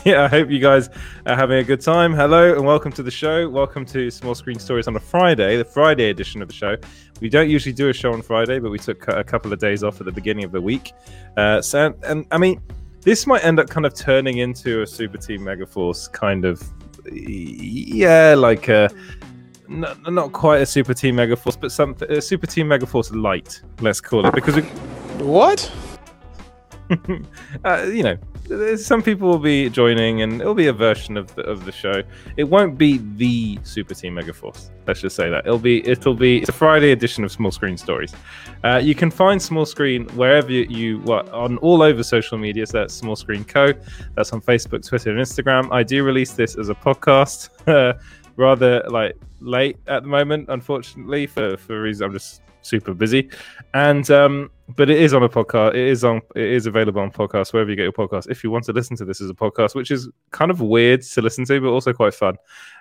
yeah, I hope you guys are having a good time. Hello and welcome to the show. Welcome to Small Screen Stories on a Friday, the Friday edition of the show. We don't usually do a show on Friday, but we took a couple of days off at the beginning of the week. Uh, so, and I mean, this might end up kind of turning into a Super Team Megaforce kind of, yeah, like a not, not quite a Super Team Megaforce, but something Super Team Megaforce light, let's call it, because we, what? uh, you know, some people will be joining, and it'll be a version of the of the show. It won't be the Super Team Megaforce. Let's just say that it'll be it'll be it's a Friday edition of Small Screen Stories. Uh, you can find Small Screen wherever you, you what on all over social media. So that's Small Screen Co. That's on Facebook, Twitter, and Instagram. I do release this as a podcast. rather like late at the moment, unfortunately, for for reasons I'm just super busy. And um, but it is on a podcast. It is on. It is available on podcast wherever you get your podcast. If you want to listen to this as a podcast, which is kind of weird to listen to, but also quite fun.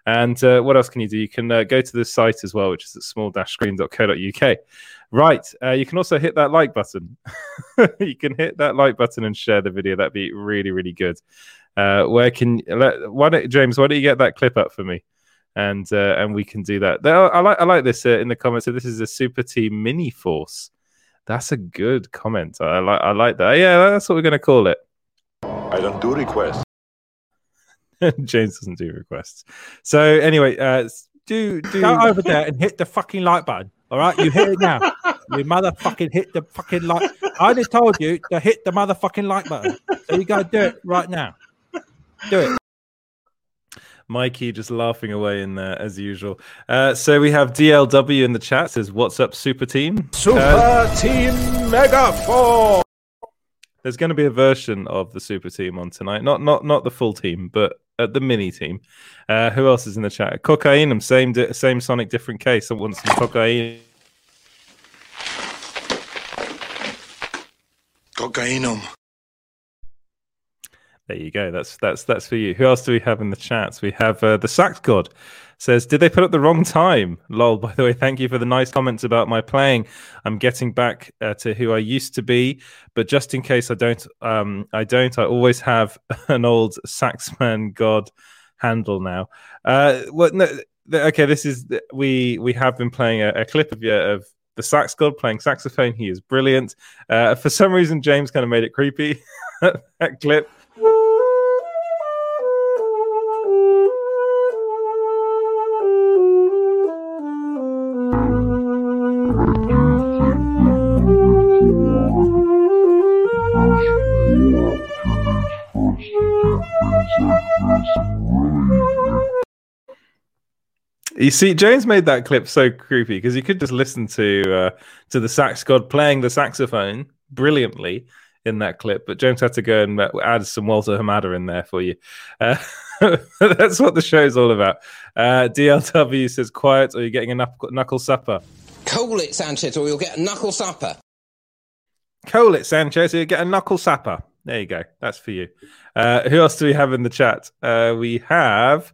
And uh, what else can you do? You can uh, go to the site as well, which is at small-screen.co.uk. Right. Uh, you can also hit that like button. you can hit that like button and share the video. That'd be really, really good. Uh, where can let, why don't James? Why don't you get that clip up for me? And uh, and we can do that. I like I like this uh, in the comments. So this is a super team mini force. That's a good comment. I like I like that. Yeah, that's what we're going to call it. I don't do requests. James doesn't do requests. So anyway, uh, do do go over there and hit the fucking like button. All right, you hit it now. you motherfucking hit the fucking like. I just told you to hit the motherfucking like button. So you gotta do it right now. Do it. Mikey just laughing away in there as usual. Uh, so we have DLW in the chat says, "What's up, Super Team? Super uh, Team Mega Four." There's going to be a version of the Super Team on tonight, not not not the full team, but uh, the mini team. Uh, who else is in the chat? Cocaine, same same Sonic, different case. I want some cocaine. Cocainum. There you go. That's that's that's for you. Who else do we have in the chats? We have uh, the Sax God says, "Did they put up the wrong time?" Lol. By the way, thank you for the nice comments about my playing. I'm getting back uh, to who I used to be, but just in case I don't, um, I don't. I always have an old Saxman God handle now. Uh, no, okay. This is we we have been playing a, a clip of yeah, of the sax god playing saxophone. He is brilliant. Uh, for some reason, James kind of made it creepy. that clip. You see, James made that clip so creepy because you could just listen to uh, to the sax god playing the saxophone brilliantly in that clip, but James had to go and uh, add some Walter Hamada in there for you. Uh, that's what the show's all about. Uh, DLW says, "Quiet, or you're getting a knuckle, knuckle supper." Call it, Sanchez, or you'll get a knuckle supper. Call it, Sanchez, or you get a knuckle supper. There you go. That's for you. Uh, who else do we have in the chat? Uh, we have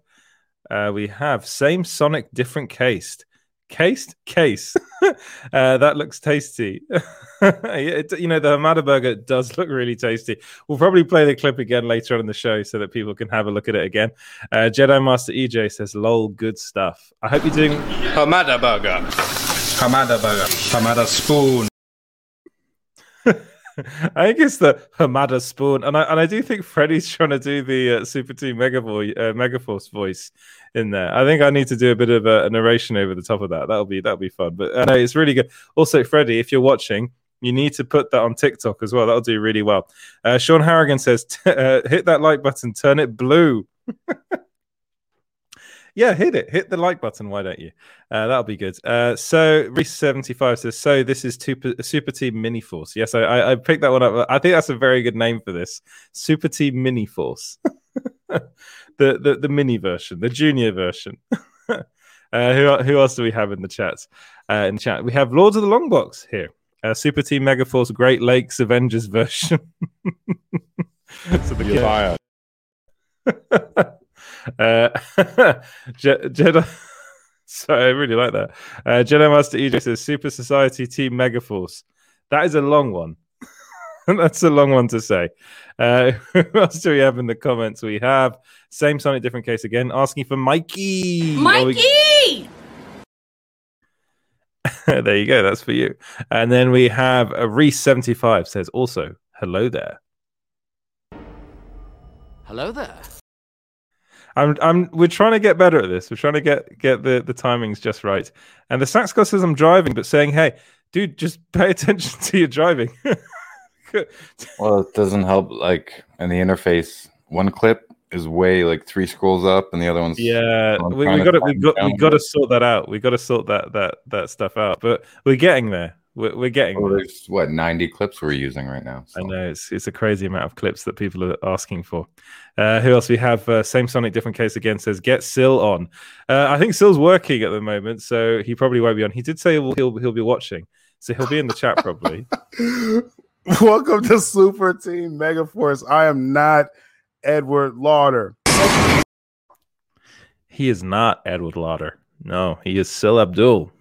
uh, we have same Sonic, different cased. Cased case. uh, that looks tasty. it, you know, the Hamada burger does look really tasty. We'll probably play the clip again later on in the show so that people can have a look at it again. Uh, Jedi Master EJ says, "Lol, good stuff." I hope you're doing Hamada burger. Hamada burger. Hamada spoon. I think it's the Hamada Spawn, and I and I do think Freddy's trying to do the uh, Super Team Mega Boy, uh, Megaforce voice in there. I think I need to do a bit of a, a narration over the top of that. That'll be that'll be fun. But uh, it's really good. Also, Freddy, if you're watching, you need to put that on TikTok as well. That'll do really well. Uh, Sean Harrigan says, uh, "Hit that like button, turn it blue." yeah, hit it. Hit the like button. Why don't you? Uh, that'll be good. Uh, so Reese75 says, so this is super, super Team Mini Force. Yes, I, I picked that one up. I think that's a very good name for this. Super Team Mini Force. the, the the mini version, the junior version. uh, who who else do we have in the chat? Uh, in chat, we have Lords of the Long Box here. Uh, Super Team Megaforce Great Lakes Avengers version. so the kid... Uh, Je- Jedi. So I really like that. Uh, Jedi Master EJ says Super Society Team Megaforce. That is a long one. That's a long one to say. Uh, who else do we have in the comments? We have same Sonic, different case again, asking for Mikey. Oh, we- Mikey! there you go. That's for you. And then we have a Reese seventy five says also hello there. Hello there. I'm I'm we're trying to get better at this. We're trying to get get the the timings just right. And the Sax God says I'm driving, but saying, hey, dude, just pay attention to your driving. Well, it doesn't help. Like in the interface, one clip is way like three scrolls up, and the other one's yeah, we, we got to we got we got to sort that out. We got to sort that that that stuff out. But we're getting there. We're, we're getting there. there's what ninety clips we're using right now. I know it's it's a crazy amount of clips that people are asking for. Uh, who else we have? Uh, same Sonic, different case again. Says get Sil on. Uh, I think Sil's working at the moment, so he probably won't be on. He did say he'll he'll, he'll be watching, so he'll be in the chat probably. Welcome to Super Team Megaforce. I am not Edward Lauder. he is not Edward Lauder. No, he is Sil Abdul.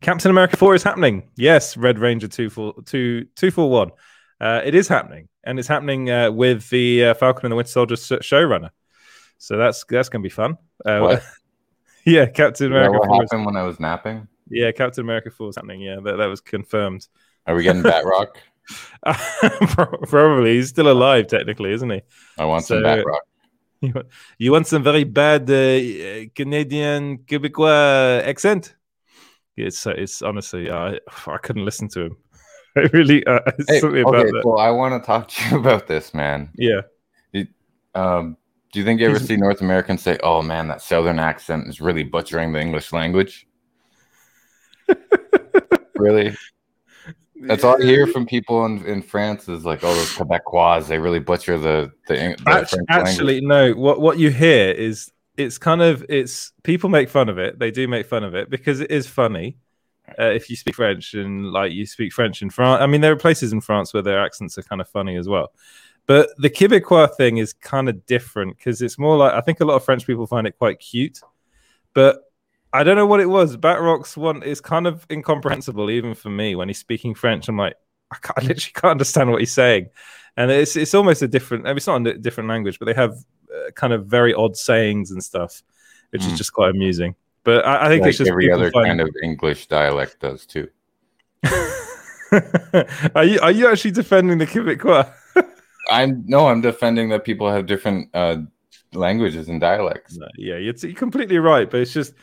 Captain America Four is happening. Yes, Red Ranger two four two two four one. Uh, it is happening, and it's happening uh, with the uh, Falcon and the Winter Soldier showrunner. So that's that's gonna be fun. Uh, What? yeah, Captain America what 4 is when I was napping? Yeah, Captain America 4 is happening. Yeah, that, that was confirmed. Are we getting Batroc? Probably. He's still alive, technically, isn't he? I want So- some Batroc. You want, you want some very bad uh, Canadian Quebecois accent? It's, uh, it's honestly, I I couldn't listen to him. I really, uh, it's Hey, something about okay, that. well, I want to talk to you about this, man. yeah. Um, do you think you ever He's- see North Americans say, "Oh man, that Southern accent is really butchering the English language"? really? That's all I hear from people in, in France is like, "Oh, those Quebecois, they really butcher the the, the Act- French actually, no. What what you hear is it's kind of it's people make fun of it. They do make fun of it because it is funny. Uh, if you speak French and like you speak French in France, I mean, there are places in France where their accents are kind of funny as well. But the Quebecois thing is kind of different because it's more like I think a lot of French people find it quite cute, but I don't know what it was. Batroc's one is kind of incomprehensible even for me when he's speaking French. I'm like, I, I literally can't understand what he's saying, and it's it's almost a different. I mean, it's not a different language, but they have kind of very odd sayings and stuff, which is Mm. just quite amusing. But I, I think like it's just every other find- kind of English dialect does too. are you are you actually defending the Quebecois? I'm no, I'm defending that people have different uh, languages and dialects. No, yeah, you're, you're completely right, but it's just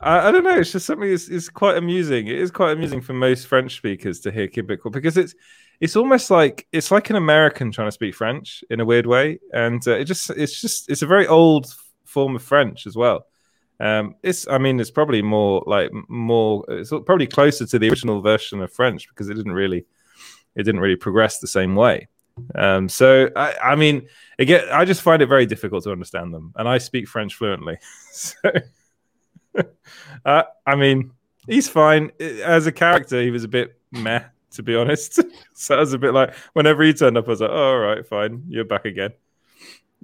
I, I don't know. It's just something that's it's quite amusing. It is quite amusing for most French speakers to hear Quebecois because it's it's almost like it's like an American trying to speak French in a weird way, and uh, it just it's just it's a very old form of French as well. Um, it's I mean it's probably more like more it's probably closer to the original version of French because it didn't really it didn't really progress the same way. Um, so I, I mean, again, I just find it very difficult to understand them, and I speak French fluently. so, uh, I mean, he's fine as a character. He was a bit meh, to be honest. so I was a bit like, whenever he turned up, I was like, oh, all right, fine, you're back again.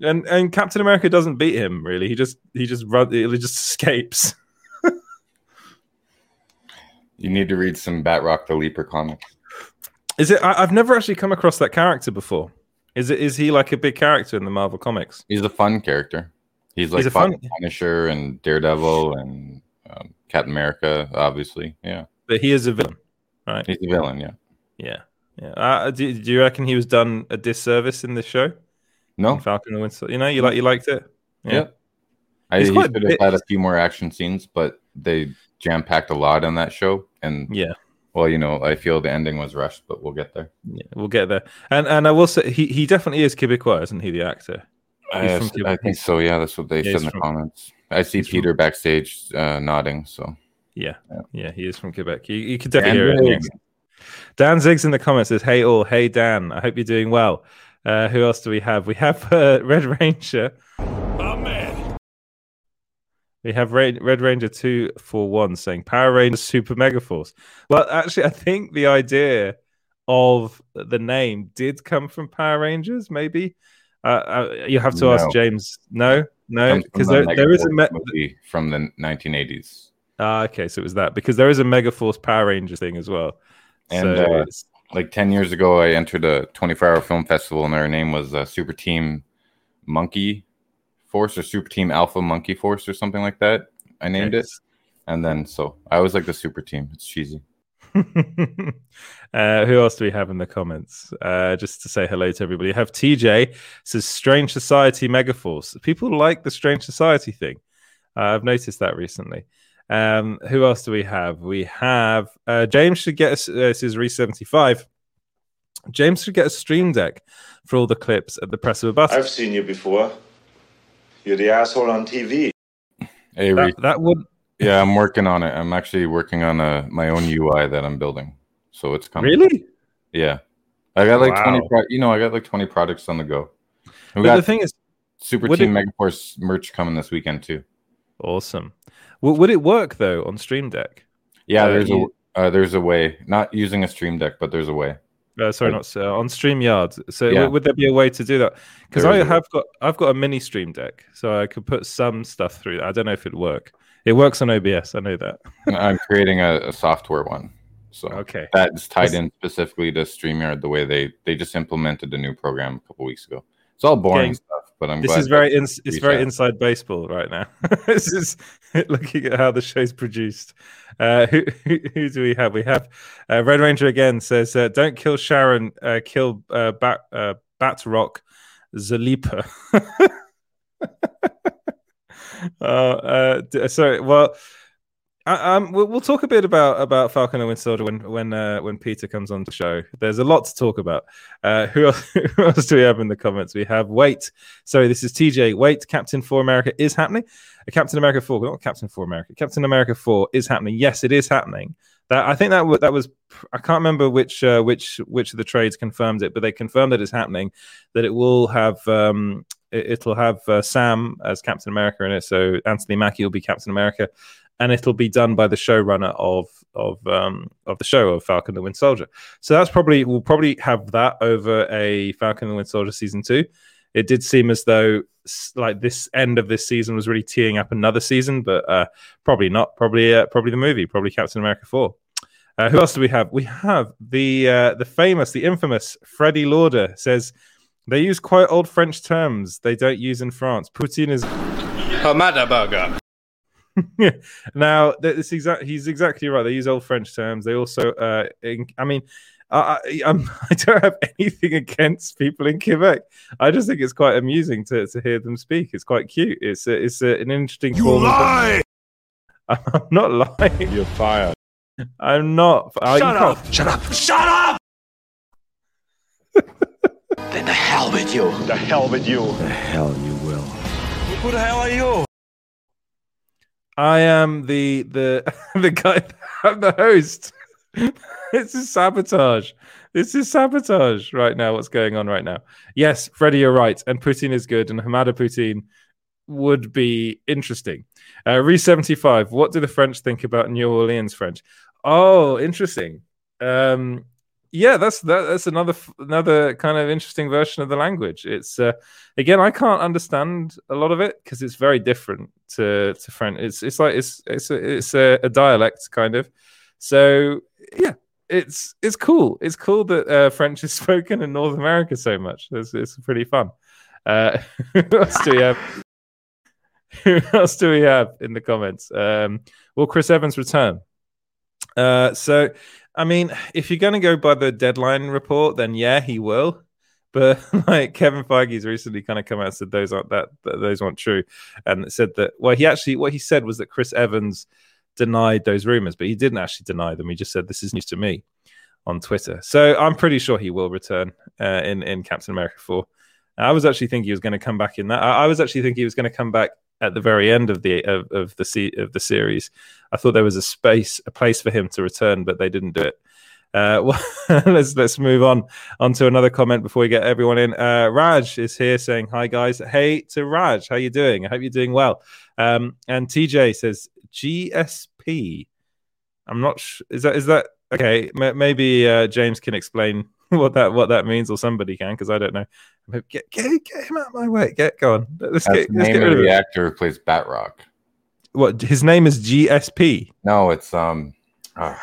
And and Captain America doesn't beat him really. He just he just run he just escapes. You need to read some Batroc the Leaper comics. Is it? I, I've never actually come across that character before. Is it? Is he like a big character in the Marvel comics? He's a fun character. He's like He's a fun- Punisher and Daredevil and um, Captain America, obviously. Yeah, But he is a villain, right? he's the villain. Yeah. Yeah, yeah. Uh, do, do you reckon he was done a disservice in this show? No, In Falcon and the Winter. You know, you like you liked it. Yeah. I, He's he quite should have had a few more action scenes, but they jam packed a lot on that show. And Yeah. well, you know, I feel the ending was rushed, but we'll get there. Yeah, we'll get there. And and I will say he, he definitely is Quebecois, isn't he? The actor. I, from I think so. Yeah, that's what they Yeah, said in the from- comments. I see he's from- Peter backstage uh, nodding. So Yeah, Yeah. yeah, he is from Quebec. You, you could definitely Dan hear it. in the Riggs. accent. Dan Ziggs in the comments says, "Hey all, hey Dan, I hope you're doing well." Uh, who else do we have? We have uh, Red Ranger. We have Ra- Red Ranger two four one saying Power Rangers Super Mega Force. Well, actually, I think the idea of the name did come from Power Rangers. Maybe uh, uh, you have to ask James. No, no, because the there, there is a Megaforce me- movie from the 1980s. Ah, okay, so it was that because there is a Megaforce Power Rangers thing as well. And so uh, like 10 years ago, I entered a 24 hour film festival and their name was uh, Super Team Monkey Force or Super Team Alpha Monkey Force or something like that. I named it. And then so I was like the super team. It's cheesy. uh, who else do we have in the comments? Uh, just to say hello to everybody. You have TJ says Strange Society Megaforce. People like the Strange Society thing. Uh, I've noticed that recently. Um, who else do we have? We have uh, James should get us. Uh, this is Re seventy five. James should get a stream deck for all the clips at the press of a button. I've seen you before. You're the asshole on TV. Hey, that, that would Yeah, I'm working on it. I'm actually working on a my own UI that I'm building. So it's coming. really. Yeah. I got like 20 Wow. pro- you know, I got like 20 projects on the go. But We got the thing is, Super Team it- Megaforce merch coming this weekend too. Awesome. W- would it work though on Stream Deck? Yeah, Uh, there's you- a uh, there's a way. Not using a stream deck, but there's a way. Uh, sorry, Like- not so, on StreamYard. So Yeah. would there be a way to do that? Because I is a way. have got I've got a mini Stream Deck, so I could put some stuff through. I don't know if it'd work. It works on OBS. I know that. I'm creating a, a software one. So Okay. that's tied This- in specifically to StreamYard the way they they just implemented a new program a couple weeks ago. It's all boring stuff, but I'm This is very ins- it's very inside baseball right now. this is looking at how the show's produced. Uh, who, who, who do we have? We have uh, Red Ranger again says, uh, "Don't kill Sharon, uh, kill uh, Bat uh, Batrock Zalipa." uh, uh, d- sorry. Well, um, we'll, we'll talk a bit about about Falcon and Winter Soldier when when uh, when Peter comes on the show. There's a lot to talk about. Uh, who else, who else do we have in the comments? We have wait. Sorry, this is TJ. Wait, Captain for America is happening. Uh, Captain America Four, not Captain for America. Captain America Four is happening. Yes, it is happening. That I think that wa- that was I can't remember which uh, which which of the trades confirmed it, but they confirmed that it's happening. That it will have um, it'll have uh, Sam as Captain America in it. So Anthony Mackie will be Captain America, and it'll be done by the showrunner of of um, of the show of Falcon the Winter Soldier. So that's probably we'll probably have that over a Falcon the Winter Soldier season two. It did seem as though like this end of this season was really teeing up another season, but uh, probably not. Probably uh, probably the movie. Probably Captain America four. Uh, who else do we have? We have the uh, the famous, the infamous Freddie Lauder says they use quite old French terms they don't use in France. Poutine is Hamada burger. now that it's exact he's exactly right they use old french terms they also uh in, i mean I, I, I'm, I don't have anything against people in Quebec. I just think it's quite amusing to, to hear them speak. It's quite cute. It's a, it's a, an interesting. You lie. I'm not lying. You're fired. I'm not. Shut up! Shut up! Shut up! Then the hell with you. The hell with you. The hell you will. Who the hell are you? I am the the the guy. I'm the host. this is sabotage. This is sabotage right now. What's going on right now? Yes, Freddie, you're right. And poutine is good, and Hamada poutine would be interesting. Uh, Re seventy five. What do the French think about New Orleans French? Oh, interesting. Um, yeah, that's that, that's another another kind of interesting version of the language. It's uh, again, I can't understand a lot of it because it's very different to to French. It's it's like it's it's a, it's a, a dialect kind of. So yeah, it's it's cool. It's cool that uh, French is spoken in North America so much. It's it's pretty fun. Uh, who else do we have? Who else do we have in the comments? Um, will Chris Evans return? Uh, so, I mean, if you're going to go by the deadline report, then yeah, he will. But like Kevin Feige's recently kind of come out and said those aren't that, that those aren't true, and said that well, he actually what he said was that Chris Evans denied those rumors, but he didn't actually deny them. He just said this is news to me on Twitter. So I'm pretty sure he will return uh, in in Captain America four. I was actually thinking he was going to come back in that. I, I was actually thinking he was going to come back at the very end of the of, of the se- of the series. I thought there was a space, a place for him to return, but they didn't do it. Uh, well, let's let's move on on to another comment before we get everyone in. Uh, Raj is here saying hi guys. Hey to Raj, how you doing? I hope you're doing well. Um, and TJ says GSP. I'm not. Sh- is that is that okay? M- maybe uh, James can explain what that what that means, or somebody can because I don't know. Get, get get him out of my way. Get go on. Let's That's get the let's name get of rid of the actor who plays Batroc. What his name is GSP. No, it's um, uh,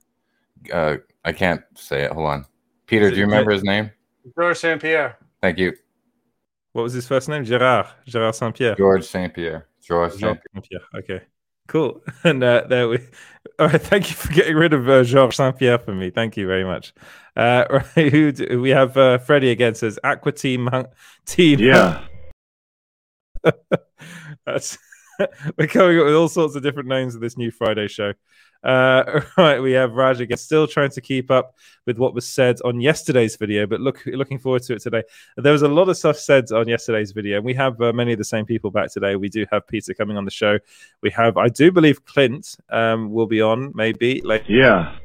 uh, I can't say it. Hold on. Peter, Is do you remember his name? George St. Pierre. Thank you. What was his first name? Gerard. Gerard Saint Pierre. George St. Pierre. George Saint Pierre. Okay. Cool. And uh, there we. All right. Thank you for getting rid of uh, Georges Saint Pierre for me. Thank you very much. Uh, right. Who do, we have? Uh, Freddie again says Aqua Team. Team. Yeah. That's we're coming up with all sorts of different names of this new Friday show. Uh, right, we have Raj again, still trying to keep up with what was said on yesterday's video, but look, looking forward to it today. There was a lot of stuff said on yesterday's video, and we have uh, many of the same people back today. We do have Peter coming on the show. We have, I do believe, Clint um, will be on, maybe like Yeah.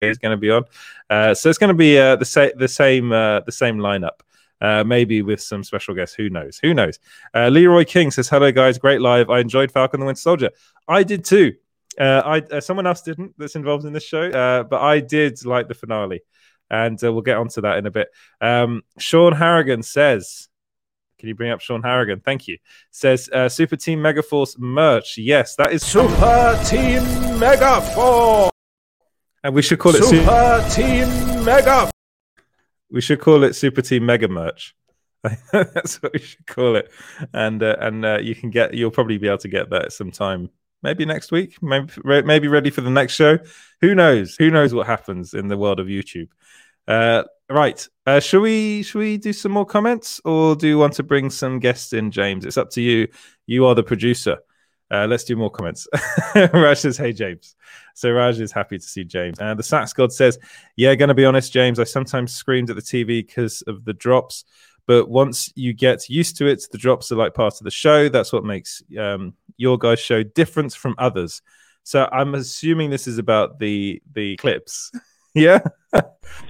is going to be on. Uh, so it's going to be uh, the same, the same, uh, the same lineup. Uh, maybe with some special guests. Who knows? Who knows? Uh, Leroy King says, "Hello guys, great live. I enjoyed Falcon the Winter Soldier. I did too. Uh, I uh, someone else didn't that's involved in this show, uh, but I did like the finale, and uh, we'll get onto that in a bit. Um, Sean Harrigan says." Can you bring up Sean Harrigan? Thank you. Says uh, Super Team Megaforce merch. Yes, that is Super Team Megaforce. and we should call it Su- Super Team Mega. We should call it Super Team Mega Merch. That's what we should call it. And uh, and uh, you can get you'll probably be able to get that sometime maybe next week, maybe maybe ready for the next show. Who knows? Who knows what happens in the world of YouTube? Uh, right. Uh, shall we shall we do some more comments or do you want to bring some guests in, James? It's up to you. You are the producer. Uh, let's do more comments. Raj says, "Hey James." So Raj is happy to see James. And the Sax God says, "Yeah, going to be honest, James. I sometimes screamed at the TV because of the drops, but once you get used to it, the drops are like part of the show. That's what makes um, your guys' show different from others." So I'm assuming this is about the the clips. yeah,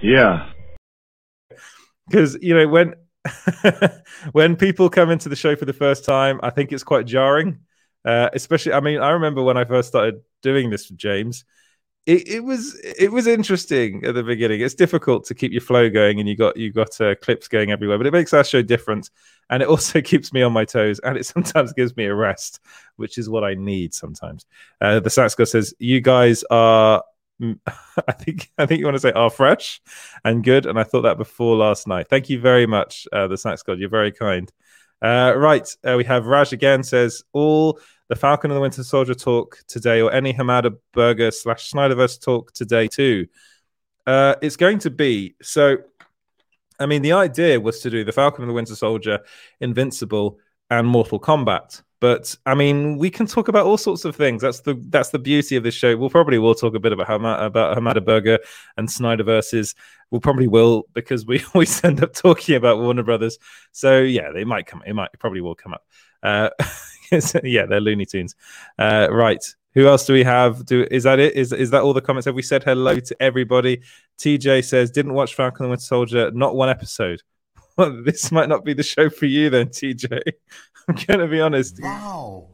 Yeah. because you know when when people come into the show for the first time, I think it's quite jarring. Uh, especially, I mean, I remember when I first started doing this with James. It, it was it was interesting at the beginning. It's difficult to keep your flow going, and you got you got uh, clips going everywhere. But it makes our show different, and it also keeps me on my toes, and it sometimes gives me a rest, which is what I need sometimes. Uh, the Saxco says, "You guys are." I think I think you want to say are fresh and good, and I thought that before last night. Thank you very much, uh, the Snacks God. You're very kind. Uh, right, uh, we have Raj again says all the Falcon and the Winter Soldier talk today, or any Hamada Burger slash Snyderverse talk today too. Uh, it's going to be so. I mean, the idea was to do the Falcon and the Winter Soldier, Invincible, and Mortal Kombat. But I mean, we can talk about all sorts of things. That's the that's the beauty of this show. We'll probably will talk a bit about Hama, about Hamada Burger and Snyderverse. We'll probably will because we always end up talking about Warner Brothers. So yeah, they might come. It might it probably will come up. Uh, yeah, they're Looney Tunes. Uh, right. Who else do we have? Do is that it? Is is that all the comments? Have we said hello to everybody? TJ says didn't watch Falcon and the Winter Soldier. Not one episode. Well, this might not be the show for you then, TJ. I'm gonna be honest. Wow.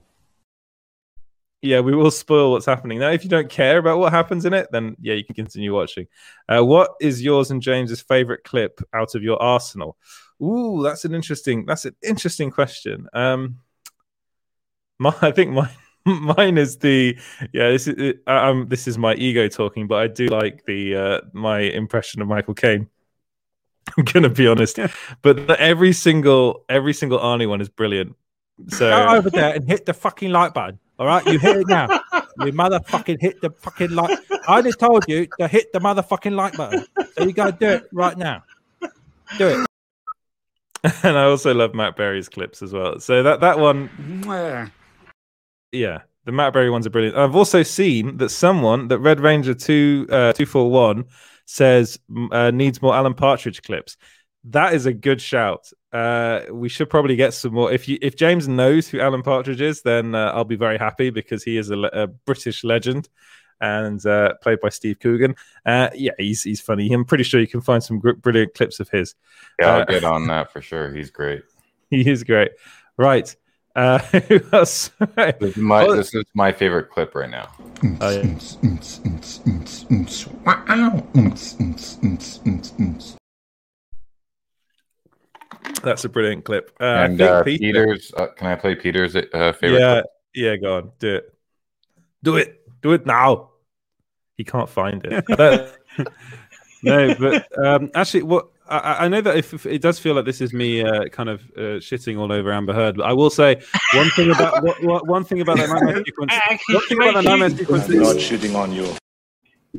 Yeah, we will spoil what's happening. Now, if you don't care about what happens in it, then yeah, you can continue watching. Uh, what is yours and James's favorite clip out of your arsenal? Ooh, that's an interesting. That's an interesting question. Um, my, I think mine, mine is the yeah. This is um, this is my ego talking, but I do like the uh, my impression of Michael Caine. I'm gonna be honest, but the, every single every single Arnie one is brilliant. So Go over there and hit the fucking like button. All right, you hit it now. you motherfucking hit the fucking like. I just told you to hit the motherfucking like button. So you gotta do it right now. Do it. and I also love Matt Berry's clips as well. So that that one, yeah, the Matt Berry ones are brilliant. I've also seen that someone that Red Ranger two uh, two four one says uh, needs more Alan Partridge clips. That is a good shout. Uh, we should probably get some more. If you if James knows who Alan Partridge is, then uh, I'll be very happy because he is a, a British legend and uh, played by Steve Coogan. Uh, yeah, he's he's funny. I'm pretty sure you can find some gr- brilliant clips of his. Yeah, I'll Uh, get on that for sure. He's great. He is great. Right. Uh, who else? This is my, Oh, this is my favorite clip right now. oh, yeah. That's a brilliant clip. Uh, I and think uh, Peter- Peter's, uh, can I play Peter's uh, favorite? yeah, clip? yeah, go on, do it, do it, do it now. He can't find it. No, but um, actually, what I- I, I know that if, if it does feel like this is me uh, kind of uh, shitting all over Amber Heard, but I will say one thing about what, what, one thing about that nightmare sequence. Actually, One thing about that nightmare sequence I'm not is shitting on you.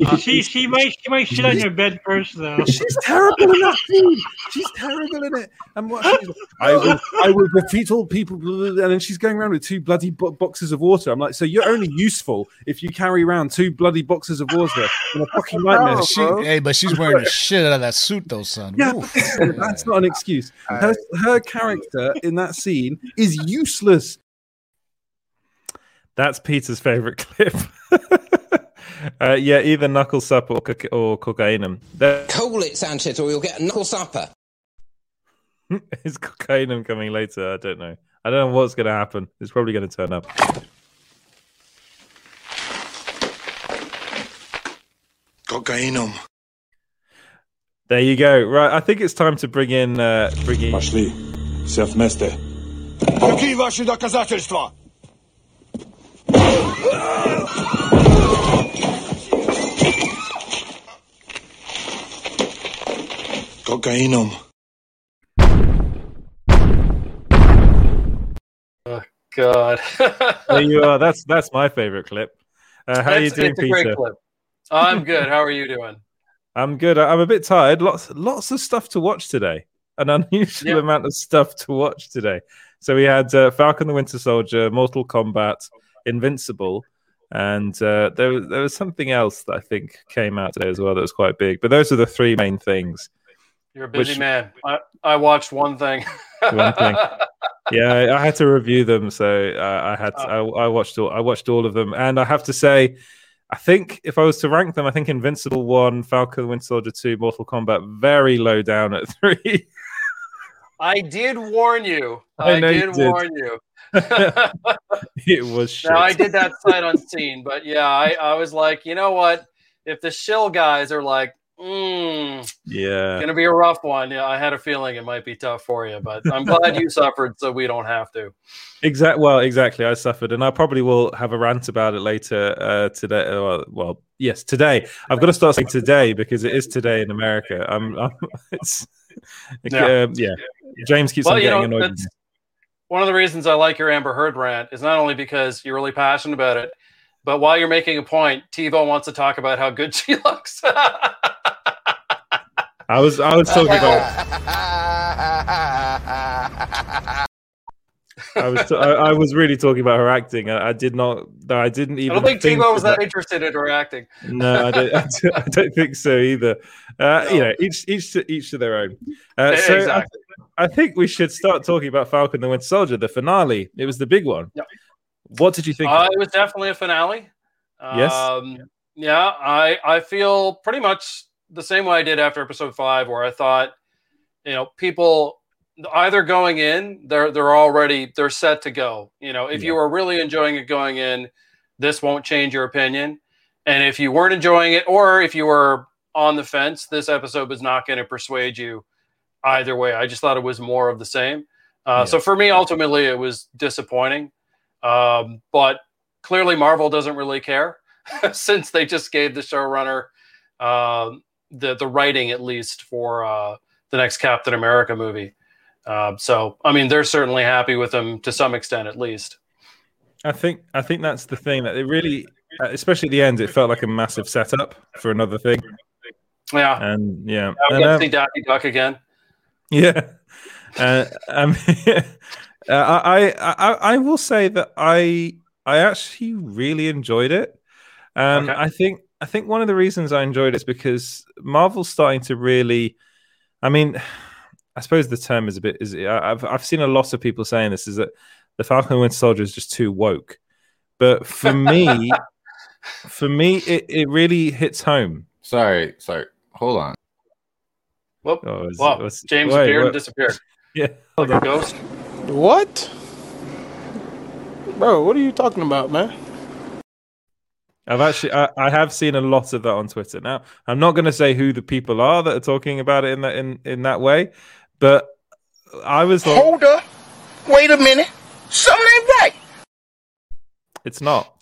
Uh, she she might she might shit on your bed first though. she's terrible in that scene. She's terrible in it. And what she's, I will, I will defeat all people. blah, blah, blah, And then she's going around with two bloody bo- boxes of water. I'm like, so you're only useful if you carry around two bloody boxes of water in a fucking nightmare. She, hey, but she's wearing the shit out of that suit though, son. Yeah, that's not an excuse. Her, her character in that scene is useless. That's Peter's favorite clip. Uh, yeah, either knuckle supper or, or cocainum. They Call it, Sanchez, or you'll get a knuckle supper. Is cocainum coming later? I don't know. I don't know what's going to happen. It's probably going to turn up. Cocaine. There you go. Right, I think it's time to bring in. Uh, bring in... Пошли, все вместе. Какие ваши доказательства? Cocainum. God. There you are. That's that's my favorite clip. Uh, how are you doing, it's a Peter? great clip. I'm good. How are you doing? I'm good. I- I'm a bit tired. Lots lots of stuff to watch today. An unusual Yeah. amount of stuff to watch today. So we had uh, Falcon the Winter Soldier, Mortal Kombat, Invincible, and uh, there was there was something else that I think came out today as well that was quite big. But those are the three main things. You're a busy Which- man. I, I watched one thing. One thing. Yeah, I, had to review them, so uh, I had I, I watched all I watched all of them, and I have to say, I think if I was to rank them, I think Invincible one, Falcon Winter Soldier two, Mortal Kombat very low down at three. I did warn you. I I, know you did, did. warn you. it was shit. now I did that sight unseen, but yeah, I, I was like, you know what? If the shill guys are like, mm, Yeah. gonna be a rough one, yeah, I had a feeling it might be tough for you, but I'm glad you suffered, so we don't have to. Exact. Well, exactly. I suffered, and I probably will have a rant about it later uh, today. uh, Well, well, yes, today. I've got to start saying today because it is today in America. I'm. I'm it's. Yeah. Um, yeah. James keeps Well, on getting know, annoyed. with that's me. one of the reasons I like your Amber Heard rant is not only because you're really passionate about it, but while you're making a point, TiVo wants to talk about how good she looks. I was. I was talking about. I was. I, I was really talking about her acting. I, I did not. I didn't even. I don't think TiVo was about- that interested in her acting. No, I don't, I don't, I don't think so either. Uh, You know, each each to each to their own. Uh, so I, Exactly. I think we should start talking about Falcon the Winter Soldier, the finale. It was the big one. Yep. What did you think? Uh, it was definitely a finale. Yes. Um, yeah, I I feel pretty much the same way I did after episode five, where I thought, you know, people either going in, they're they're already they're set to go. You know, if you were really enjoying it going in, this won't change your opinion. And if you weren't enjoying it, or if you were on the fence, this episode was not going to persuade you either way. I just thought it was more of the same. Uh, So for me, ultimately, it was disappointing. Um, but clearly, Marvel doesn't really care since they just gave the showrunner um, the the writing, at least for uh, the next Captain America movie. Uh, so, I mean, they're certainly happy with him to some extent, at least. I think I think that's the thing that it really, uh, especially at the end, it felt like a massive setup for another thing. Yeah, And yeah, now we and, um, see Daffy Duck again. Yeah. Uh, um, uh, I, I I will say that I I actually really enjoyed it. Um, Okay. I think I think one of the reasons I enjoyed it is because Marvel's starting to really. I mean, I suppose the term is a bit is I- I've I've seen a lot of people saying this is that the Falcon and Winter Soldier is just too woke, but for me, for me, it, it really hits home. Sorry, sorry. Hold on. Whoop. Oh, is- Wow, what's- James wait, appeared what- and disappeared. Yeah, Like a ghost. What? Bro, what are you talking about, man? I've actually I, I have seen a lot of that on Twitter. Now I'm not going to say who the people are that are talking about it in that in, in that way, but I was like, Hold up. Wait a minute. Something ain't right. it's not.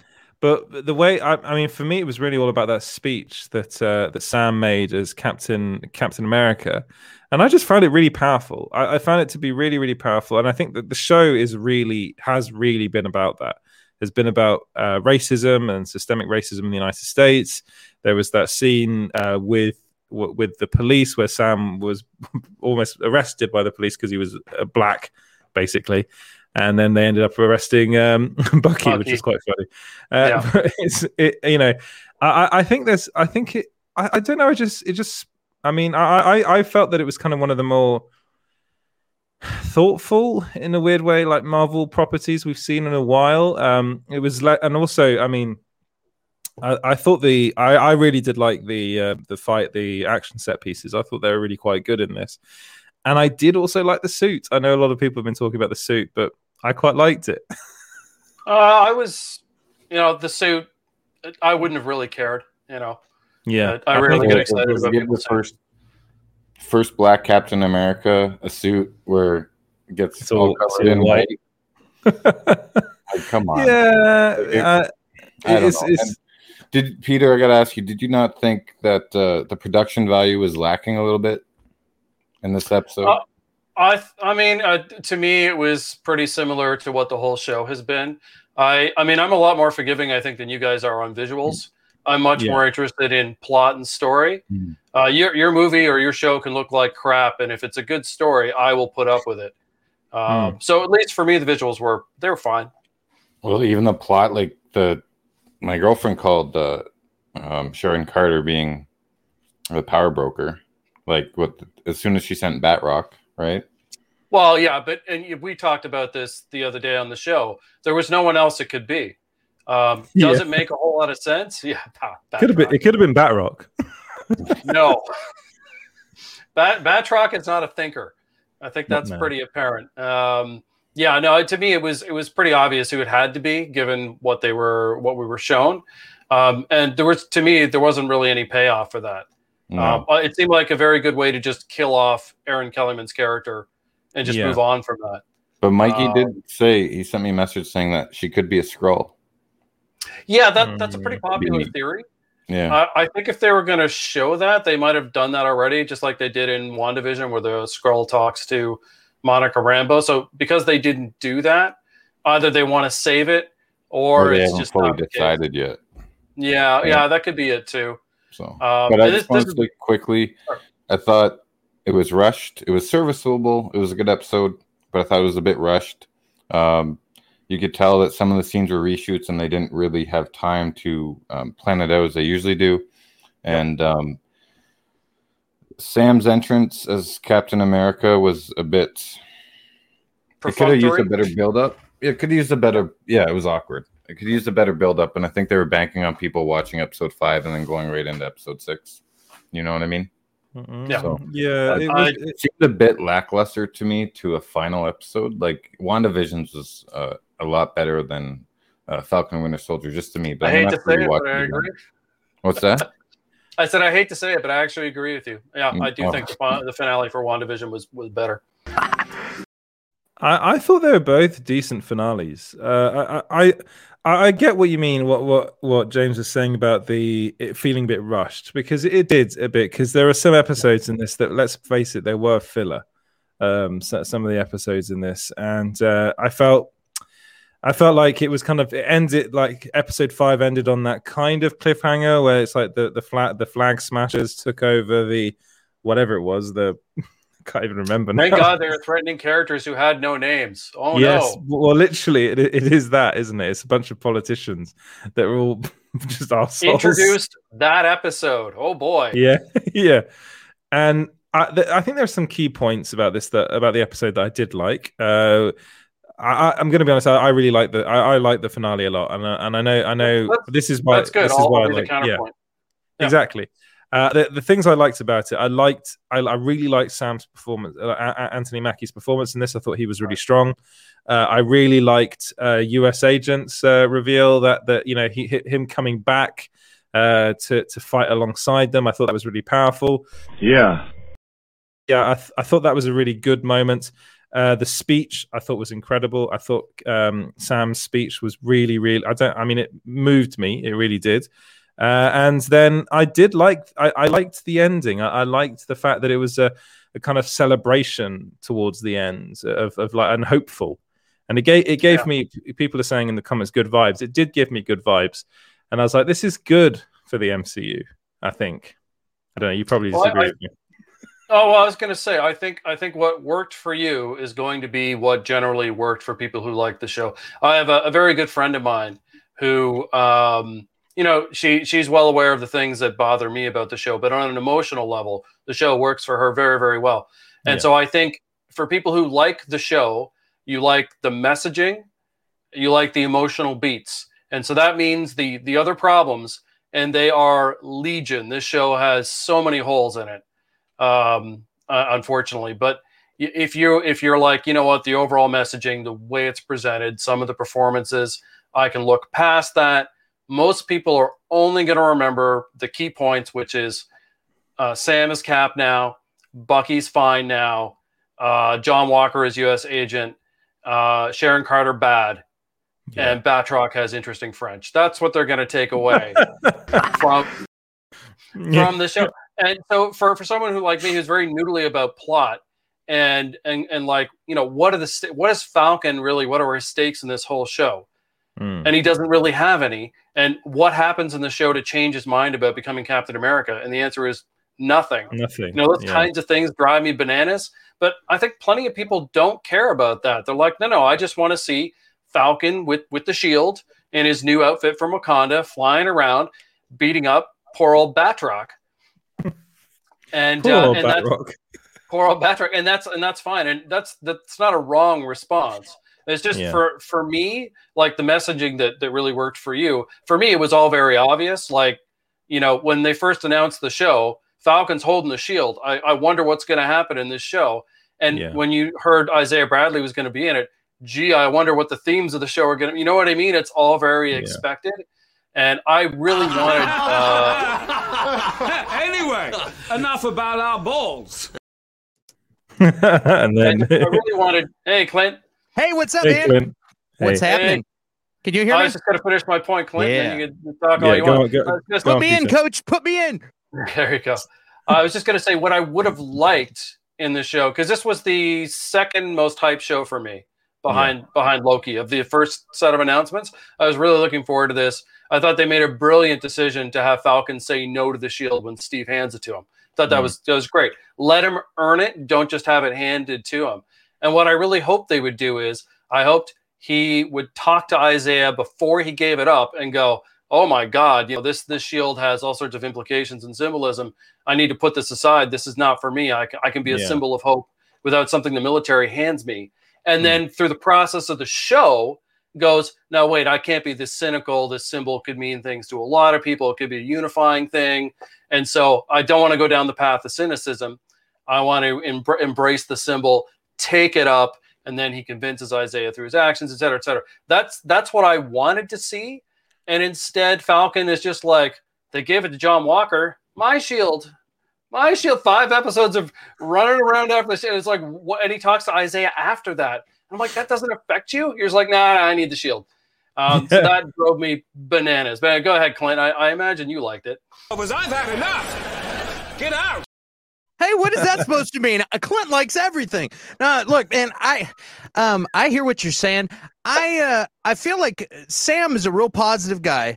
But the way I, I mean, for me, it was really all about that speech that uh, that Sam made as Captain Captain America, and I just found it really powerful. I, I found it to be really, really powerful, and I think that the show is really has really been about that. Has been about uh, racism and systemic racism in the United States. There was that scene uh, with w- with the police where Sam was almost arrested by the police because he was uh, black, basically. And then they ended up arresting um, Bucky, which is quite funny. Uh, Yeah. it's it, you know, I, I- I think there's, I think it, I, I don't know, I just, it just, I mean, I, I, I felt that it was kind of one of the more thoughtful in a weird way, like Marvel properties we've seen in a while. Um, it was like, and also, I mean, I, I thought the I, I really did like the uh, the fight, the action set pieces. I thought they were really quite good in this, and I did also like the suit. I know a lot of people have been talking about the suit, but I quite liked it. Uh, I was, you know, the suit. I wouldn't have really cared. You know, Yeah, I, I rarely think get excited about the first first black Captain America a suit where it gets It's all- all, covered in white. white. Like, come on. yeah, It- uh, I don't it's, know. it's, did Peter? I got to ask you. Did you not think that uh, the production value was lacking a little bit in this episode? Uh, I I mean, uh, to me, it was pretty similar to what the whole show has been. I I mean, I'm a lot more forgiving, I think, than you guys are on visuals. I'm much Yeah. more interested in plot and story. Mm. Uh, your your movie or your show can look like crap, and if it's a good story, I will put up with it. Um, So at least for me, the visuals were they were fine. Well, even the plot, like the my girlfriend called uh, um, Sharon Carter being the power broker. Like what? As soon as she sent Batroc, right? Well, yeah, but and we talked about this the other day on the show. There was no one else it could be. Um, does Yeah. make a whole lot of sense? Yeah, Bat- could have been. It could have been Batroc. no. Bat Batroc is not a thinker. I think that's no. pretty apparent. Um, yeah, no. To me, it was it was pretty obvious who it had to be, given what they were what we were shown. Um, and there was to me there wasn't really any payoff for that. No. Um, it seemed like a very good way to just kill off Erin Kellyman's character and just Yeah. move on from that. but Mikey uh, did say he sent me a message saying that she could be a scroll. Yeah, that that's a pretty popular theory. Yeah. I, I think if they were going to show that, they might have done that already, just like they did in WandaVision, where the scroll talks to Monica Rambeau. So because they didn't do that, either they want to save it or, or it's just fully not decided yet. Yeah, yeah, Yeah. that could be it too. So, Um, but I just this- want this to is- say quickly, I thought it was rushed. It was serviceable. It was a good episode, but I thought it was a bit rushed. Um, you could tell that some of the scenes were reshoots, and they didn't really have time to um, plan it out as they usually do. And um, Sam's entrance as Captain America was a bit. It could have used a better build up. It could use a better. Yeah, it was awkward. It could use a better build up, and I think they were banking on people watching episode five and then going right into episode six. You know what I mean? Yeah. So Yeah, it I- was, it seemed a bit lackluster to me to a final episode. Like WandaVision's was uh, a lot better than uh, Falcon Winter Soldier, just to me. But I hate gonna to have to say it, but I again. agree. What's that? I said I hate to say it, but I actually agree with you. Yeah, I do Mm, think the, the finale for WandaVision was was better. I, I thought they were both decent finales. Uh, I, I I I get what you mean. What what what James was saying about the it feeling a bit rushed because it, did a bit. Because there are some episodes in this that, let's face it, they were filler. Um, so, some of the episodes in this, and uh, I felt. I felt like it was kind of it ended like episode five ended on that kind of cliffhanger where it's like the the flag the flag smashers took over the whatever it was the I can't even remember Thank now. God they were threatening characters who had no names. Oh yes, no! well, literally, it, it is that, isn't it? It's a bunch of politicians that are all just assholes. Introduced that episode. Oh boy. Yeah, yeah, and I, th- I think there's some key points about this that about the episode that I did like. Uh, I, I- I'm going to be honest. I, I really like the I, I like the finale a lot, and I, and I know I know That's- this is why That's good. This is I'll, why I'll I be the like, yeah. Yeah. exactly. Uh, the, the things I liked about it, I liked, I, I really liked Sam's performance, uh, A- A- Anthony Mackie's performance in this. I thought he was really strong. Uh, I really liked uh, U.S. agents uh, reveal that that you know he hit him coming back uh, to to fight alongside them. I thought that was really powerful. Yeah. Yeah, I, th- I thought that was a really good moment. Uh, the speech I thought was incredible. I thought um, Sam's speech was really, really. I don't. I mean, it moved me. It really did. Uh, and then I did like. I, I liked the ending. I, I, liked the fact that it was a, a, kind of celebration towards the end of, of like and hopeful. And it gave it gave yeah. me. People are saying in the comments, good vibes. It did give me good vibes, and I was like, this is good for the MCU. I think. I don't know. You probably disagree well, I, with me. Oh well, I was going to say, I think I think what worked for you is going to be what generally worked for people who like the show. I have a, a very good friend of mine who, um, you know, she she's well aware of the things that bother me about the show, but on an emotional level, the show works for her very very well. And yeah. so I think for people who like the show, you like the messaging, you like the emotional beats, and so that means the the other problems, and they are legion. This show has so many holes in it um, uh, unfortunately. But if you if you're like, you know what, the overall messaging, the way it's presented, some of the performances, I can look past that. Most people are only going to remember the key points, which is uh, Sam is Cap now, Bucky's fine now, uh, John Walker is U.S. agent, uh, Sharon Carter bad, yeah. and Batroc has interesting French. That's what they're going to take away from from the show and so for for someone who like me who's very noodly about plot and and and like you know what are the what is Falcon really? What are his stakes in this whole show? Mm. And he doesn't really have any. And what happens in the show to change his mind about becoming Captain America? And the answer is nothing. Nothing. You know those yeah. kinds of things drive me bananas. But I think plenty of people don't care about that. They're like, no, no, I just want to see Falcon with with the shield in his new outfit from Wakanda, flying around, beating up poor old Batroc and poor uh, and that's, poor old Batroc, and that's and that's fine, and that's that's not a wrong response. It's just yeah. for for me, like the messaging that that really worked for you. For me, it was all very obvious. Like you know, when they first announced the show, Falcon's holding the shield. I, I wonder what's going to happen in this show. And yeah. when you heard Isaiah Bradley was going to be in it, gee, I wonder what the themes of the show are going to. You know what I mean? It's all very yeah. expected and I really wanted. Uh... anyway, enough about our balls. and then I really wanted. Hey, Clint. Hey, what's up, hey, man? Clint. What's hey. happening? Can you hear I me? I was just going to finish my point, Clint. Yeah. you can talk yeah, all you go, want. Go, go, Put on, me in, coach. Put me in. There you go. I was just going to say what I would have liked in the show because this was the second most hype show for me behind yeah. behind Loki of the first set of announcements. I was really looking forward to this. I thought they made a brilliant decision to have Falcon say no to the shield when Steve hands it to him. Thought that mm. was that was great. Let him earn it. Don't just have it handed to him. And what I really hoped they would do is I hoped he would talk to Isaiah before he gave it up and go, "Oh my God, you know this this shield has all sorts of implications and symbolism. I need to put this aside. This is not for me. I, I can be a yeah. symbol of hope without something the military hands me." And mm. then through the process of the show, goes, now wait, I can't be this cynical. This symbol could mean things to a lot of people. It could be a unifying thing. And so I don't want to go down the path of cynicism. I want to em- embrace the symbol, take it up, and then he convinces Isaiah through his actions, et cetera, et cetera. That's that's what I wanted to see. And instead, Falcon is just like, they gave it to John Walker, my shield. My shield, five episodes of running around after the shield. It's like, what? And he talks to Isaiah after that. I'm like, that doesn't affect you? You're like, nah, I need the shield. Um, so that drove me bananas. But go ahead, Clint. I, I imagine you liked it. Was I that enough? Get out. Hey, what is that supposed to mean? Uh, Clint likes everything. Now, look, man, I, um, I hear what you're saying. I, uh, I feel like Sam is a real positive guy,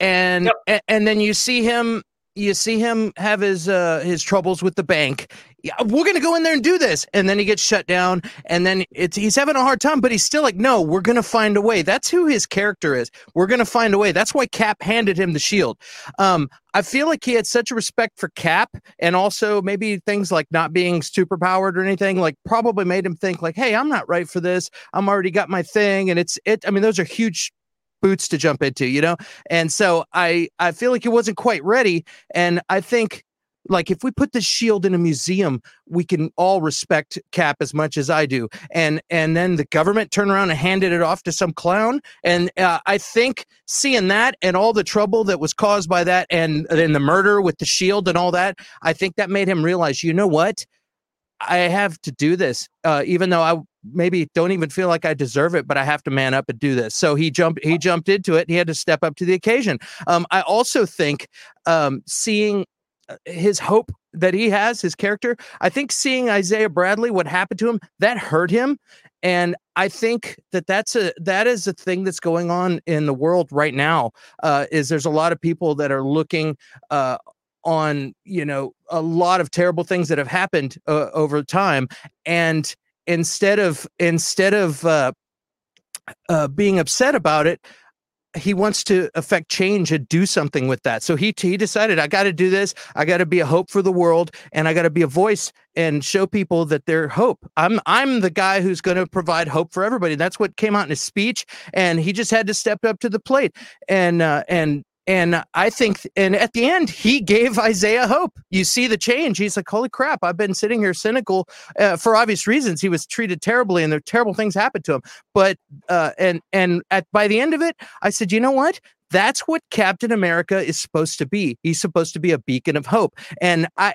and yep. and, and then you see him you see him have his uh his troubles with the bank. Yeah, we're gonna go in there and do this. And then he gets shut down. And then it's he's having a hard time but he's still like no we're gonna find a way. That's who his character is. We're gonna find a way. That's why cap handed him the shield. Um i feel like he had such a respect for cap and also maybe things like not being super powered or anything like probably made him think like hey i'm not right for this. I'm already got my thing. And it's it i mean those are huge boots to jump into, you know? And so I I feel like it wasn't quite ready. And I think like if we put the shield in a museum we can all respect cap as much as i do and and then the government turned around and handed it off to some clown and uh, i think seeing that and all the trouble that was caused by that and then the murder with the shield and all that i think that made him realize you know what I have to do this, uh, even though I maybe don't even feel like I deserve it, but I have to man up and do this. So he jumped he jumped into it. He had to step up to the occasion. Um, I also think um, seeing uh, his hope that he has, his character. I think seeing Isaiah Bradley, what happened to him, that hurt him, and I think that that's a that is a thing that's going on in the world right now. Uh, is there's a lot of people that are looking uh, on you know a lot of terrible things that have happened uh, over time, and instead of instead of uh, uh, being upset about it, he wants to affect change and do something with that. So he he decided I got to do this. I got to be a hope for the world, and I got to be a voice and show people that they're hope. I'm I'm the guy who's going to provide hope for everybody. That's what came out in his speech, and he just had to step up to the plate. And uh, and and I think, and at the end, he gave Isaiah hope. You see the change. He's like, holy crap, I've been sitting here cynical uh, for obvious reasons. He was treated terribly and there terrible things happened to him. But, uh, and, and at, by the end of it, I said, you know what? That's what Captain America is supposed to be. He's supposed to be a beacon of hope. And I,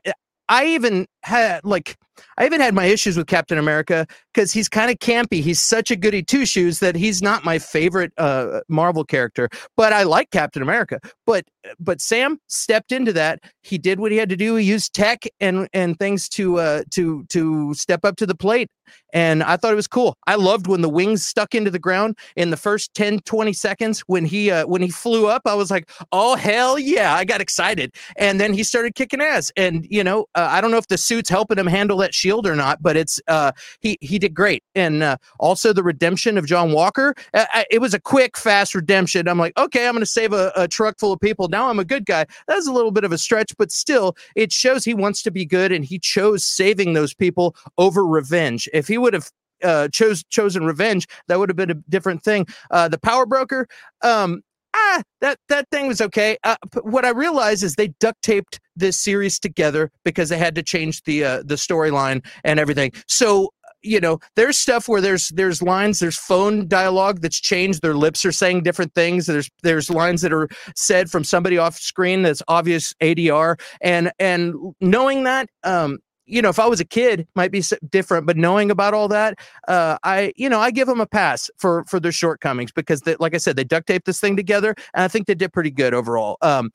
I even had like I even had my issues with Captain America because he's kind of campy. He's such a goody two shoes that he's not my favorite uh, Marvel character. But I like Captain America. But but Sam stepped into that. He did what he had to do. He used tech and and things to uh, to to step up to the plate. And I thought it was cool. I loved when the wings stuck into the ground in the first 10, 20 seconds when he uh, when he flew up. I was like, oh hell yeah! I got excited. And then he started kicking ass. And you know, uh, I don't know if the suit's helping him handle that shield or not, but it's uh, he he did great. And uh, also the redemption of John Walker. Uh, it was a quick, fast redemption. I'm like, okay, I'm going to save a, a truck full of people. Now I'm a good guy. That's a little bit of a stretch, but still, it shows he wants to be good, and he chose saving those people over revenge. If he would have uh, chose chosen revenge, that would have been a different thing. Uh, the power broker, um, ah, that that thing was okay. Uh, what I realized is they duct taped this series together because they had to change the uh, the storyline and everything. So you know there's stuff where there's there's lines there's phone dialogue that's changed their lips are saying different things there's there's lines that are said from somebody off screen that's obvious adr and and knowing that um you know, if I was a kid, might be different. But knowing about all that, uh, I, you know, I give them a pass for for their shortcomings because, they, like I said, they duct taped this thing together, and I think they did pretty good overall. Um,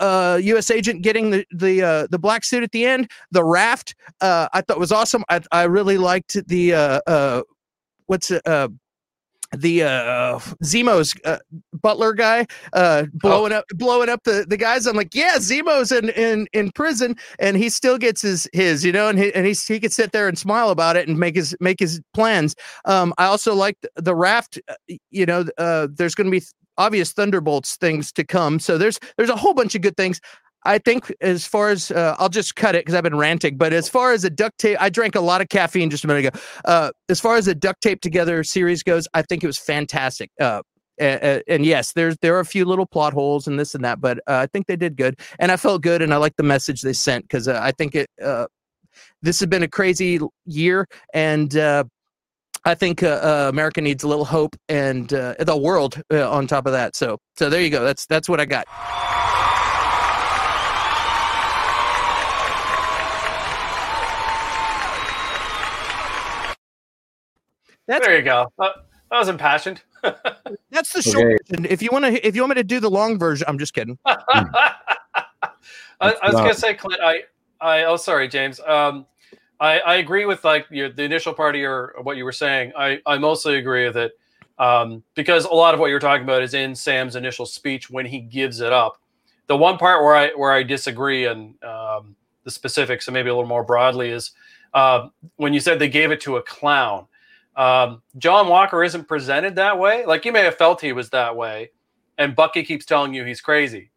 uh, U.S. agent getting the the uh, the black suit at the end, the raft, uh, I thought was awesome. I I really liked the uh, uh, what's uh, the uh Zemo's uh, butler guy uh blowing oh. up blowing up the the guys. I'm like yeah Zemo's in in in prison and he still gets his his you know and he and he he could sit there and smile about it and make his make his plans. Um I also like the raft uh, you know uh there's going to be obvious thunderbolts things to come. So there's there's a whole bunch of good things I think as far as uh, I'll just cut it because I've been ranting. But as far as a duct tape, I drank a lot of caffeine just a minute ago. Uh, as far as a duct tape together series goes, I think it was fantastic. Uh, and, and yes, there's there are a few little plot holes and this and that, but uh, I think they did good, and I felt good, and I like the message they sent because uh, I think it. Uh, this has been a crazy year, and I think America needs a little hope, and the world on top of that. So, so there you go. That's that's what I got. That's, there you go. Uh, that was impassioned. that's the short okay. version. If you want to, if you want me to do the long version, I'm just kidding. I, I, was gonna say, Clint. I, I. Oh, sorry, James. Um, I, I agree with like your, the initial part of your what you were saying. I, I mostly agree with it um, because a lot of what you're talking about is in Sam's initial speech when he gives it up. The one part where I where I disagree and um, the specifics, and maybe a little more broadly, is uh, when you said they gave it to a clown. Um, John Walker isn't presented that way. Like you may have felt he was that way, and Bucky keeps telling you he's crazy.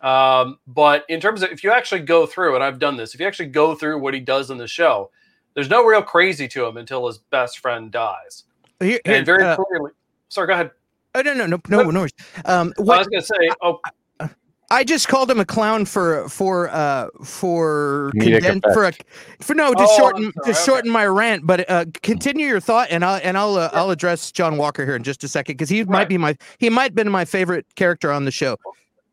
Um, but in terms of if you actually go through, and I've done this, if you actually go through what he does in the show, there's no real crazy to him until his best friend dies. Here, here, and very uh, clearly, sorry, go ahead. Oh no, no, no, no, no. Um, what, I was going to say, oh, I just called him a clown for for uh for conden- for a, for no to oh, shorten to shorten my rant. But uh, continue your thought, and I'll and I'll uh, I'll address John Walker here in just a second because he right. might be my he might have been my favorite character on the show.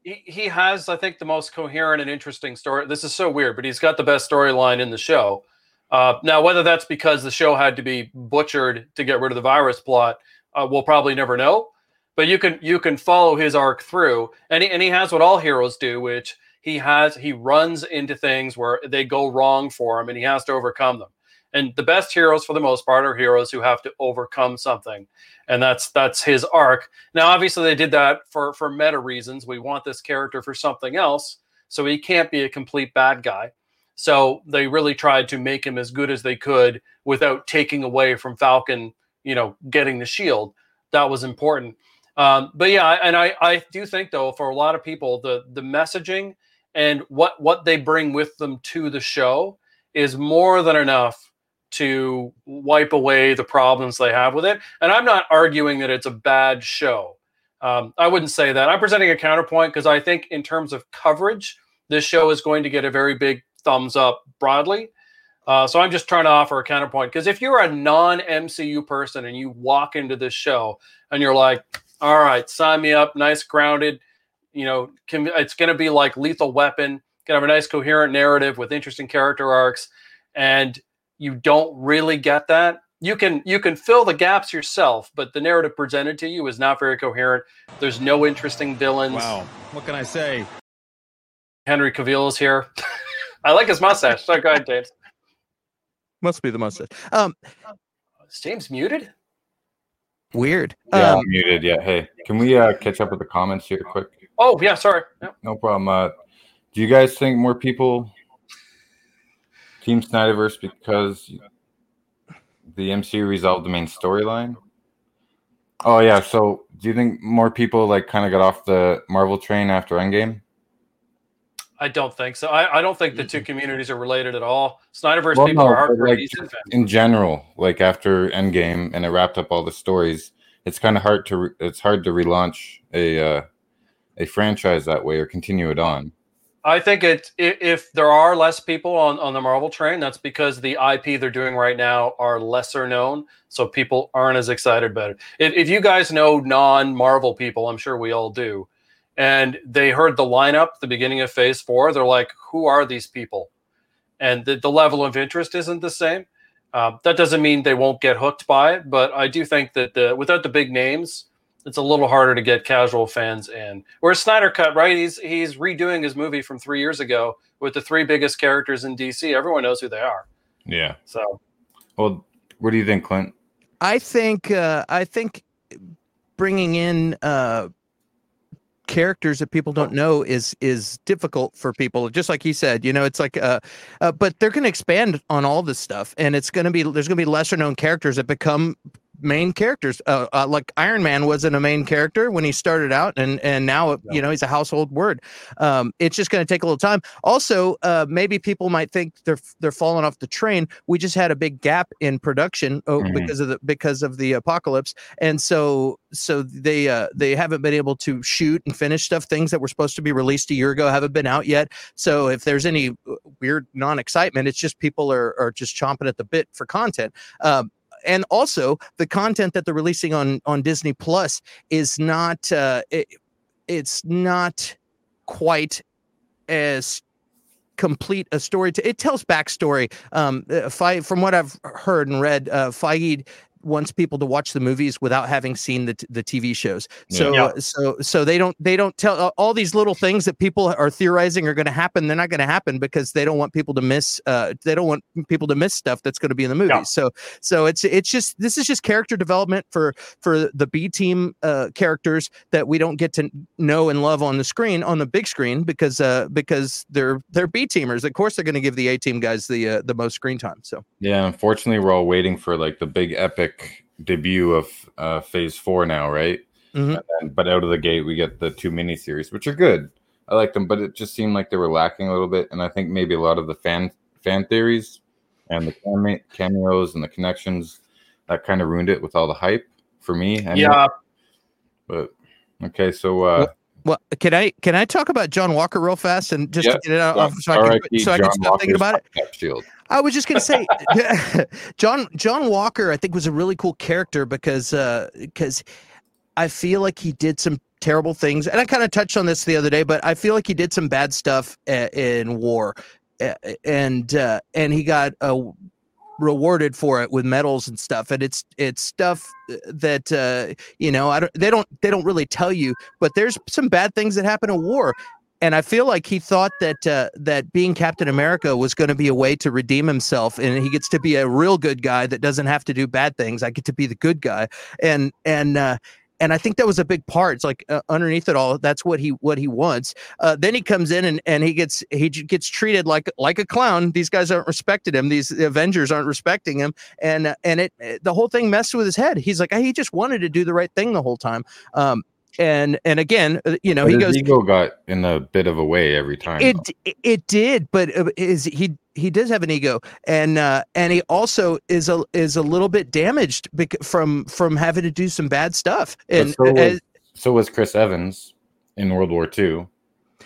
He, he has, I think, the most coherent and interesting story. This is so weird, but he's got the best storyline in the show. Uh, now, whether that's because the show had to be butchered to get rid of the virus plot, uh, we'll probably never know. But you can you can follow his arc through, and he, and he has what all heroes do, which he has he runs into things where they go wrong for him, and he has to overcome them. And the best heroes, for the most part, are heroes who have to overcome something, and that's that's his arc. Now, obviously, they did that for for meta reasons. We want this character for something else, so he can't be a complete bad guy. So they really tried to make him as good as they could without taking away from Falcon, you know, getting the shield. That was important. Um, but yeah, and I, I do think though, for a lot of people, the the messaging and what what they bring with them to the show is more than enough to wipe away the problems they have with it. And I'm not arguing that it's a bad show. Um, I wouldn't say that. I'm presenting a counterpoint because I think in terms of coverage, this show is going to get a very big thumbs up broadly. Uh, so I'm just trying to offer a counterpoint because if you're a non MCU person and you walk into this show and you're like, all right, sign me up, nice grounded, you know, can, it's going to be like Lethal Weapon, to have a nice coherent narrative with interesting character arcs, and you don't really get that. You can you can fill the gaps yourself, but the narrative presented to you is not very coherent. There's no interesting villains. Wow, what can I say? Henry Cavill is here. I like his mustache. So go ahead, James. Must be the mustache. Um, is James muted? Weird. Yeah, Um, I'm muted. Yeah. Hey, can we uh, catch up with the comments here quick? Oh yeah, sorry. Yeah. No problem. Uh, do you guys think more people Team Snyderverse because the MCU resolved the main storyline? Oh yeah. So do you think more people like kind of got off the Marvel train after Endgame? I don't think so. I, I don't think the two communities are related at all. Snyderverse Well, people no, are but, hardcore like, fans. in general, like after Endgame and it wrapped up all the stories, it's kind of hard to re- it's hard to relaunch a uh, a franchise that way or continue it on. I think it if there are less people on, on the Marvel train, that's because the IP they're doing right now are lesser known, so people aren't as excited about it. If, if you guys know non-Marvel people, I'm sure we all do, and they heard the lineup the beginning of Phase Four, they're like, "Who are these people?" And the, the level of interest isn't the same. Uh, that doesn't mean they won't get hooked by it, but I do think that the, without the big names, it's a little harder to get casual fans in. Whereas Snyder Cut, right? He's he's redoing his movie from three years ago with the three biggest characters in DC. Everyone knows who they are. Yeah. So Well, what do you think, Clint? I think uh, I think bringing in uh, characters that people don't know is is difficult for people. Just like he said, you know, it's like, uh, uh, but they're going to expand on all this stuff, and it's going to be there's going to be lesser known characters that become main characters. Uh, uh, like Iron Man wasn't a main character when he started out, and and now you know he's a household word. Um, it's just going to take a little time. Also, uh, maybe people might think they're they're falling off the train. We just had a big gap in production oh, Mhm. because of the because of the apocalypse, and so so they uh, they haven't been able to shoot and finish stuff. Things that were supposed to be released a year ago haven't been out yet. So if there's any uh, weird non excitement, it's just people are are just chomping at the bit for content. Um, and also the content that they're releasing on on Disney Plus is not uh, it, it's not quite as complete a story. To it tells backstory. Um uh, from what i've heard and read uh Feige wants people to watch the movies without having seen the, t- the tv shows. So Yeah. so so they don't they don't tell uh, all these little things that people are theorizing are going to happen they're not going to happen because they don't want people to miss uh they don't want people to miss stuff that's going to be in the movies. So so it's it's just this is just character development for for the b team uh characters that we don't get to know and love on the screen on the big screen because uh because they're they're b teamers. Of course they're going to give the a team guys the uh, the most screen time so. Yeah, unfortunately, we're all waiting for like the big epic debut of uh, Phase Four now, right? Mhm. And then, but out of the gate, we get the two miniseries, which are good. I like them, but it just seemed like they were lacking a little bit, and I think maybe a lot of the fan fan theories and the came- cameos and the connections that kind of ruined it with all the hype for me. anyway. Yeah. but okay, so uh, well can i can i talk about john walker real fast and just to get it out John- off so i can, R.I.P. so I can stop thinking about it. I was just gonna say, John John Walker, I think was a really cool character because because I feel like he did some terrible things, and I kind of touched on this the other day, but I feel like he did some bad stuff uh, in war, uh, and uh, and he got uh, rewarded for it with medals and stuff and it's it's stuff that uh you know i don't they don't they don't really tell you but there's some bad things that happen in war and I feel like he thought that uh, that being Captain America was going to be a way to redeem himself, and he gets to be a real good guy that doesn't have to do bad things. I get to be the good guy, and and uh, and I think that was a big part. It's like uh, underneath it all, that's what he what he wants. Uh, then he comes in and, and he gets he gets treated like like a clown. These guys aren't respected him. These Avengers aren't respecting him, and and it the whole thing messed with his head. He's like he just wanted to do the right thing the whole time. Um, and and again, uh, you know, But he his goes. ego got in a bit of a way every time. It though. it did, but uh, is he he does have an ego, and uh, and he also is a is a little bit damaged bec- from from having to do some bad stuff. And so, was, as- so was Chris Evans in World War II.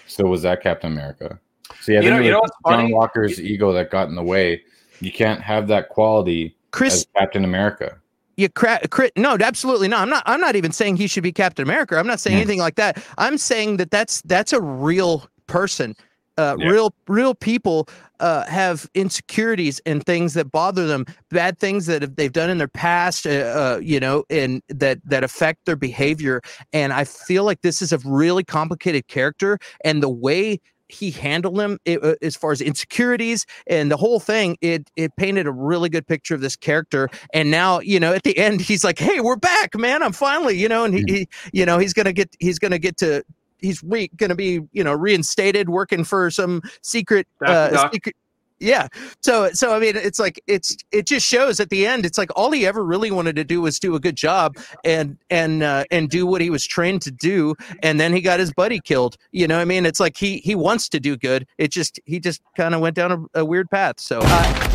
So was that Captain America. See, I You know- you know John funny? Walker's ego that got in the way. You can't have that quality Chris- as Captain America. You cra- crit no absolutely not. I'm not i'm not even saying he should be captain america. I'm not saying Yeah. anything like that. I'm saying that that's that's a real person. Uh, Yeah. real real people uh, have insecurities and things that bother them bad things that they've done in their past uh, uh, you know and that that affect their behavior. And i feel like this is a really complicated character and the way he handled them it, uh, as far as insecurities and the whole thing it it painted a really good picture of this character. And now you know at the end he's like hey we're back man i'm finally you know and he, he you know he's gonna get he's gonna get to he's re, gonna be you know reinstated working for some secret uh secret yeah so so i mean it's like it's it just shows at the end it's like all he ever really wanted to do was do a good job and and uh, and do what he was trained to do and then he got his buddy killed you know what i mean it's like he he wants to do good it just he just kind of went down a, a weird path so uh,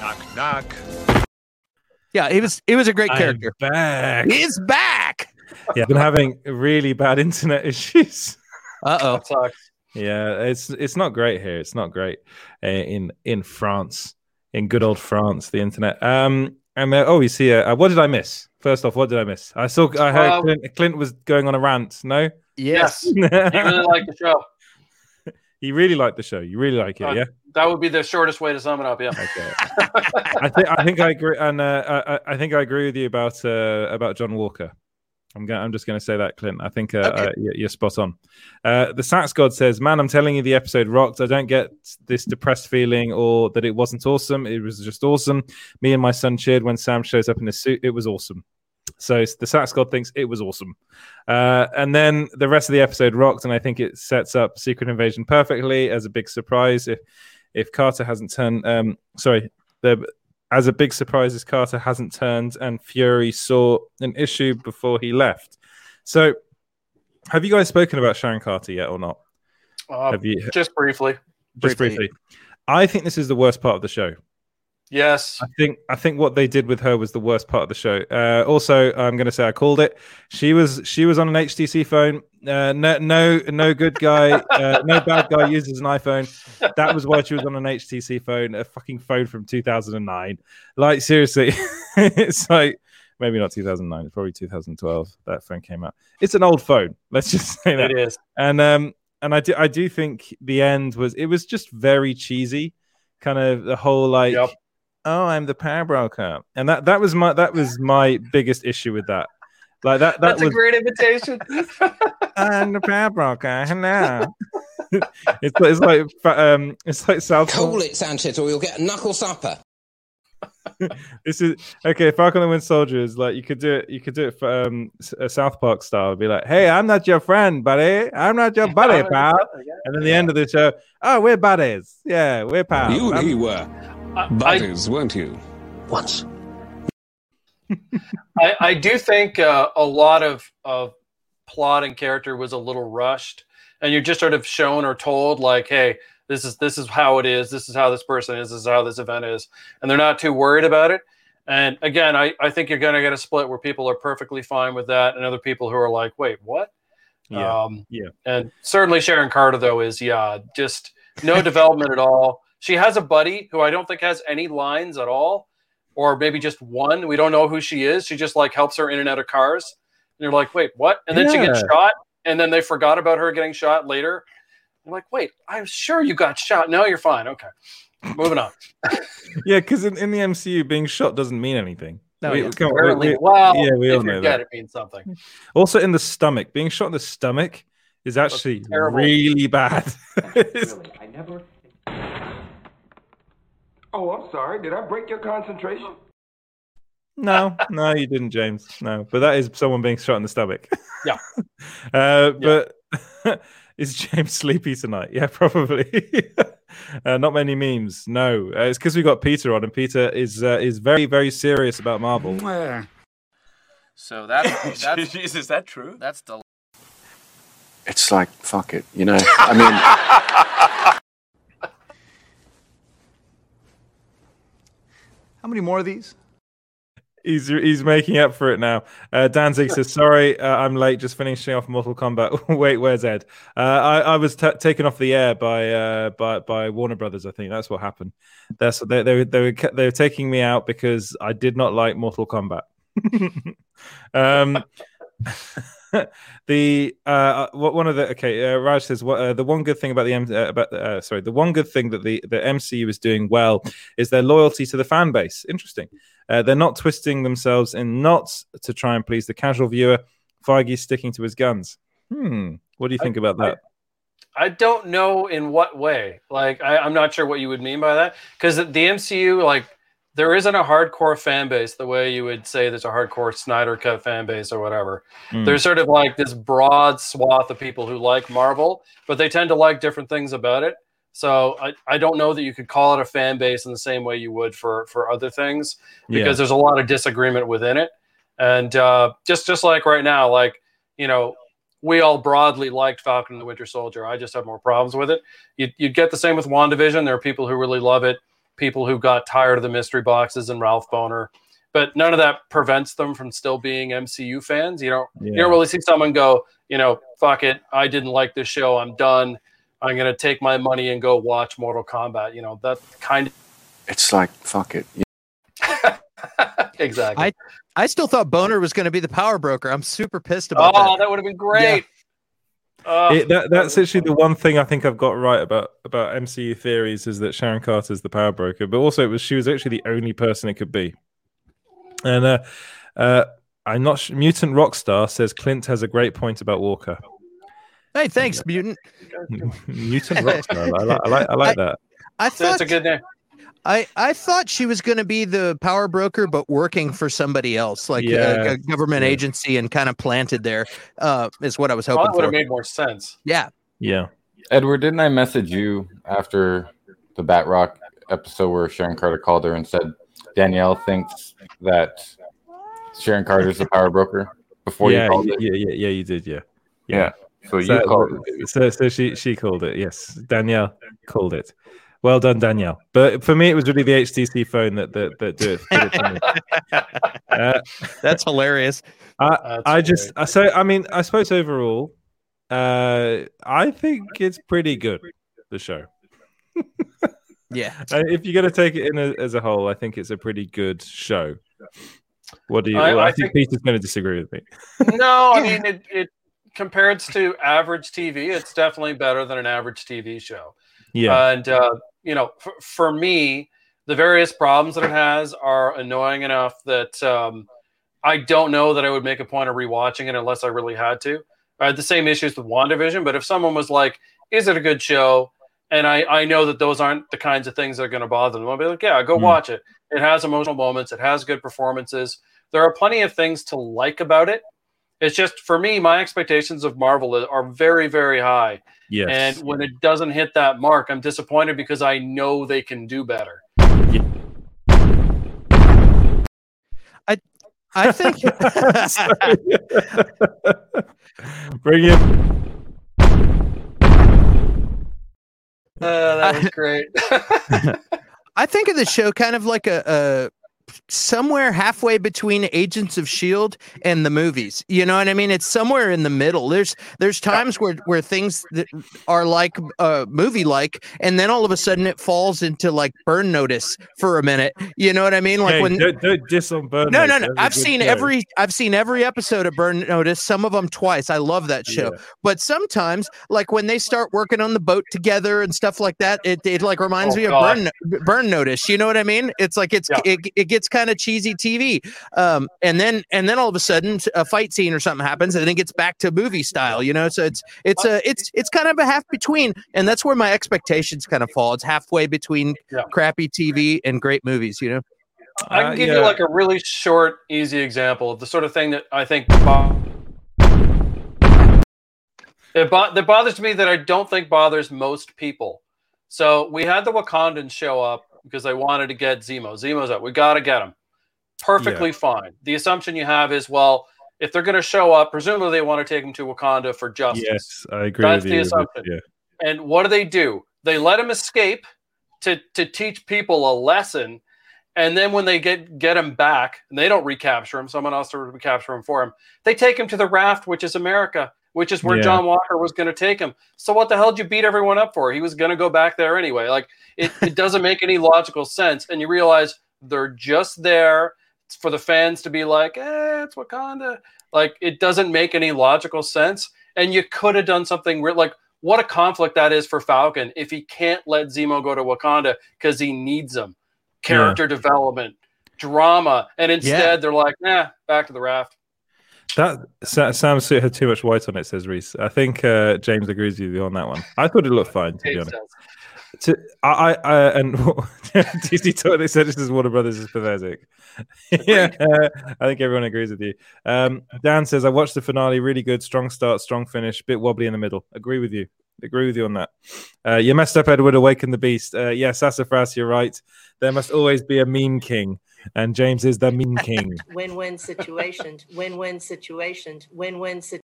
Knock, knock. yeah he was he was a great I'm character back. he's back Yeah, I've been having really bad internet issues. uh-oh That sucks. Yeah, it's it's not great here. It's not great uh, in in France, in good old France, the internet. Um, and uh, oh, you see, uh, uh, what did I miss? First off, what did I miss? I saw, I heard Well- Clint, Clint was going on a rant. No, yes You really like the show. you really like the show. You really like it, Uh, yeah. That would be the shortest way to sum it up. Yeah. Okay. I think I think I agree, and uh, I, I- I think I agree with you about uh, about John Walker. I'm going. I'm just going to say that, Clint. I think uh, uh, you're, you're spot on. Uh, the Sats God says, "Man, I'm telling you, the episode rocked. I don't get this depressed feeling or that it wasn't awesome. It was just awesome. Me and my son cheered when Sam shows up in his suit. It was awesome." So the Sats God thinks it was awesome, uh, and then the rest of the episode rocked, and I think it sets up Secret Invasion perfectly as a big surprise. If if Carter hasn't turned, um, sorry, the as a big surprise as Carter hasn't turned and Fury saw an issue before he left. So, have you guys spoken about Sharon Carter yet or not? Uh, Have you- just briefly? Just briefly. I think this is the worst part of the show. Yes. I think I think what they did with her was the worst part of the show. Uh, also, I'm going to say I called it. She was she was on an HTC phone. Uh, no no no good guy, uh, no bad guy uses an iPhone. That was why she was on an HTC phone, a fucking phone from 2009. Like seriously, it's like maybe not 2009, it's probably 2012 that phone came out. It's an old phone. Let's just say that It is. and um and I do I do think the end was it was just very cheesy, kind of the whole like oh I'm the power broker, and that that was my that was my biggest issue with that. Like that that That's was a great invitation. I'm the power broker. Hello. it's it's like um it's like South Call it, Sanchez, or you'll get a knuckle supper. this is okay. Falcon and Winter Soldier is like you could do it. You could do it for um S- uh, South Park style. Be like, hey, I'm not your friend, buddy. I'm not your buddy, pal. And then the end of the show, oh, we're buddies. Yeah, we're pals. You I'm- he were buddies, weren't you? Once. I, I do think uh, a lot of, of plot and character was a little rushed, and you're just sort of shown or told like, "Hey, this is this is how it is. This is how this person is. This is how this event is," and they're not too worried about it. And again, I, I think you're going to get a split where people are perfectly fine with that, and other people who are like, "Wait, what?" Yeah. Um, yeah. and certainly Sharon Carter though is yeah, just no development at all. She has a buddy who I don't think has any lines at all, or maybe just one. We don't know who she is. She just like helps her in and out of cars. And you're like, wait, what? And then she gets shot, and then they forgot about her getting shot later. You're like, wait, I'm sure you got shot. No, you're fine. Okay. Moving on. yeah, because in, in the MCU, being shot doesn't mean anything. No, We- yeah. come on, we- we- well, yeah, we if all know that. it means something. Also, in the stomach, being shot in the stomach is actually really bad. really, I never. Oh, I'm sorry. Did I break your concentration? no, no, you didn't, James. No, but that is someone being shot in the stomach. Yeah. Uh, but is James sleepy tonight? Yeah, probably. uh, not many memes. No, uh, it's because we got Peter on, and Peter is uh, is very very serious about Marvel. So that's that's is that true? That's the It's like, fuck it, you know? I mean, How many more of these? He's he's making up for it now. Uh, Danzig says, "Sorry, uh, I'm late. Just finishing off Mortal Kombat. Wait, where's Ed? Uh, I, I was t- taken off the air by uh, by by Warner Brothers. I think that's what happened. That's they they were they were, they were taking me out because I did not like Mortal Kombat. um, the uh, what one of the okay, uh, Raj says what uh, the one good thing about the M- uh, about uh, sorry the one good thing that the the MCU is doing well is their loyalty to the fan base. Interesting. Uh, they're not twisting themselves in knots to try and please the casual viewer. Feige's sticking to his guns. Hmm. What do you think about that? I don't know in what way. Like, I, I'm not sure what you would mean by that. Because the MCU, like, there isn't a hardcore fan base the way you would say there's a hardcore Snyder Cut fan base or whatever. Hmm. There's sort of like this broad swath of people who like Marvel, but they tend to like different things about it. So I, I don't know that you could call it a fan base in the same way you would for for other things because Yeah. there's a lot of disagreement within it. And uh, just just like right now, like you know, we all broadly liked Falcon and the Winter Soldier. I just have more problems with it. You'd, you'd get the same with WandaVision. There are people who really love it, people who got tired of the mystery boxes and Ralph Bohner. But none of that prevents them from still being MCU fans. You don't you don't really see someone go, you know, fuck it, I didn't like this show, I'm done. I'm gonna take my money and go watch Mortal Kombat. You know, that kind of it's like, fuck it. you exactly. I I still thought Bohner was going to be the power broker. I'm super pissed about oh, that. that would have been great. Uh, It- that, that's actually the one thing I think I've got right about about MCU theories is that Sharon Carter is the power broker, but also it was she was actually the only person it could be. And uh, uh, I'm not sh- mutant rockstar says Clint has a great point about Walker. Hey, thanks, mutant. mutant rockstar, I like I like, I like that. I That's thought a good name. I, I thought she was going to be the power broker, but working for somebody else, like a- Yeah, a, government yeah. agency, and kind of planted there. Uh, is what I was Well, hoping that would have made more sense. yeah, Yeah. Edward, didn't I message you after the Batroc episode where Sharon Carter called her and said Danielle thinks that Sharon Carter's the power broker before yeah, you called yeah, it? yeah, yeah, yeah, you did, yeah. Yeah. So you called it. so, so she she called it. Yes, Danielle called it. Well done, Danielle. But for me, it was really the HTC phone that that, that do it. did it for me. Uh, that's hilarious. I, That's I just I so I mean I suppose overall, uh, I think it's pretty good. The show. Yeah. Uh, if you're going to take it in a, as a whole, I think it's a pretty good show. What do you? I- well, I, I think, think- Peter's going to disagree with me. no, I mean it, it compared to average TV, it's definitely better than an average TV show. Yeah. And uh, you know, for, for me, the various problems that it has are annoying enough that um, I don't know that I would make a point of rewatching it unless I really had to. I had the same issues with WandaVision, but if someone was like, "Is it a good show?" and I, I know that those aren't the kinds of things that are going to bother them, I'll be like, "Yeah, go Hmm. watch it. It has emotional moments. It has good performances. There are plenty of things to like about it. It's just for me, my expectations of Marvel are very, very high. Yes. And when it doesn't hit that mark, I'm disappointed because I know they can do better. I think. Bring it. Uh, that was great. I think of the show kind of like a, a somewhere halfway between Agents of Shield and the movies. You know what I mean? It's somewhere in the middle. There's there's times where where things that are like uh movie like, and then all of a sudden it falls into like burn notice for a minute. You know what I mean? Like Hey, when don't, don't diss on Burn no, Notice. no, no. I've seen show. every I've seen every episode of Burn Notice, some of them twice. I love that show. Yeah. But sometimes, like when they start working on the boat together and stuff like that, it, it like reminds Oh, me of God. Burn Burn Notice. You know what I mean? It's like it's Yeah. it, it gets kind of cheesy TV. Um and then and then all of a sudden a fight scene or something happens and then it gets back to movie style, you know? So it's it's a it's it's kind of a half between and that's where my expectations kind of fall. It's halfway between Yeah. crappy TV and great movies, you know? I Uh, can give yeah. you like a really short, easy example of the sort of thing that I think it bo- that bothers me that I don't think bothers most people. So we had the Wakandans show up because they wanted to get Zemo. Zemo's up. We got to get him. Perfectly fine. The assumption you have is, well, if they're going to show up, presumably they want to take him to Wakanda for justice. Yes, I agree That's with the you. assumption. Yeah. And what do they do? They let him escape to to teach people a lesson. And then when they get get him back, and they don't recapture him, someone else to recapture him for him. They take him to the raft, which is America, which is where Yeah. John Walker was going to take him. So what the hell did you beat everyone up for? He was going to go back there anyway. Like it, it doesn't make any logical sense. And you realize they're just there for the fans to be like, eh, it's Wakanda. Like it doesn't make any logical sense. And you could have done something re- like what a conflict that is for Falcon if he can't let Zemo go to Wakanda because he needs him. Character development, drama, and instead they're like, nah, back to the raft. That Sa- Sam suit had too much white on it, says Reese. I think uh, James agrees with you on that one. I thought it looked fine, to be honest. To, I, I, I and Disney talk, they said this is Warner Brothers is pathetic. yeah, uh, I think everyone agrees with you. Um, Dan says I watched the finale, really good, strong start, strong finish, bit wobbly in the middle. Agree with you. Agree with you on that. Uh, you messed up, Edward. Awaken the beast. Uh, yeah, Sassafras, you're right. There must always be a meme king, and James is the meme king. Win-win situations. Win-win situations. Win-win situations.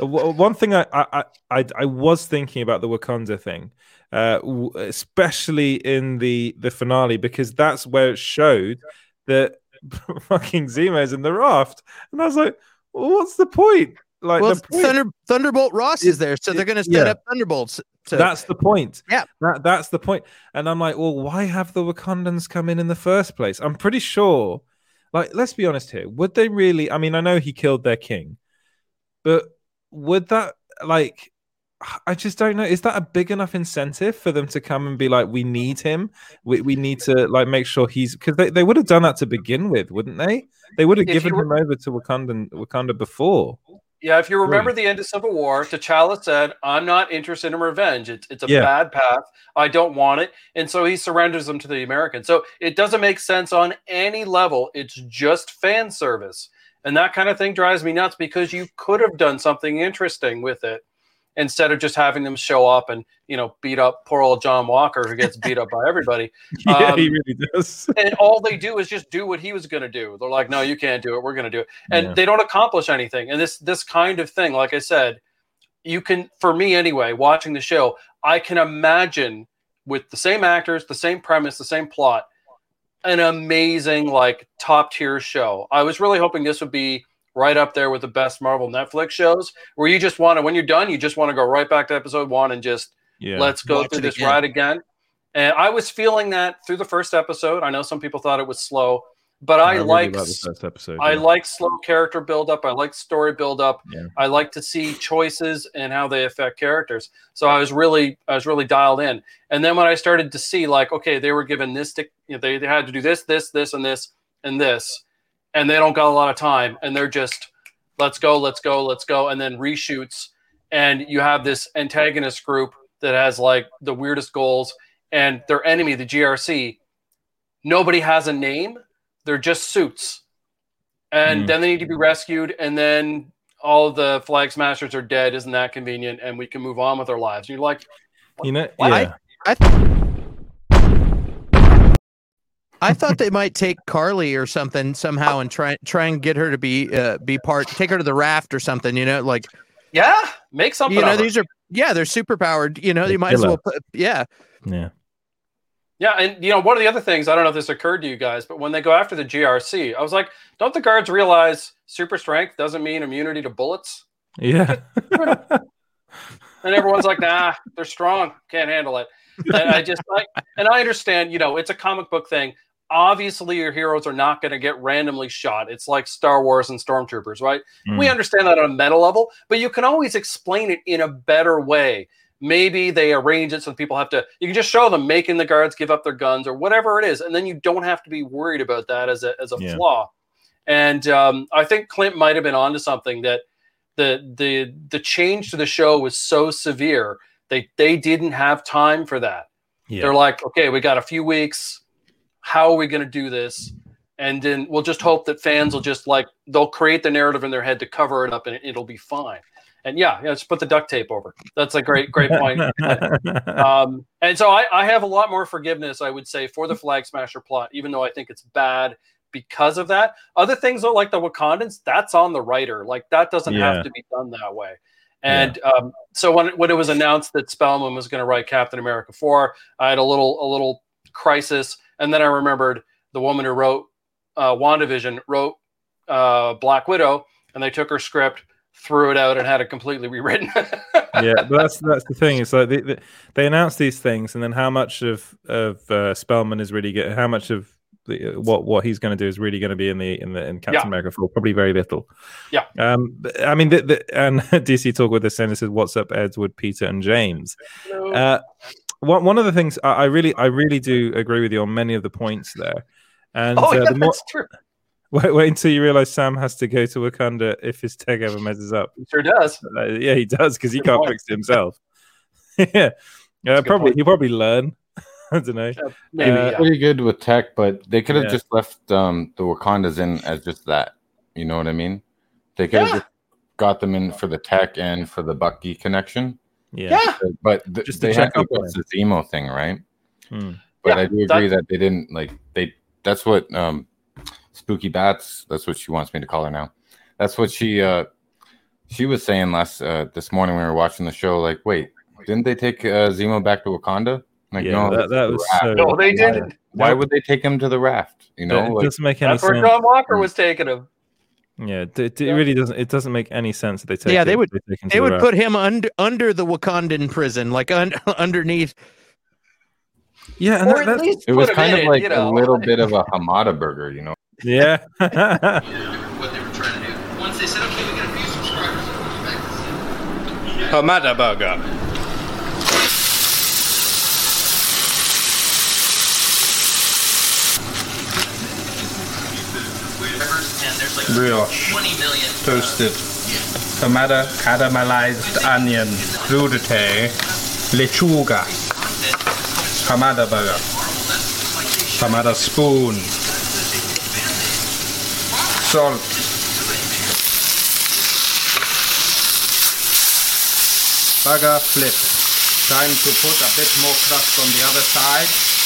Uh, One thing I, I I I was thinking about the Wakanda thing, uh, especially in the the finale, because that's where it showed that fucking Zemo's in the raft, and I was like, well, what's the point? Like, well, the point- Thunder Thunderbolt Ross is there, so they're going to set yeah. up Thunderbolts. To, that's the point. Yeah. That that's the point. And I'm like, well, why have the Wakandans come in in the first place? I'm pretty sure. Like, let's be honest here. Would they really? I mean, I know he killed their king, but would that like? I just don't know. Is that a big enough incentive for them to come and be like, we need him. We, we need to like make sure he's because they, they would have done that to begin with, wouldn't they? They would have If given you him over to Wakanda Wakanda before. Yeah, if you remember the end of Civil War, T'Challa said, "I'm not interested in revenge. It's it's a Yeah. bad path. I don't want it." And so he surrenders them to the Americans. So it doesn't make sense on any level. It's just fan service, and that kind of thing drives me nuts because you could have done something interesting with it instead of just having them show up and you know beat up poor old John Walker who gets beat up by everybody. Yeah, Um, he really does. and all they do is just do what he was going to do. They're like, "No, you can't do it. We're going to do it," and Yeah. they don't accomplish anything. And this this kind of thing, like I said, you can, for me anyway, watching the show, I can imagine with the same actors, the same premise, the same plot, an amazing like top tier show. I was really hoping this would be right up there with the best Marvel Netflix shows, where you just want to, when you're done, you just want to go right back to episode one and just Yeah. let's go Watch through this again. ride again. And I was feeling that through the first episode. I know some people thought it was slow, but I, really like like episode. I yeah. like slow character build up. I like story build up. Yeah. I like to see choices and how they affect characters. So I was really I was really dialed in. And then when I started to see like okay, they were given this to, you know, they, they had to do this, this, this, and this, and this, and they don't got a lot of time, and they're just let's go, let's go, let's go, and then reshoots, and you have this antagonist group that has like the weirdest goals, and their enemy, the GRC, nobody has a name. They're just suits. And Mm. then they need to be rescued. And then all of the flag smashers are dead. Isn't that convenient? And we can move on with our lives. And You're like, You know, yeah. I I thought they might take Karli or something somehow and try try and get her to be uh, be part, take her to the raft or something. You know, like yeah, make something. you know of her. these are yeah they're super powered. You know, you might as well put yeah. Yeah. Yeah, and you know, one of the other things I don't know if this occurred to you guys, but when they go after the GRC, I was like, don't the guards realize super strength doesn't mean immunity to bullets? Yeah. And everyone's like, nah, they're strong, can't handle it. And I just like, and I understand, you know, it's a comic book thing. Obviously, your heroes are not going to get randomly shot. It's like Star Wars and Stormtroopers, right? Hmm. We understand that on a meta level, but you can always explain it in a better way. Maybe they arrange it so people have to, you can just show them making the guards give up their guns or whatever it is. And then you don't have to be worried about that as a, as a Yeah. flaw. And um, I think Clint might have been onto something that the the the change to the show was so severe they they didn't have time for that. Yeah. They're like, okay, we got a few weeks. How are we going to do this? And then we'll just hope that fans will just like they'll create the narrative in their head to cover it up, and it'll be fine. And yeah, yeah, just put the duct tape over. That's a great great point. um, and so I, I have a lot more forgiveness, I would say, for the Flag Smasher plot, even though I think it's bad because of that. Other things though, like the Wakandans, that's on the writer. Like that doesn't Yeah. have to be done that way. And um, so when when it was announced that Spellman was going to write Captain America four, I had a little a little crisis, and then I remembered the woman who wrote uh, WandaVision wrote uh, Black Widow, and they took her script, threw it out, and had it completely rewritten. yeah, but that's that's the thing. It's like they, they, they announce these things, and then how much of of uh, Spellman is really get how much of the, what what he's going to do is really going to be in the in the in Captain Yeah. America four? Probably very little. Yeah. Um. but, I mean, the, the, and DC talk with this and it says, "What's up, Edward, Peter, and James." Uh, one one of the things I, I really I really do agree with you on many of the points there, and oh uh, yeah, the more, that's true. wait, wait until you realize Sam has to go to Wakanda if his tech ever messes up. He sure does. Uh, yeah, he does because he can't point. fix it himself. yeah, yeah, good probably point. he'll probably learn. I don't know. maybe, Uh, yeah. pretty good with tech, but they could have Yeah. just left um, the Wakandas in as just that. You know what I mean? They could have Yeah. just got them in for the tech and for the Bucky connection. Yeah. Yeah. But th- Just to they had check to up the Zemo thing, right? Hmm. But Yeah, I do agree that, they didn't like they. That's what um, Spooky Bats. That's what she wants me to call her now. That's what she uh, she was saying last uh, this morning when we were watching the show. Like, wait, didn't they take uh, Zemo back to Wakanda? Like, Yeah, that- that was so- No, they didn't. Why would they take him to the raft? You know, it like, doesn't make any That's where. John Walker was taking him. Yeah, it, it really doesn't. It doesn't make any sense that they take. Yeah, they would- take him to They the would raft. put him under under the Wakandan prison, like un, underneath. Yeah, and Or that, at that's, least it was kind in of like you know. a little bit of a Hamada burger, you know. yeah. what they were trying to do. Once they said, okay, we got a few subscribers, we'll back this in. Hamada burger. And there's like Brioche. Toasted. tomato, caramelized onion. Crudité. Lechuga. Hamada burger. Hamada spoon. Salt. Burger flip. Time to put a bit more crust on the other side.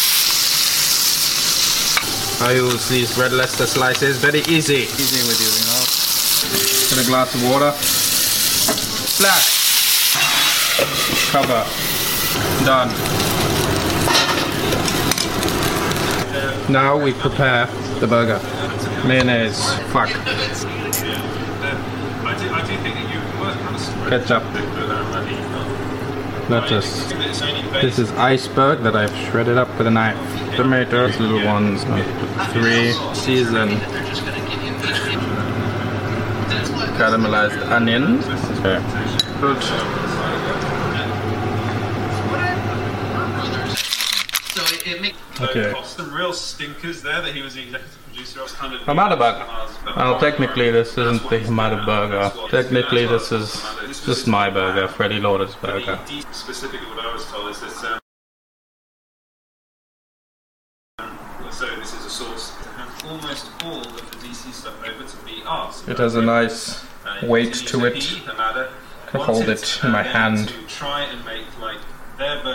I use these red Leicester slices. Very easy. Easy with you, you know. Get a glass of water. Splash. Cover. Done. Now we prepare the burger. Mayonnaise. Fuck. Ketchup. Lettuce. This is iceberg that I've shredded up with a knife. Tomatoes, little ones. Three. Season. Caramelized onions. Okay. Good. So it, it makes Okay. Some real stinkers there that he was the Hamada burger. Well, technically this isn't the Hamada burger. Technically this is just my burger, Freddy Lauder's burger. Specifically, what I was told is that. So this is a source to have almost all of the DC stuff over to be ours. It has a nice weight to it. Can hold it in my hand.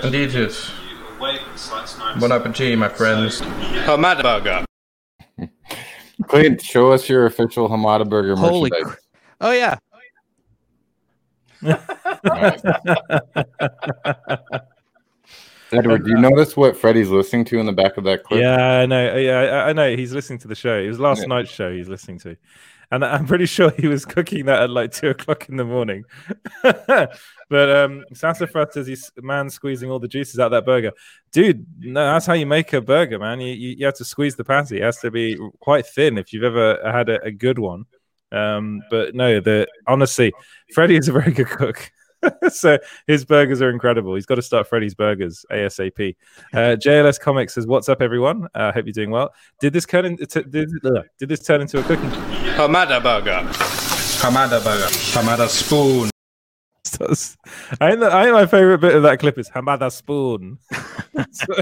of it. from. Bon appetit, my friends. Hamada burger. Clint, show us your official Hamada burger Holy merchandise. Oh yeah, Edward, do you notice what Freddie's listening to in the back of that clip? Yeah, I know. Yeah, I, I know. He's listening to the show. It was last Yeah. night's show he's listening to. And I'm pretty sure he was cooking that at like two o'clock in the morning. but um sassafras says he's man squeezing all the juices out of that burger. Dude, no, that's how you make a burger, man. You, you, you have to squeeze the patty. It has to be quite thin if you've ever had a, a good one. Um, but no, the honestly, Freddie is a very good cook. so his burgers are incredible. He's got to start Freddy's Burgers ASAP. Uh, JLS Comics says, "What's up, everyone? I uh, hope you're doing well. Did this turn into did, did this turn into a cooking? Hamada burger. Hamada burger. Hamada spoon. I think, the, I think my favorite bit of that clip is Hamada spoon. So-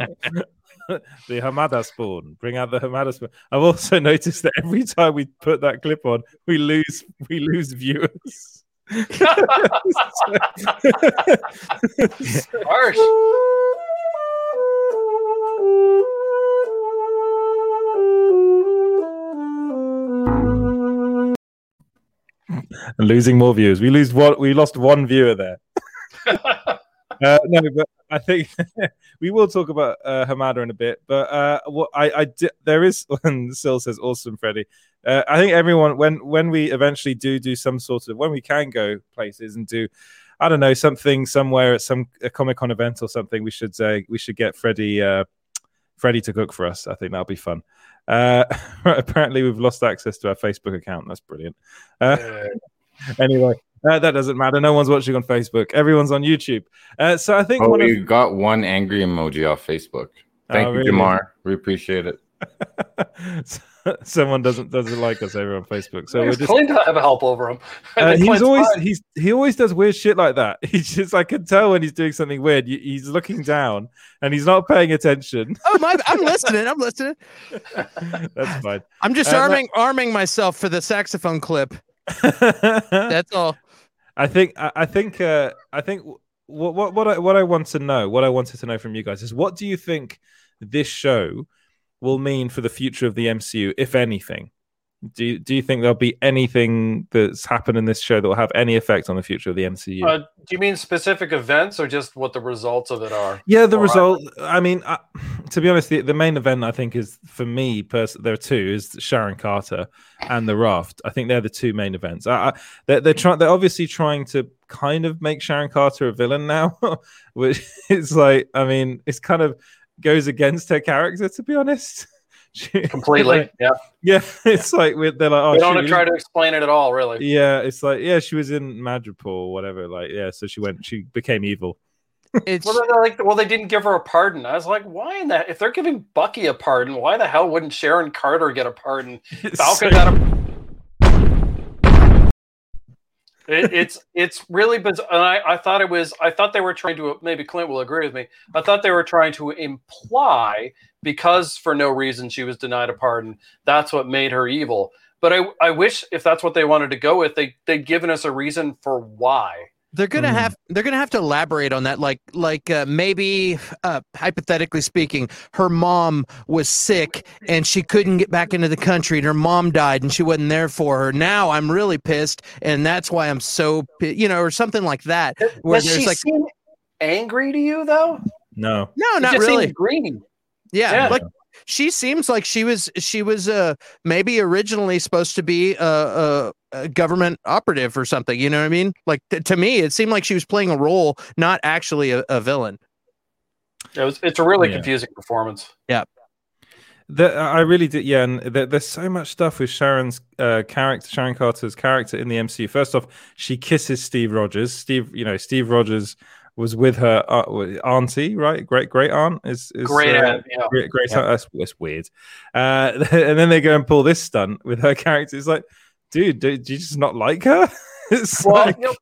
the Hamada spoon. Bring out the Hamada spoon. I've also noticed that every time we put that clip on, we lose we lose viewers. Harsh. and losing more viewers. We lose one. We lost one viewer there. uh, no, but I think we will talk about uh, Hamada in a bit. But uh, what I, I di- there is one. Sil says, "Awesome, Freddie." Uh, I think everyone when when we eventually do do some sort of when we can go places and do. I don't know something somewhere at some a Comic Con event or something. We should say we should get Freddie uh, Freddie to cook for us. I think that'll be fun. Uh, apparently, we've lost access to our Facebook account. That's brilliant. Uh, anyway, uh, that doesn't matter. No one's watching on Facebook. Everyone's on YouTube. Uh, so I think Oh, one of we got one angry emoji off Facebook. Thank Oh, you, really? Jamar. We appreciate it. someone doesn't doesn't like us over on Facebook. So we're just Clint to have a help over him. Uh, he's always fine. he's he always does weird shit like that. He's just I can tell when he's doing something weird. He's looking down and he's not paying attention. Oh my! I'm listening. I'm listening. That's fine. I'm just Uh, no- arming arming myself for the saxophone clip. That's all. I think I think uh, I think what what what I what I want to know, what I wanted to know from you guys is what do you think this show will mean for the future of the MCU, if anything? Do you, do you think there'll be anything that's happened in this show that will have any effect on the future of the MCU? Uh, do you mean specific events or just what the results of it are? Yeah, the result. I mean, uh, to be honest, the, the main event I think is for me. Pers- there are two: is Sharon Carter and the Raft. I think they're the two main events. I, I, they're they're trying. They're obviously trying to kind of make Sharon Carter a villain now, which is like, I mean, it's kind of goes against her character. To be honest, She- Completely. Yeah. yeah. It's like we're, they're like, oh, we don't want to try to explain it at all, really. yeah, it's like yeah, she was in Madripoor or whatever. Like yeah, so she went, she became evil. It's well, they're like, well, they didn't give her a pardon. I was like, why in that? If they're giving Bucky a pardon, why the hell wouldn't Sharon Carter get a pardon? Falcon so- got a. It, it's it's really bizarre. And I, I thought it was. I thought they were trying to. Maybe Clint will agree with me. I thought they were trying to imply because for no reason she was denied a pardon. That's what made her evil. But I I wish if that's what they wanted to go with, they they'd given us a reason for why. They're gonna Mm. have they're gonna have to elaborate on that. Like like uh, maybe uh, hypothetically speaking, her mom was sick and she couldn't get back into the country, and her mom died, and she wasn't there for her. Now I'm really pissed, and that's why I'm so pi- you know, or something like that. Where Does there's she like seem angry to you though? No, no, She not really. Green. Yeah, Yeah. like she seems like she was she was uh maybe originally supposed to be a, a, a government operative or something. You know what I mean? Like t- to me, it seemed like she was playing a role, not actually a, a villain. It was, it's a really Yeah. confusing performance. Yeah. The, I really did, yeah. And there, there's so much stuff with Sharon's uh, character, Sharon Carter's character in the MCU. First off, she kisses Steve Rogers. Steve, you know, Steve Rogers was with her uh, auntie, right? Great, great aunt is, is Great uh, aunt, yeah. great, great Yeah. aunt. That's, that's weird. Uh, and then they go and pull this stunt with her character. It's like, dude, do, do you just not like her? it's Well, like, you know,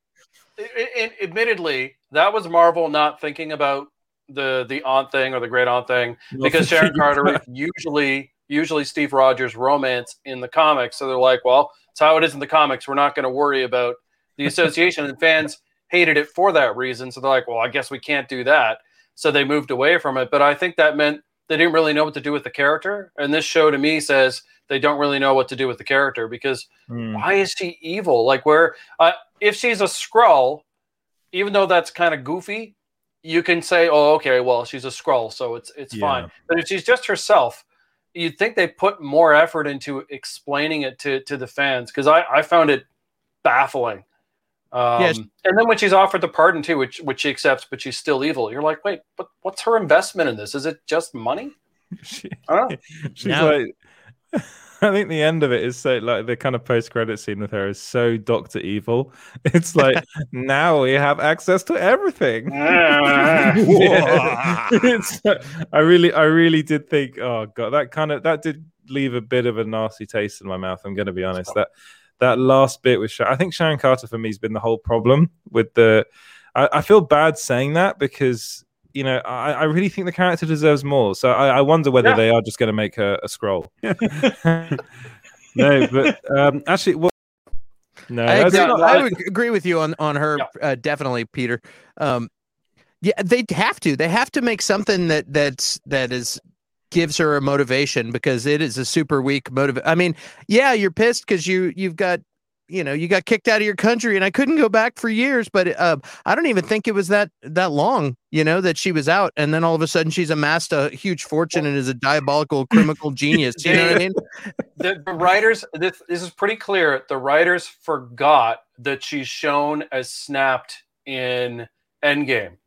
i- i- admittedly, that was Marvel not thinking about the the aunt thing or the great aunt thing Not because Sharon Carter about- usually usually Steve Rogers romance in the comics. So they're like, well, it's how it is in the comics. We're not going to worry about the association, and fans hated it for that reason. So they're like, well, I guess we can't do that. So they moved away from it. But I think that meant they didn't really know what to do with the character. And this show to me says they don't really know what to do with the character because Hmm. why is she evil? Like where uh, if she's a Skrull, even though that's kind of goofy, you can say, "Oh, okay, well, she's a Skrull, so it's it's Yeah. fine." But if she's just herself, you'd think they put more effort into explaining it to to the fans because I I found it baffling. Um, Yes. And then when she's offered the pardon too, which which she accepts, but she's still evil. You're like, wait, but what's her investment in this? Is it just money? I don't know. She's No. like, I think the end of it is so like the kind of post credit scene with her is so Doctor Evil. It's like now we have access to everything. Yeah. It's- I really, I really did think, oh god, that kind of that did leave a bit of a nasty taste in my mouth. I'm going to be honest. That that last bit with Sharon, I think Sharon Carter for me has been the whole problem with the. I, I feel bad saying that because you know I, I really think the character deserves more. So I, I wonder whether Yeah. they are just going to make her a Skrull. no, but um, actually, well, no, I agree, not- I would agree with you on on her uh, definitely, Peter. Um, yeah, they have to. They have to make something that that's that is gives her a motivation because it is a super weak motive. I mean, yeah, you're pissed because you you've got you know you got kicked out of your country and I couldn't go back for years, but uh, I don't even think it was that that long. You know that she was out, and then all of a sudden she's amassed a huge fortune and is a diabolical criminal genius. You know what I mean? the, the writers this, this is pretty clear the writers forgot that she's shown as snapped in endgame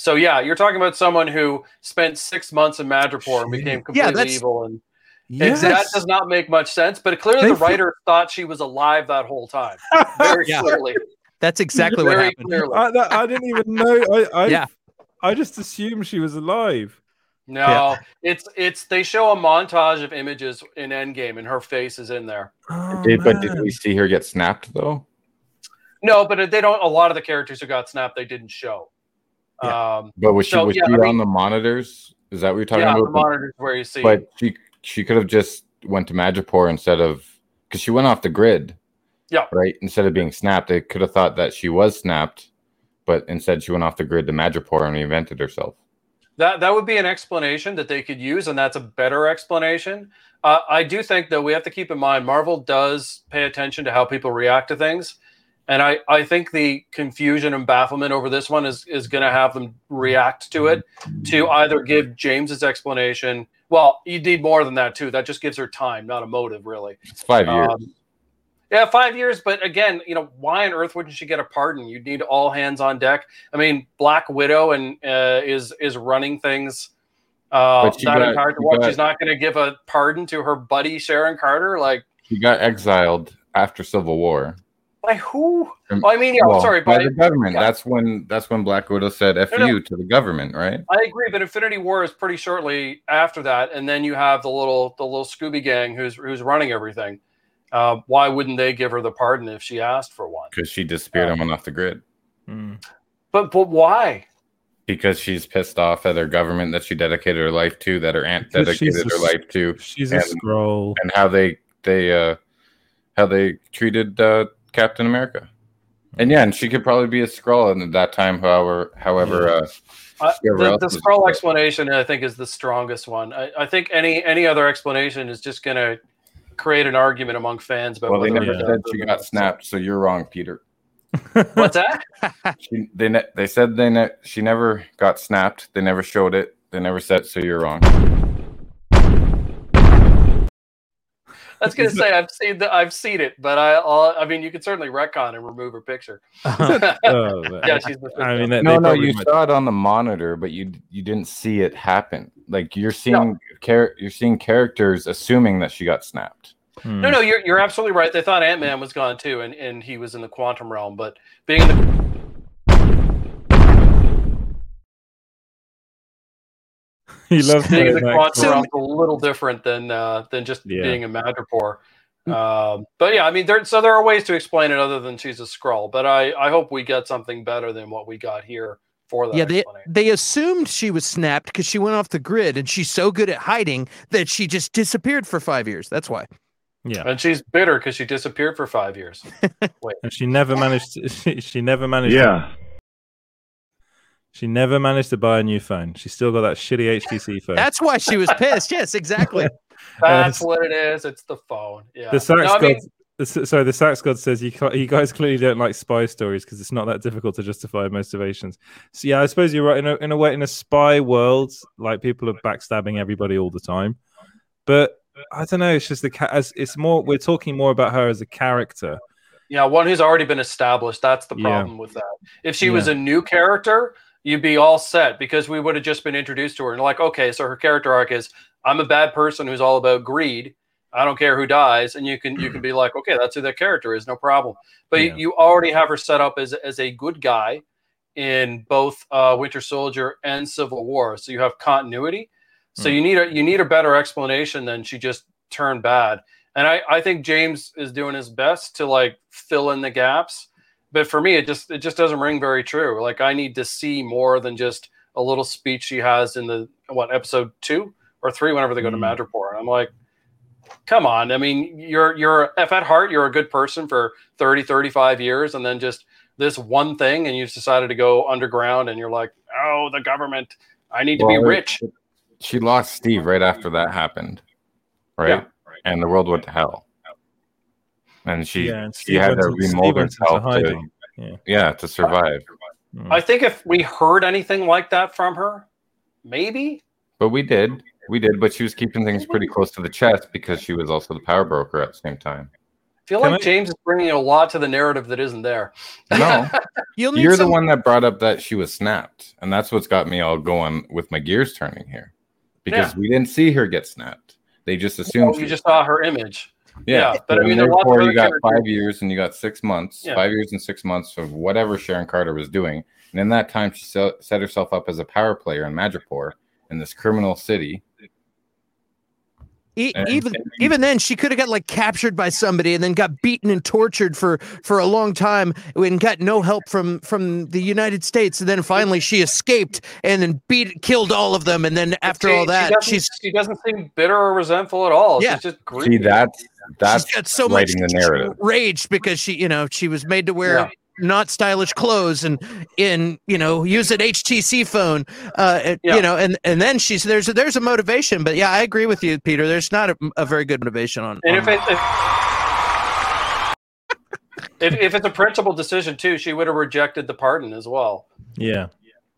so yeah you're talking about someone who spent six months in madripoor and became Yeah, completely that's- evil and Yes. that does not make much sense but clearly They the writer writers thought she was alive that whole time very Yeah. clearly That's exactly what happened. clearly. I, that- I didn't even know. I, I, Yeah. I just assumed she was alive. no it's it's they show a montage of images in endgame and her face is in there oh, Did- but did we see her get snapped though? no but they don't a lot of the characters who got snapped they didn't show um But was she so, was yeah, she I mean- on the monitors? Is that what you're talking yeah, about? the monitors where you see. But she she could have just went to Madripoor instead of because she went off the grid. Yeah. Right. Instead of being snapped, they could have thought that she was snapped, but instead she went off the grid to Madripoor and reinvented herself. that that would be an explanation that they could use, and that's a better explanation. Uh, I do think though we have to keep in mind Marvel does pay attention to how people react to things, and I I think the confusion and bafflement over this one is is going to have them react to it to either give James's explanation. Well, you need more than that too. That just gives her time, not a motive, really. It's five years. Um, yeah, five years. But again, you know, why on earth wouldn't she get a pardon? You'd need all hands on deck. I mean, Black Widow and uh, is is running things uh, that got- she what? got- She's not going to give a pardon to her buddy Sharon Carter. Like She got exiled after Civil War. By who? Um, Oh, I mean, yeah. well, sorry, by by, the government. yeah. That's when that's when Black Widow said "f No, no. you" to the government, right? I agree, but Infinity War is pretty shortly after that, and then you have the little the little Scooby Gang who's who's running everything. Uh, why wouldn't they give her the pardon if she asked for one? Because she disappeared and went off the grid. But but why? Because she's pissed off at her government that she dedicated her life to, that her aunt Because dedicated a her s- life to. she's a Skrull. and how they they uh how they treated uh Captain America. And yeah, and she could probably be a Skrull and at that time, however however uh Uh, the else the was- Skrull explanation, I think, is the strongest one. I, I think any any other explanation is just going to create an argument among fans about well, they never or said she got snapped, so you're wrong, Peter. What's that? She, they ne- they said they ne- she never got snapped. They never showed it. They never said, so you're wrong. I was going to say I've seen the, I've seen it, but I I'll, I mean you could certainly retcon and remove her picture. Oh, yeah, she's the I mean, they- no, no, you might- saw it on the monitor, but you you didn't see it happen. Like you're seeing char- you're seeing characters assuming that she got snapped. Hmm. No, no, you're you're absolutely right. They thought Ant Man was gone too, and, and he was in the quantum realm. But being in the He loves being in the playing that quantum game. realm is a little different than uh, than just Yeah. being in Madripoor. Um, but yeah, I mean, there so there are ways to explain it other than she's a Skrull. But I I hope we get something better than what we got here for that. Yeah, they, they assumed she was snapped because she went off the grid and she's so good at hiding that she just disappeared for five years. That's why. Yeah. and she's bitter because she disappeared for five years. Wait, And she never managed. To, she, she never managed. Yeah. She never managed to buy a new phone. She still got that shitty HTC phone. That's why she was pissed. Yes, exactly. that's Uh, what it is. It's the phone. Yeah. the sax No, I mean, gods, S- So the Sax God says you you guys clearly don't like spy stories because it's not that difficult to justify motivations. So yeah, I suppose you're right. In a, in a way, in a spy world, like people are backstabbing everybody all the time. But I don't know. It's just the ca- as it's more. We're talking more about her as a character. Yeah, one who's already been established. That's the Yeah. problem with that. If she was a new character, you'd be all set because we would have just been introduced to her and like, okay, so her character arc is I'm a bad person who's all about greed. I don't care who dies, and you can you can be like, okay, that's who that character is, no problem. But Yeah. you, already have her set up as as a good guy in both uh, Winter Soldier and Civil War, so you have continuity. So Hmm. you need a you need a better explanation than she just turned bad. And I, I think James is doing his best to like fill in the gaps. But for me, it just it just doesn't ring very true. Like I need to see more than just a little speech she has in the what episode two or three whenever they go to mm. Madripoor. I'm like, come on. I mean, you're you're if at heart you're a good person for 30, 35 years, and then just this one thing, and you've decided to go underground, and you're like, oh, the government. I need to be rich. She lost Steve right after that happened, right? Yeah. And the world went to hell. And she Yeah, and she had to into- Steve remold went herself to. Yeah. yeah, to survive. Mm. I think if we heard anything like that from her, maybe. But we did, we did. But she was keeping things pretty close to the chest because she was also the power broker at the same time. I feel Can like I- James is bringing a lot to the narrative that isn't there. No, You'll need you're the one that brought up that she was snapped, and that's what's got me all going with my gears turning here, because Yeah. we didn't see her get snapped. They just assumed she you was just saw her image. Yeah, but I mean, there are lots of therefore you got characters- five years and you got six months, Yeah. five years and six months of whatever Sharon Carter was doing, and in that time she set herself up as a power player in Madripoor in this criminal city. E- And- even even then, she could have got like captured by somebody and then got beaten and tortured for for a long time and got no help from from the United States. And then finally, she escaped and then beat killed all of them. And then after See, all that, doesn't- she's she doesn't seem bitter or resentful at all. Yeah. She's just See, greedy. that's that's she's got so much writing the narrative. rage because she you know she was made to wear. Yeah. Not stylish clothes and in you know use an HTC phone, uh, Yeah. you know, and and then she's there's a, there's a motivation, but yeah, I agree with you, Peter. There's not a, a very good motivation on. And on if it if, if, if it's a principal decision too, she would have rejected the pardon as well, Yeah.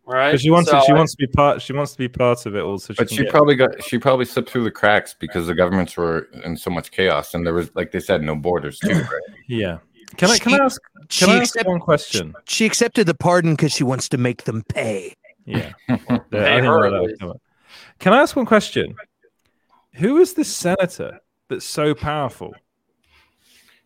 right? She wants to, she I- wants to be part. She wants to be part of it all. So she But can she get- probably got she probably slipped through the cracks because the governments were in so much chaos and there was like they said no borders too, right? Yeah. Can I can I ask? She Can I ask accept- one question? She accepted the pardon because she wants to make them pay. Yeah. Pay I didn't her know at that was least. coming. Can I ask one question? Who is this senator that's so powerful?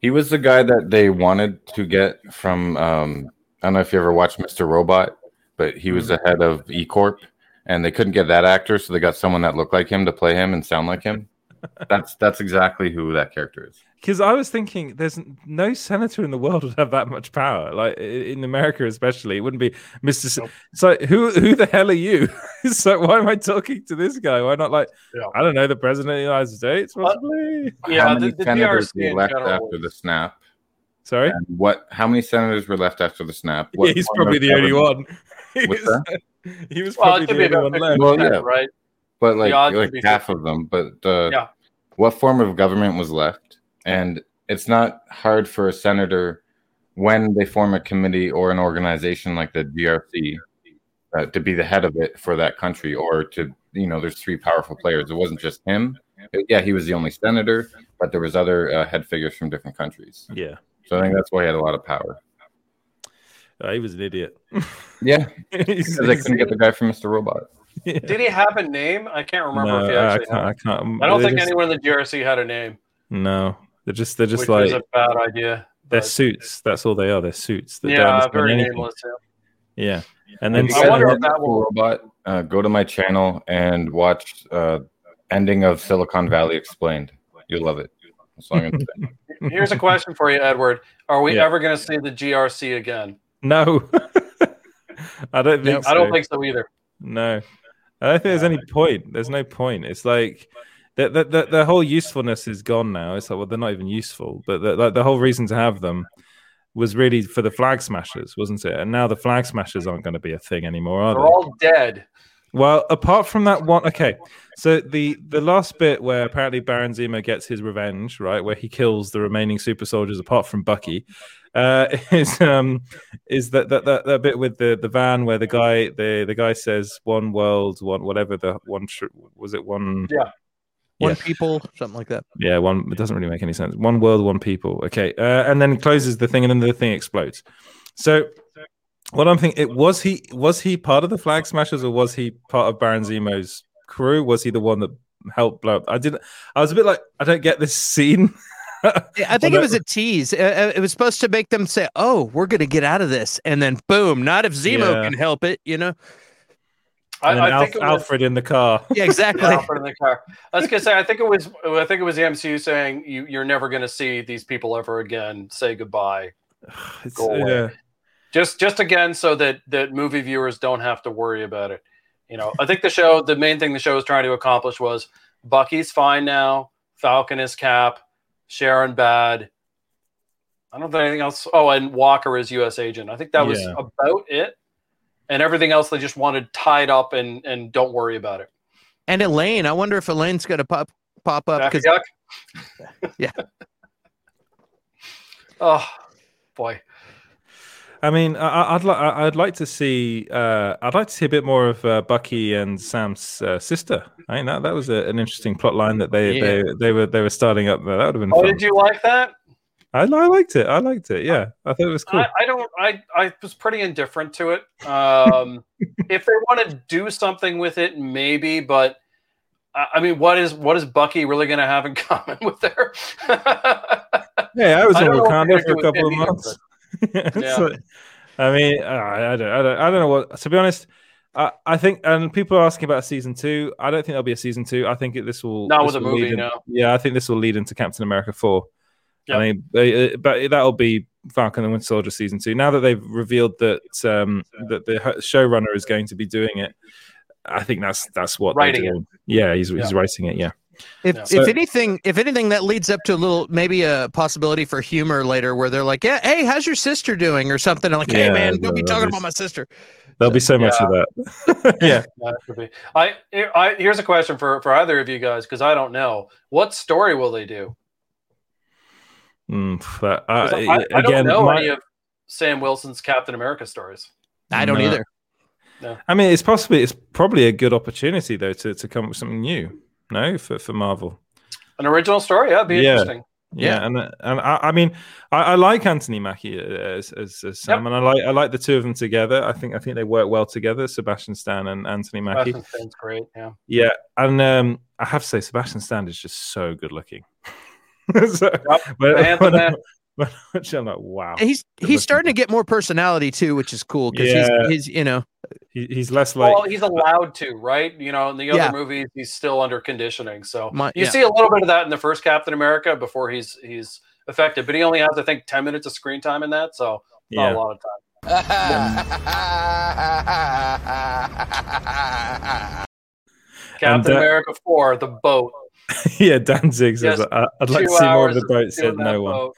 He was the guy that they wanted to get from. Um, I don't know if you ever watched Mr. Robot, but he was the head of E Corp, and they couldn't get that actor, so they got someone that looked like him to play him and sound like him. That's that's exactly who that character is. Because I was thinking, there's no senator in the world would have that much power. Like in America, especially, it wouldn't be Mister. Se- It's like who who the hell are you? so why am I talking to this guy? Why not like Yeah. I don't know the president of the United States? Possibly. Yeah, how the- many the senators GRC were left after the snap? Sorry, And what? How many senators were left after the snap? yeah, he's probably the only one. He was, that? he was Well, probably it the only one left. Well, yeah. right? but like like half of them. But uh, Yeah. what form of government was left? And it's not hard for a senator when they form a committee or an organization like the GRC uh, to be the head of it for that country, or to you know, there's three powerful players. It wasn't just him. Yeah, he was the only senator, but there was other uh, head figures from different countries. Yeah, So I think that's why he had a lot of power. Uh, he was an idiot. Yeah, He's- because they couldn't get the guy from Mr. Robot. Did he have a name? I can't remember No, if he I can't. I can't. I don't they think just- anyone in the GRC had a name, No, they're just they're just which like was a bad idea. they're suits. That's all they are. They're suits. They Yeah, understand very nameless. Yeah. Yeah, and then I wonder if that will- Robot, uh, go to my channel and watch uh, ending of Silicon Valley Explained. You'll love it. That's all I'm gonna say. Here's a question for you, Edward. Are we Yeah. ever going to see the GRC again? No, I don't think. So. I don't think so either. No, I don't think there's any point. There's no point. It's like the the, the, the whole usefulness is gone now. It's like well, they're not even useful. But the, the, the whole reason to have them was really for the flag smashers, wasn't it? And now the flag smashers aren't going to be a thing anymore, are They're they? all dead. Well, apart from that one, okay. So the the last bit where apparently Baron Zemo gets his revenge, right, where he kills the remaining super soldiers, apart from Bucky, uh, is um is that that, that that bit with the the van where the guy the the guy says one world, one whatever the one tr- was it one Yeah. One Yeah. people, something like that. yeah, one. It doesn't really make any sense. One world, one people. Okay, uh, and then closes the thing, and then the thing explodes. So, what I'm thinking, it was he was he part of the Flag Smashers, or was he part of Baron Zemo's crew? Was he the one that helped blow up? I didn't. I was a bit like, I don't get this scene. I think it was a tease. Uh, uh, It was supposed to make them say, "Oh, we're gonna get out of this," and then boom! Not if Zemo Yeah. can help it, you know. And I, I Alf- think it was, Alfred in the car. Yeah, exactly. Alfred in the car. I was gonna say, I think it was, I think it was the MCU saying you, you're never gonna see these people ever again. Say goodbye. It's, Go away. yeah. Just, just again, so that that movie viewers don't have to worry about it. You know, I think the show, the main thing the show was trying to accomplish was Bucky's fine now, Falcon is Cap, Sharon bad. I don't think anything else. Oh, and Walker is U.S. agent. I think that was Yeah. about it. And everything else they just wanted tied up and and don't worry about it. And Elaine, I wonder if Elaine's gonna pop pop up because yeah, Oh boy. I mean, I- I, I'd like I'd like to see uh, I'd like to see a bit more of uh, Bucky and Sam's uh, sister. I think that that was a, an interesting plot line that they, Yeah. they they were they were starting up there. That would have been Oh, fun. did you like that? I, I liked it. I liked it. Yeah, I thought it was cool. I, I don't. I I was pretty indifferent to it. Um, if they want to do something with it, maybe. But I I mean, what is what is Bucky really going to have in common with her? yeah, I was in Wakanda for a couple of months. Yeah. So, I mean, I, I don't, I don't, I don't know what. To be honest, I, I think, and people are asking about season two. I don't think there'll be a season two. I think it, this will Not this with a movie, in- no. Yeah, I think this will lead into Captain America four. Yep. I mean, uh, but that'll be Falcon and Winter Soldier season two. Now that they've revealed that um, that the ho- showrunner is going to be doing it, I think that's that's what they're Writing it. Yeah, he's he's writing it. Yeah. If, So- if anything, if anything, that leads up to a little maybe a possibility for humor later, where they're like, "Yeah, hey, how's your sister doing?" or something. I'm like, "Hey, Yeah, man, don't that'll be be talking s- about my sister." There'll be so much of that. yeah. That. I, I here's a question for for either of you guys because I don't know what story will they do. Mm, but, uh, 'Cause I, I again, don't know my- any of Sam Wilson's Captain America stories. I don't No. either. No. I mean, it's possibly it's probably a good opportunity though to, to come up with something new. No, for for Marvel. An original story, yeah, it'd be Yeah. interesting. Yeah, and and I, I mean, I, I like Anthony Mackie as, as, as Sam, and I like I like the two of them together. I think I think they work well together, Sebastian Stan and Anthony Mackie. Sebastian Stan's great. Yeah. Yeah, and um, I have to say, Sebastian Stan is just so good looking. so, when, Anthem when, Man. I- when I watch it, I'm like, wow. He's he's starting to get more personality too, which is cool because Yeah. he's, he's you know He, he's less like well, he's allowed to, right? You know, in the other Yeah. movies, he's still under conditioning. So My- you yeah. see a little bit of that in the first Captain America before he's he's affected, but he only has, I think, ten minutes of screen time in that, so not Yeah. a lot of time. Captain uh, America Four, the boat. yeah, Danzig says, I, I'd like to see more of the boat. Said no one. boat.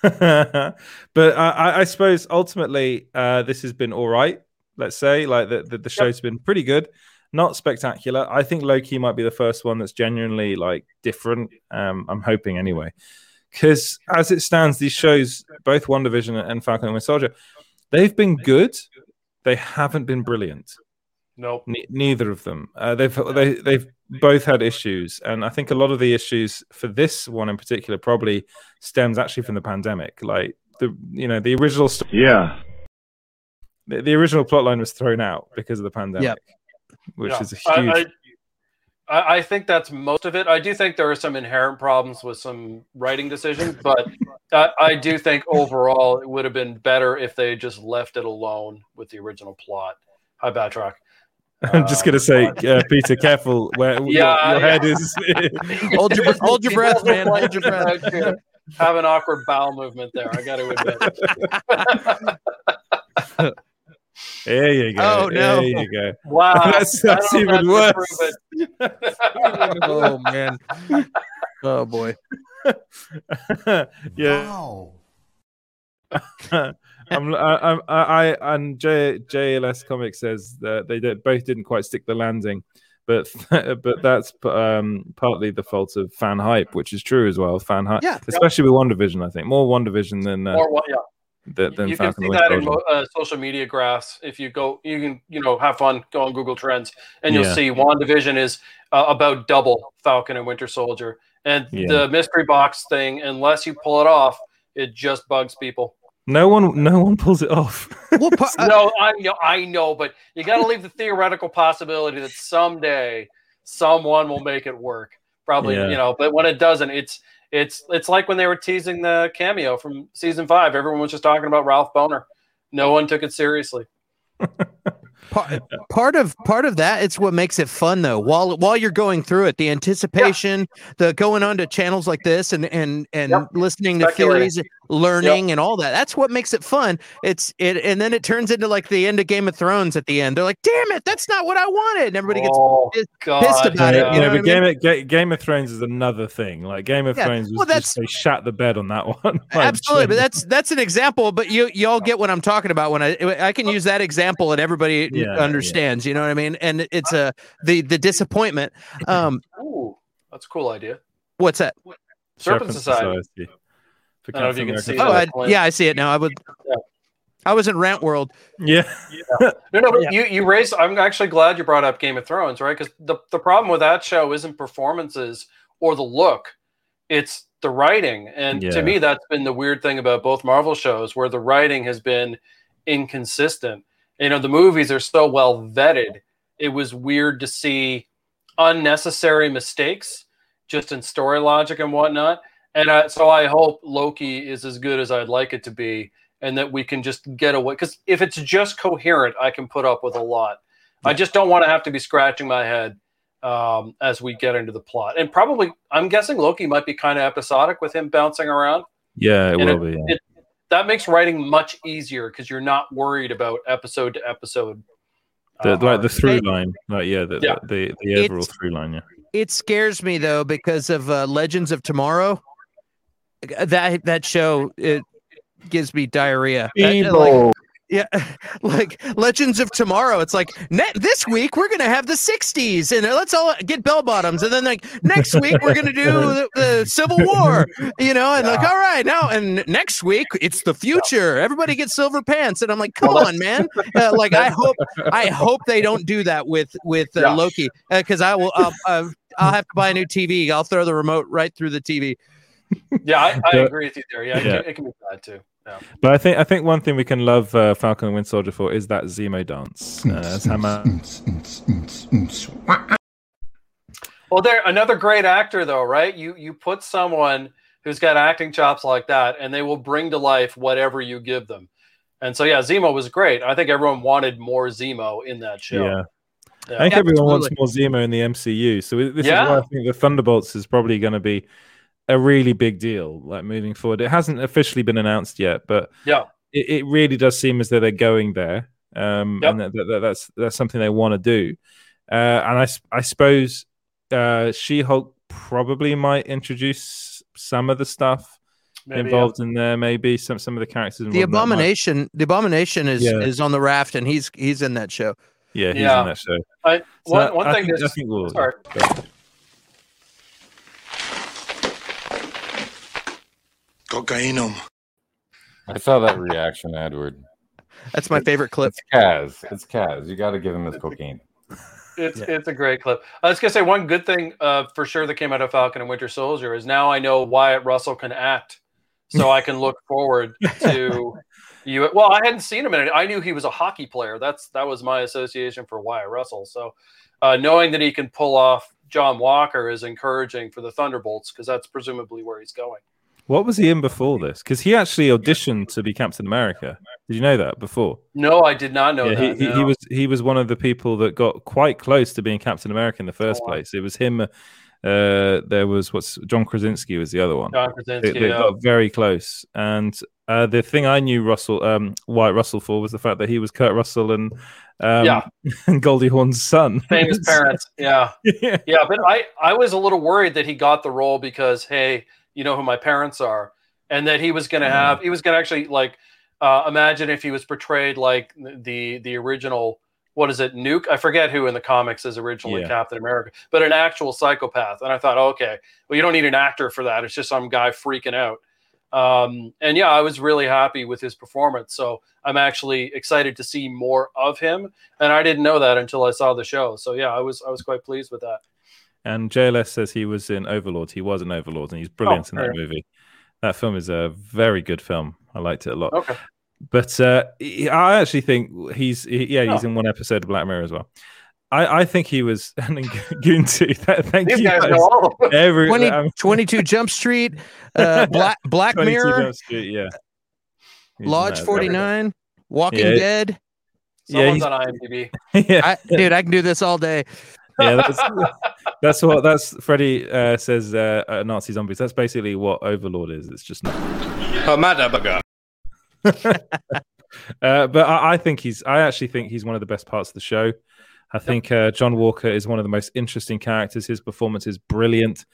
but I, I- I suppose ultimately uh, this has been all right. Let's say like the, the, the show's been pretty good, not spectacular. I think Loki might be the first one that's genuinely like different. Um, I'm hoping anyway, because as it stands, these shows, both WandaVision and Falcon and Winter Soldier, they've been good. They haven't been brilliant. Nope. Ne- neither of them. Uh, they've they, they've both had issues, and I think a lot of the issues for this one in particular probably stems actually from the pandemic. Like the you know the original st- Yeah. the, the original plotline was thrown out because of the pandemic, which Yeah. is a huge. I, I, I think that's most of it. I do think there are some inherent problems with some writing decisions, but I, I do think overall it would have been better if they just left it alone with the original plot. Hi, Batroc. I'm just gonna say, uh, Peter, careful where your, Yeah, your yeah. head is. hold your hold your breath, man. Hold your breath. Have an awkward bowel movement there. I got to admit. there you go. Oh, no. There you go. Wow, that's, that's even worse. oh man. Oh boy. yeah. I'm, I, I, I, and J, JLS Comics says that they did, both didn't quite stick the landing, but but that's um, partly the fault of fan hype, which is true as well. Fan hype, Yeah. especially with WandaVision, I think more WandaVision than uh, Or what? Yeah. th- than you can Falcon see and Winter that in uh, social media graphs. If you go, you can you know have fun, go on Google Trends, and you'll Yeah. see WandaVision is uh, about double Falcon and Winter Soldier, and Yeah. the mystery box thing. Unless you pull it off, it just bugs people. No one, no one pulls it off. no, I know, I know, but you got to leave the theoretical possibility that someday someone will make it work. Probably, Yeah. you know, but when it doesn't, it's it's it's like when they were teasing the cameo from season five. Everyone was just talking about Ralph Bohner. No one took it seriously. part, part of part of that it's what makes it fun though while while you're going through it the anticipation the going on to channels like this and and and listening to Speculating. theories learning and all that that's what makes it fun it's it and then it turns into like the end of game of thrones at the end they're like damn it that's not what i wanted and everybody gets Oh, pissed, God, pissed about Yeah, it you know but what I Game, mean? of, Game of Thrones is another thing. Like Game of Yeah, Thrones was well, just they shat the bed on that one. Like, Absolutely, but that's that's an example. But you y'all get what I'm talking about when I I can use that example and everybody Yeah, understands. You know what I mean? And it's a the the disappointment. Um, Ooh, that's a cool idea. what's that? Serpent Society. For I don't know if you can Captain see Oh, I, yeah, I see it now. I would. I was in Rant World. Yeah. No, no, but you you raised. I'm actually glad you brought up Game of Thrones, right? Because the the problem with that show isn't performances or the look; it's the writing. And Yeah. to me, that's been the weird thing about both Marvel shows, where the writing has been inconsistent. You know, the movies are so well vetted. It was weird to see unnecessary mistakes just in story logic and whatnot. And uh, so I hope Loki is as good as I'd like it to be, and that we can just get away. Because if it's just coherent, I can put up with a lot. I just don't want to have to be scratching my head um, as we get into the plot. And probably, I'm guessing Loki might be kind of episodic with him bouncing around. Yeah, it And will be. yeah. it- that makes writing much easier because you're not worried about episode to episode. The, uh, like the arc. through line, like yeah, the Yeah. the, the It's- overall through line. Yeah. It scares me though because of uh, Legends of Tomorrow. That that show it gives me diarrhea. That- like- yeah, like Legends of Tomorrow. It's like this week we're gonna have the '60s, and let's all get bell bottoms, and then like next week we're gonna do the, the Civil War, you know, and like all right now, and next week it's the future. Everybody gets silver pants, and I'm like, come on, man. Uh, like I hope, I hope they don't do that with with uh, Yeah. Loki, because I will. I'll, I'll, I'll have to buy a new TV. I'll throw the remote right through the TV. Yeah, I, I Yeah. agree with you there. Yeah, It, can, it can be bad too. Yeah. But I think I think one thing we can love uh, Falcon and Winter Soldier for is that Zemo dance. Uh, that's how ma- Well, there another great actor though, right? You you put someone who's got acting chops like that, and they will bring to life whatever you give them. And so, yeah, Zemo was great. I think everyone wanted more Zemo in that show. yeah. Yeah. I think everyone Absolutely. wants more Zemo in the MCU. So this Yeah. is why I think the Thunderbolts is probably going to be a really big deal, like moving forward. It hasn't officially been announced yet, but Yeah. it, it really does seem as though they're going there, um, Yep. and that, that, that's that's something they want to do. Uh, and I suppose uh, She Hulk probably might introduce some of the stuff Maybe, involved in there. Maybe some some of the characters. The involved in might- abomination, the abomination is Yeah. is on the raft, and he's he's in that show. Yeah, he's Yeah. in that show. I, So one, one I thing think- is, I think we'll- sorry. Cocainum. I saw that reaction, Edward. That's my favorite clip. It's Kaz. It's Kaz. You got to give him his cocaine. It's it's a great clip. I was gonna say one good thing uh, for sure that came out of Falcon and Winter Soldier is now I know Wyatt Russell can act, so I can look forward to you. Well, I hadn't seen him in it. I knew he was a hockey player. That's that was my association for Wyatt Russell. So uh, knowing that he can pull off John Walker is encouraging for the Thunderbolts because that's presumably where he's going. What was he in before this? Because he actually auditioned to be Captain America. Did you know that before? No, I did not know yeah, that. he, he, he was he was one of the people that got quite close to being Captain America in the first place. It was him. Uh, there was what's John Krasinski was the other one. John Krasinski, They, they yeah. got very close. And uh, the thing I knew Russell um, Wyatt Russell for was the fact that he was Kurt Russell and um, Yeah. and Goldie Hawn's son. famous parents. Yeah. yeah. But I, I was a little worried that he got the role because, hey, you know who my parents are. And that he was going to have, he was going to actually like, Uh, imagine if he was portrayed like the the original. What is it, Nuke? I forget who in the comics is originally Yeah. Captain America, but an actual psychopath. And I thought, okay, well, you don't need an actor for that. It's just some guy freaking out. Um, and yeah, I was really happy with his performance. So I'm actually excited to see more of him. And I didn't know that until I saw the show. So yeah, I was I was quite pleased with that. And JLS says he was in Overlord. He was in Overlord, and he's brilliant in that fair. movie. That film is a very good film. I liked it a lot. Okay. But uh, I actually think he's he- yeah he's Oh. in one episode of Black Mirror as well. I, I think he was and Goon too. Thank These you guys know all of them. Every, 20, um, 22 Jump Street, uh, Black Black Mirror, Jump Street, yeah. He's Lodge that as 49, Walking Yeah. Dead. Yeah, Someone's he's- on IMDb. yeah. I, dude, I can do this all day. Yeah, that's, that's what that's Freddie uh, says. Uh, uh, Nazi zombies. That's basically what Overlord is. It's just not. uh, but I, I think he's. I actually think he's one of the best parts of the show. I think uh, John Walker is one of the most interesting characters. His performance is brilliant,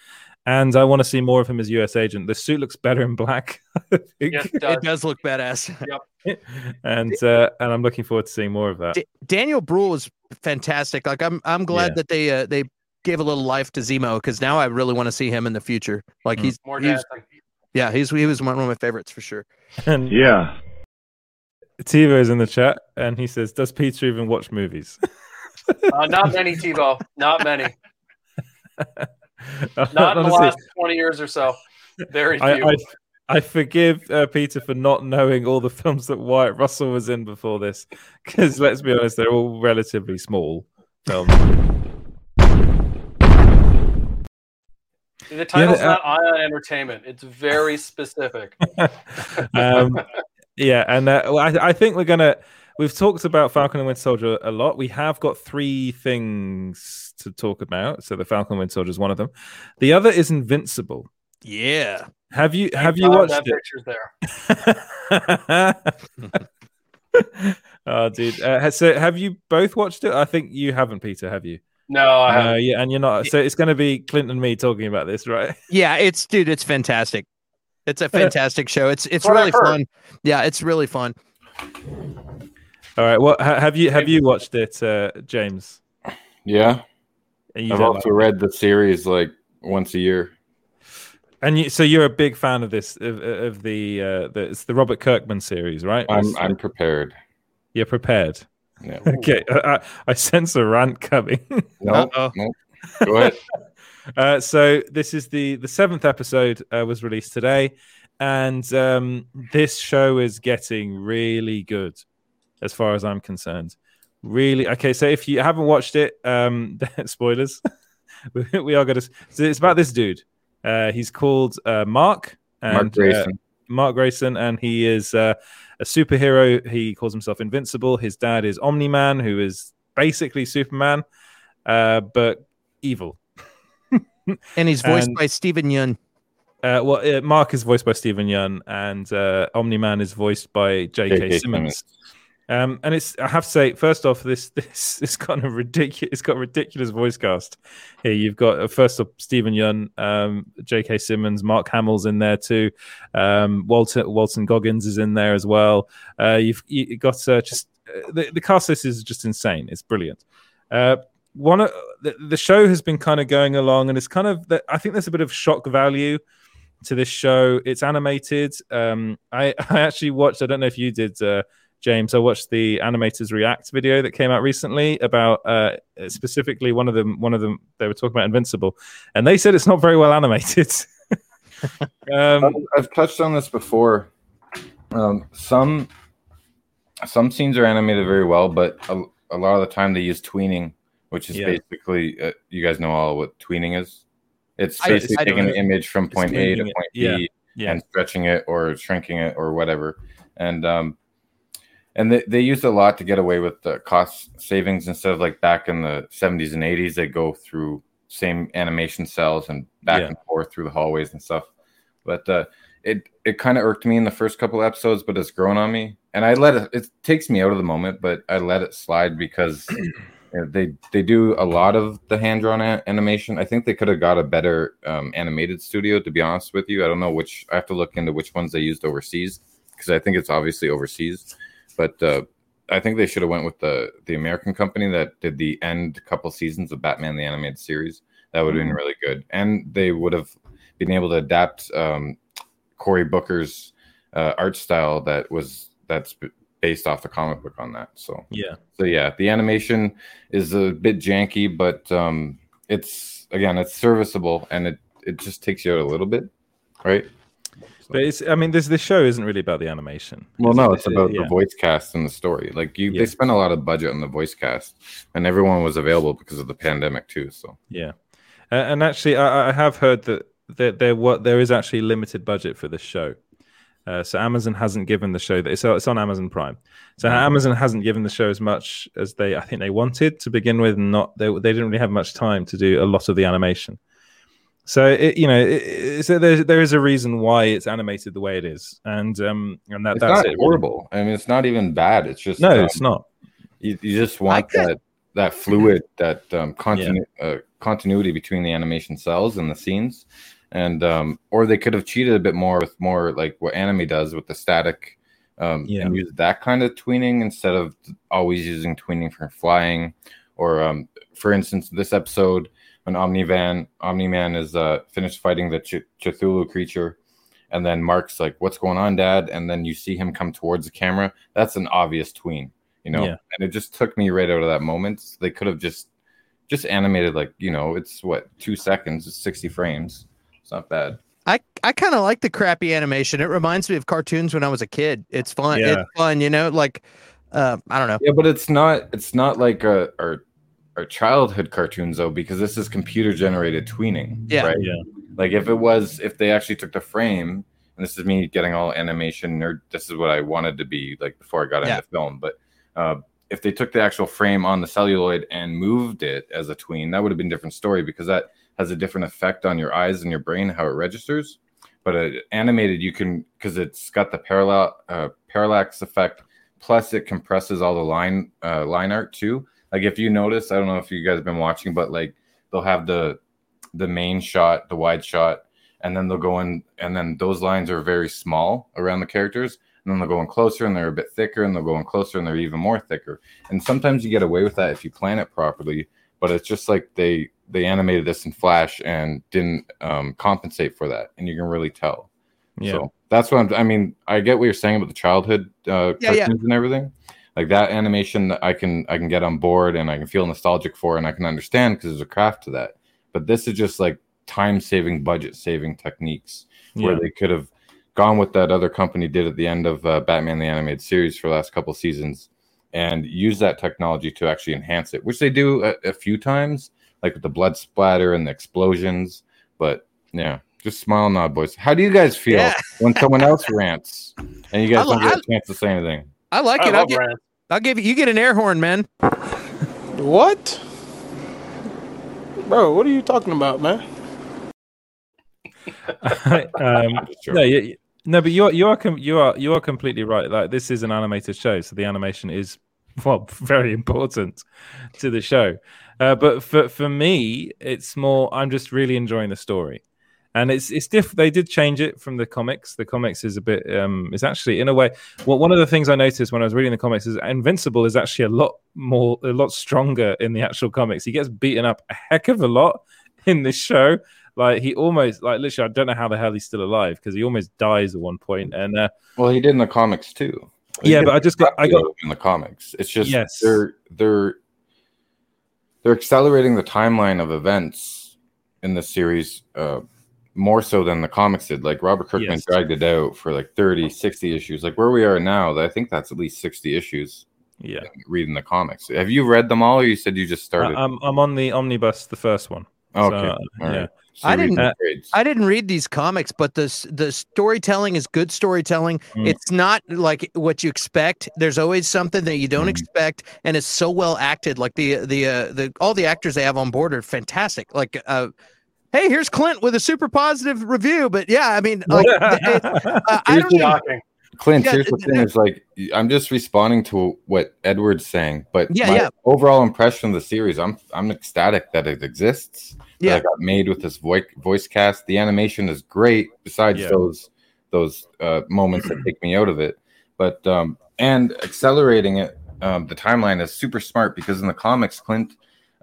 and I want to see more of him as U.S. agent. The suit looks better in black, I think. Yes, it It does. does look badass. Yep. and uh, and I'm looking forward to seeing more of that. D- Daniel Bruhl is fantastic. Like I'm I'm glad Yeah. that they uh, they gave a little life to Zemo because now I really want to see him in the future. Like Mm. he's More he's yeah he's he was one of my favorites for sure. And Yeah. Tivo is in the chat, and he says, "Does Peter even watch movies?" Uh, not many, TiVo. Not many. Not in the last 20 years or so. Very few. I, I, I forgive uh, Peter for not knowing all the films that Wyatt Russell was in before this, because let's be honest, they're all relatively small films. the title's uh, not Ion Entertainment. It's very specific. um, yeah, and uh, I, I think we're gonna. We've talked about Falcon and Winter Soldier a lot. We have got three things to talk about. So the Falcon and Winter Soldier is one of them. The other is Invincible. Yeah. Have you Thank have you God watched that it? picture's there. oh, dude. Uh, so have you both watched it? I think you haven't, Peter. Have you? No, I Uh, haven't. yeah, and you're not. So it's going to be Clint and me talking about this, right? Yeah, it's dude, it's fantastic. It's a fantastic show. It's it's really fun. Yeah, it's really fun. All right. Well, ha- have you have you watched it, uh, James? Yeah. And you I've also like- read the series like once a year. And you, so you're a big fan of this of, of the uh, the it's the Robert Kirkman series, right? I'm It's- I'm prepared. You're prepared. Yeah. Okay. I, I, I sense a rant coming. No, Uh-oh. no. Go ahead. Uh, so this is the the seventh episode uh, was released today, and um, this show is getting really good, as far as I'm concerned. Really, okay. So if you haven't watched it, um, spoilers. we we are going to. So it's about this dude. Uh, he's called uh, Mark. And, Mark uh, Grayson. Mark Grayson, and he is uh, a superhero. He calls himself Invincible. His dad is Omni Man, who is basically Superman, uh, but evil. And he's voiced And- by Steven Yeun. Uh, well, uh, Mark is voiced by Steven Yeun, and uh, Omni Man is voiced by J.K. J.K. Simmons. Um, and it's I have to say, first off, this this it's got a ridiculous it's got ridiculous voice cast. Here you've got uh, first off Steven Yeun, um, J.K. Simmons, Mark Hamill's in there too. Um, Walter Walton Goggins is in there as well. Uh, you've you got uh, just uh, the the cast list is just insane. It's brilliant. Uh, one of the, the show has been kind of going along, and it's kind of the, I think there's a bit of shock value to this show. It's animated. Um, I I actually watched. I don't know if you did, uh, James. I watched the animators react video that came out recently about uh, specifically one of them. One of them they were talking about Invincible, and they said it's not very well animated. um, I've, touched on this before. Um, some some scenes are animated very well, but a, a lot of the time they use tweening, which is Yeah. basically uh, you guys know all what tweening is. It's basically I don't taking an image from point A to tweening it. point Yeah. B Yeah. and stretching it or shrinking it or whatever. And um, and they, they used a lot to get away with the cost savings instead of like back in the 70s and 80s they go through same animation cells and back Yeah. and forth through the hallways and stuff. But uh, it it kind of irked me in the first couple episodes but it's grown on me. And i let it it takes me out of the moment but i let it slide because they they do a lot of the hand drawn animation. I think they could have got a better um, animated studio to be honest with you. I don't know which i have to look into which ones they used overseas because I think it's obviously overseas, but uh, I think they should have went with the the American company that did the end couple seasons of Batman the animated series. That would have been Mhm. really good, and they would have been able to adapt um, Cory Booker's uh, art style that was that's based off the comic book on that. So Yeah. so yeah, the animation is a bit janky, but um, it's again it's serviceable and it it just takes you out a little bit, right? But it's, I mean, this this show isn't really about the animation. Well, no, it's about yeah. the voice cast and the story. Like you, Yeah. they spent a lot of budget on the voice cast, and everyone was available because of the pandemic too. So Yeah, uh, and actually, I, I have heard that there there what there is actually limited budget for this show. Uh, so Amazon hasn't given the show that it's, it's on Amazon Prime. So Mhm. Amazon hasn't given the show as much as they I think they wanted to begin with, and not they they didn't really have much time to do a lot of the animation. So it, you know, it, it, so there there is a reason why it's animated the way it is, and um and that it's that's not it. really. horrible. I mean, it's not even bad. It's just No, um, it's not. You, you just want that that fluid, that um, continu- uh, continuity between the animation cells and the scenes, and um, or they could have cheated a bit more with more like what anime does with the static, um, Yeah. and use that kind of tweening instead of always using tweening for flying, or um, for instance, this episode when Omnivan Omni Man is uh, finished fighting the Ch- Cthulhu creature. And then Mark's like, "What's going on, Dad?" And then you see him come towards the camera. That's an obvious tween you know Yeah. and it just took me right out of that moment they could have just just animated like you know it's what two seconds it's 60 frames it's not bad I, I kind of like the crappy animation. It reminds me of cartoons when I was a kid. It's fun. Yeah. It's fun, you know. Like, uh, I don't know. yeah but it's not it's not like a, our our childhood cartoons though because this is computer generated tweening Yeah. right Yeah. like if it was if they actually took the frame and this is me getting all animation nerd this is what i wanted to be like before i got Yeah. into film but uh, if they took the actual frame on the celluloid and moved it as a tween that would have been a different story because that has a different effect on your eyes and your brain how it registers but uh, animated you can because it's got the parallel uh, parallax effect plus it compresses all the line uh, line art too like if you notice i don't know if you guys have been watching but like they'll have the the main shot the wide shot and then they'll go in and then those lines are very small around the characters and then they'll go in closer and they're a bit thicker and they'll go in closer and they're even more thicker and sometimes you get away with that if you plan it properly but it's just like they they animated this in flash and didn't um, compensate for that and you can really tell Yeah. so that's what I'm, i mean i get what you're saying about the childhood uh Yeah, yeah. and everything like that animation i can i can get on board and i can feel nostalgic for and i can understand because there's a craft to that but this is just like time saving budget saving techniques where Yeah. they could have gone with that other company did at the end of uh, batman the animated series for the last couple seasons and use that technology to actually enhance it which they do a, a few times like with the blood splatter and the explosions but yeah just smile and nod boys how do you guys feel Yeah. when someone else rants and you guys I don't get a chance to say anything I like I it. I'll love give, Rand. I'll give you. You get an air horn, man. What? Bro, what are you talking about, man? um, no, you, you- no, but you are you are com- you are you are completely right. Like this is an animated show, so the animation is well very important to the show. Uh, but for for me, it's more. I'm just really enjoying the story, and it's it's diff. They did change it from the comics. The comics is a bit um is actually in a way. Well, one of the things I noticed when I was reading the comics is Invincible is actually a lot more a lot stronger in the actual comics. He gets beaten up a heck of a lot in this show. Like he almost like literally, I don't know how the hell he's still alive because he almost dies at one point. And uh, well he did in the comics too He Yeah, but I just got- I got- in the comics it's just Yes. they're they're they're accelerating the timeline of events in the series uh more so than the comics did like robert kirkman Yes. dragged it out for like 30 60 issues like where we are now i think that's at least 60 issues yeah, reading the comics have you read them all or you said you just I, started I'm I'm on the omnibus, the first one. okay So, all yeah. right So I didn't. the. I didn't read these comics, but the the storytelling is good storytelling. Mm. It's not like what you expect. There's always something that you Mm. don't expect, and it's so well acted. Like the the uh, the all the actors they have on board are fantastic. Like, uh, hey, here's Clint with a super positive review. But yeah, I mean, like, it- uh, I Here's don't the- even, Shocking. Clint, Yeah, here's the th- thing: is like I'm just responding to what Edward's saying, but Yeah, my yeah. overall impression of the series, I'm I'm ecstatic that it exists. that Yeah. it got made with this voice voice cast. The animation is great. Besides Yeah. those those uh, moments that take me out of it. But um, and accelerating it, um, the timeline is super smart because in the comics, Clint,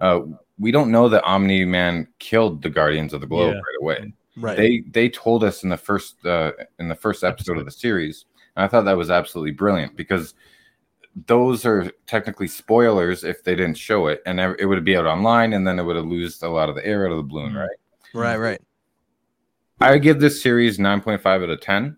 uh, we don't know that Omni Man killed the Guardians of the Globe Yeah. right away. Right. They they told us in the first uh, in the first episode of the series, and I thought that was absolutely brilliant because those are technically spoilers if they didn't show it, and it would be out online, and then it would have lost a lot of the air out of the balloon, right? Right, right. I give this series 9.5 out of 10.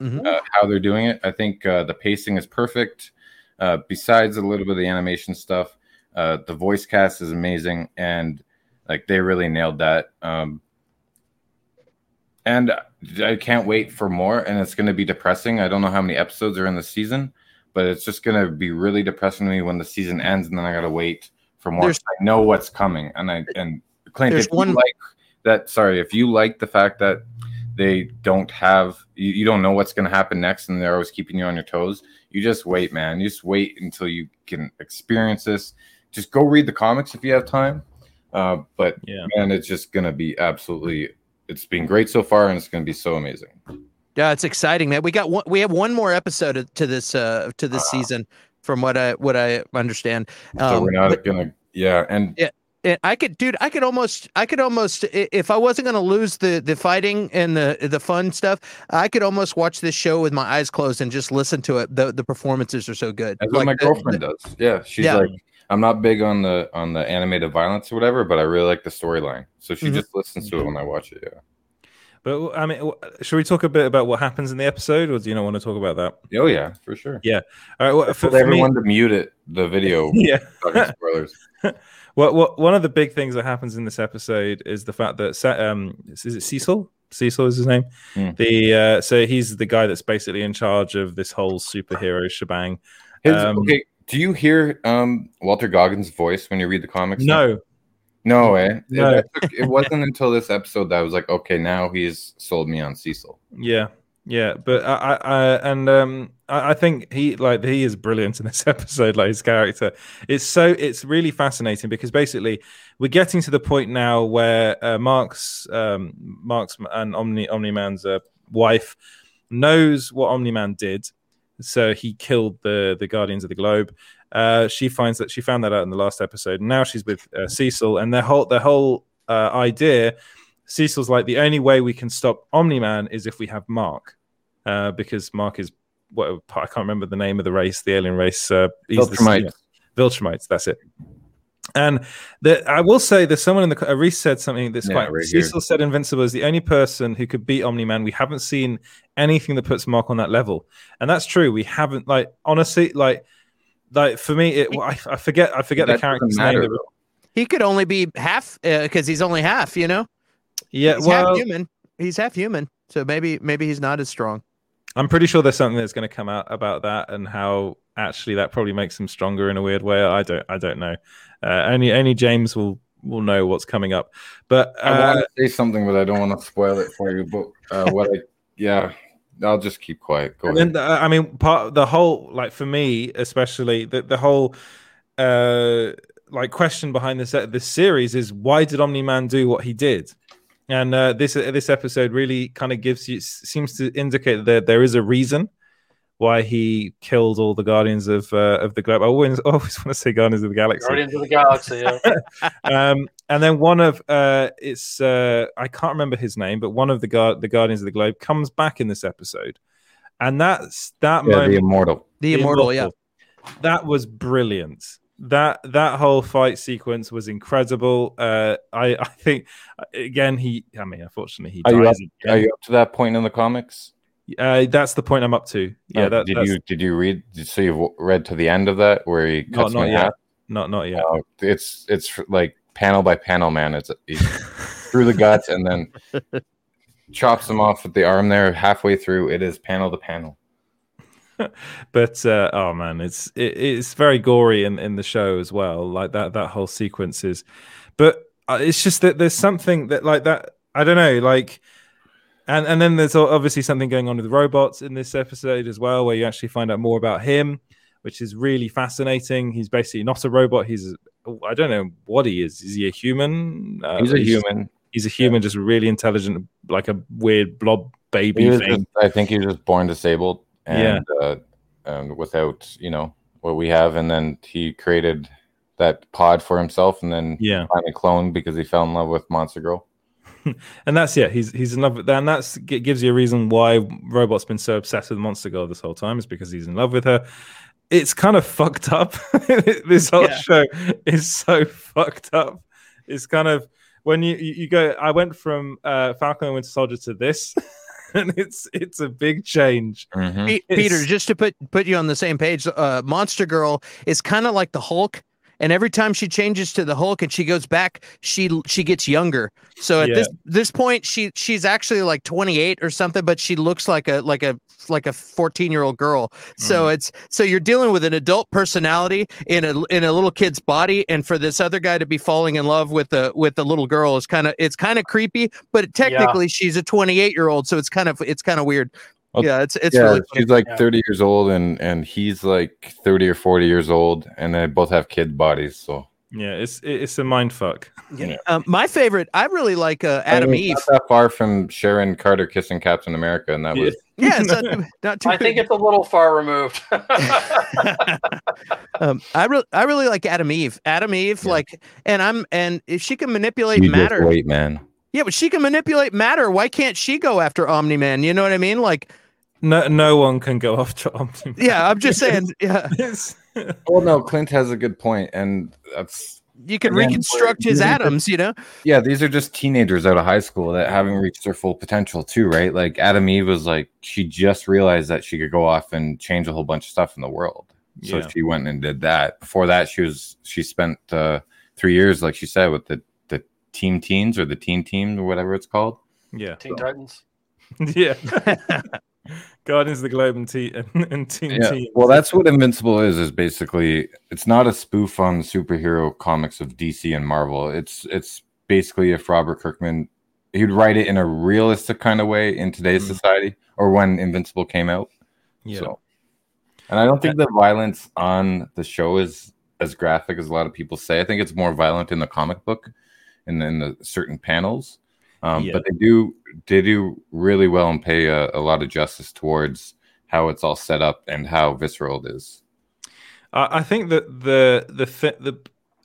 Mhm. Uh, how they're doing it, I think uh, the pacing is perfect. Uh, besides a little bit of the animation stuff, uh, the voice cast is amazing, and like they really nailed that. Um, and I can't wait for more. And it's going to be depressing. I don't know how many episodes are in the season, but it's just going to be really depressing to me when the season ends, and then I got to wait for more. There's- I know what's coming, and I and Clint, if you one- like that, sorry, if you like the fact that they don't have, you, you don't know what's going to happen next, and they're always keeping you on your toes. You just wait, man. You just wait until you can experience this. Just go read the comics if you have time. Uh, but Yeah. man, it's just gonna be absolutely. It's been great so far, and it's gonna be so amazing. Yeah, it's exciting, man. We got one, we have one more episode to this uh to this season, from what I what I understand. so Um, we're not but- gonna, yeah, and Yeah, I could, dude. I could almost, I could almost, if I wasn't gonna lose the the fighting and the the fun stuff, I could almost watch this show with my eyes closed and just listen to it. The the performances are so good. That's what my the- girlfriend does. Yeah, she's Yeah. like, I'm not big on the on the animated violence or whatever, but I really like the storyline. So she Mhm. just listens to it when I watch it. Yeah. But I mean, should we talk a bit about what happens in the episode, or do you not want to talk about that? Oh yeah, for sure. Yeah. All right. Well, for, for me- everyone to mute it, the video. Yeah. talking spoilers. well, well, one of the big things that happens in this episode is the fact that um, is it Cecil? Cecil is his name. Hmm. The uh, so he's the guy that's basically in charge of this whole superhero shebang. His, Um, okay, do you hear um Walter Goggins' voice when you read the comics? No. No way. No. It, took- it wasn't until this episode that I was like, okay, now he's sold me on Cecil. Yeah, yeah, but I, I, I and um, I, I think he like he is brilliant in this episode. Like his character, it's so it's really fascinating because basically we're getting to the point now where uh, Mark's um, Mark's and Omni Omni Man's uh, wife knows what Omni Man did, so he killed the the Guardians of the Globe. Uh, she finds that she found that out in the last episode, and now she's with uh, Cecil, and their whole their whole uh, idea. Cecil's like the only way we can stop Omni Man is if we have Mark, uh, because Mark is what I can't remember the name of the race, the alien race. Uh, he's the- yeah, Viltrumites, that's it. And the, I will say, there's someone in the uh, Reese said something that's Yeah, quite. right here. Cecil said Invincible is the only person who could beat Omni Man. We haven't seen anything that puts Mark on that level, and that's true. We haven't like honestly like like for me, it I, I forget I forget the That doesn't character's matter, name. though. He could only be half because he's only half. You know. Yeah, he's well, half human. He's half human, so maybe maybe he's not as strong. I'm pretty sure there's something that's going to come out about that and how actually that probably makes him stronger in a weird way. I don't I don't know. Uh, only only James will will know what's coming up. But I uh, want to say something, but I don't want to spoil it for you. But uh, what I, yeah, I'll just keep quiet. Go and ahead. then the, I mean part the whole like for me especially the the whole uh like question behind this this series is why did Omni Man do what he did? And uh, this this episode really kind of gives you seems to indicate that there is a reason why he killed all the Guardians of uh, of the Globe. I always always want to say Guardians of the Galaxy. Guardians of the Galaxy. Yeah. um, and then one of uh, it's uh, I can't remember his name, but one of the guard the Guardians of the Globe comes back in this episode, and that's that Yeah, moment. the immortal. The Immortal, yeah. that was brilliant. That that whole fight sequence was incredible. Uh, I I think again he I mean unfortunately he Are you, up, are you up to that point in the comics? Uh, that's the point I'm up to. Yeah, Uh, that, did that's you did you read? So you've read to the end of that where he not, cuts him not in yet. half? Not not yet. Oh, it's it's like panel by panel, man. It's through the guts and then chops him off with the arm there halfway through. It is panel to panel. but uh, oh man, it's it, it's very gory in, in the show as well. Like that that whole sequence is, but uh, it's just that there's something that like that. I don't know, like, and and then there's obviously something going on with robots in this episode as well, where you actually find out more about him, which is really fascinating. He's basically not a robot. He's I don't know what he is. Is he a human? Uh, He's a human. He's a human, just really intelligent, like a weird blob baby thing. just- I think he was just born disabled and uh, and without you know what we have, and then he created that pod for himself, and then Yeah. finally cloned because he fell in love with Monster Girl. and that's yeah, he's he's in love with that, and that's g- gives you a reason why Robot's been so obsessed with Monster Girl this whole time is because he's in love with her. It's kind of fucked up. this whole Yeah. show is so fucked up. It's kind of when you you, you go. I went from uh, Falcon and Winter Soldier to this, and it's it's a big change. Mm-hmm. Peter, just to put put you on the same page, uh, Monster Girl is kind of like the Hulk, and every time she changes to the Hulk and she goes back, she she gets younger. So at this this point, she she's actually like 28 or something, but she looks like a like a like a 14 year old girl. So mm. it's so you're dealing with an adult personality in a in a little kid's body, and for this other guy to be falling in love with a with a little girl is kind of it's kind of creepy, but technically she's a 28 year old, so it's kind of it's kind of weird. Well, yeah, it's it's yeah, really funny. she's like Yeah. 30 years old, and and he's like 30 or 40 years old, and they both have kid bodies. So Yeah, it's it's a mind fuck. Yeah. Um, my favorite, I really like uh, I Atom mean, Eve. Not that far from Sharon Carter kissing Captain America, and that was Yeah, it's not too, not too I think it's a little far removed. um, I really, I really like Atom Eve. Atom Eve, like, and I'm, and if she can manipulate you matter, wait, man. yeah, but she can manipulate matter. Why can't she go after Omni Man? You know what I mean? Like, No, no one can go after Optimus. yeah, I'm just saying, yeah, Well, no, Clint has a good point, and that's you can Again, reconstruct his atoms. You know? Yeah, these are just teenagers out of high school that haven't reached their full potential too, right? Like Atom Eve was like she just realized that she could go off and change a whole bunch of stuff in the world. So Yeah. she went and did that. Before that, she was she spent uh, three years, like she said, with the the team teens or the teen team or whatever it's called. Yeah. Teen Titans. yeah. Guardians of the Globe and, T- and, and Teen Yeah. Well, that's what Invincible is. Is basically it's not a spoof on superhero comics of DC and Marvel. It's it's basically if Robert Kirkman he'd write it in a realistic kind of way in today's mm-hmm. society or when Invincible came out. Yeah. So, and I don't think the violence on the show is as graphic as a lot of people say. I think it's more violent in the comic book and in the certain panels. Um, Yeah. But they do they do really well and pay a, a lot of justice towards how it's all set up and how visceral it is. I I think that the the thi- the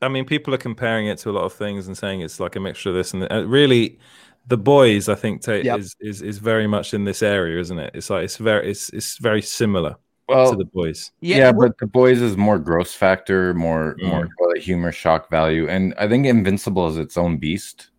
I mean, people are comparing it to a lot of things and saying it's like a mixture of this and uh, really, the boys I think ta Yep. is, is is very much in this area, isn't it? It's like it's very it's it's very similar Well, to the boys. Yeah, but the boys is more gross factor, more Mm. more humor, shock value, and I think Invincible is its own beast,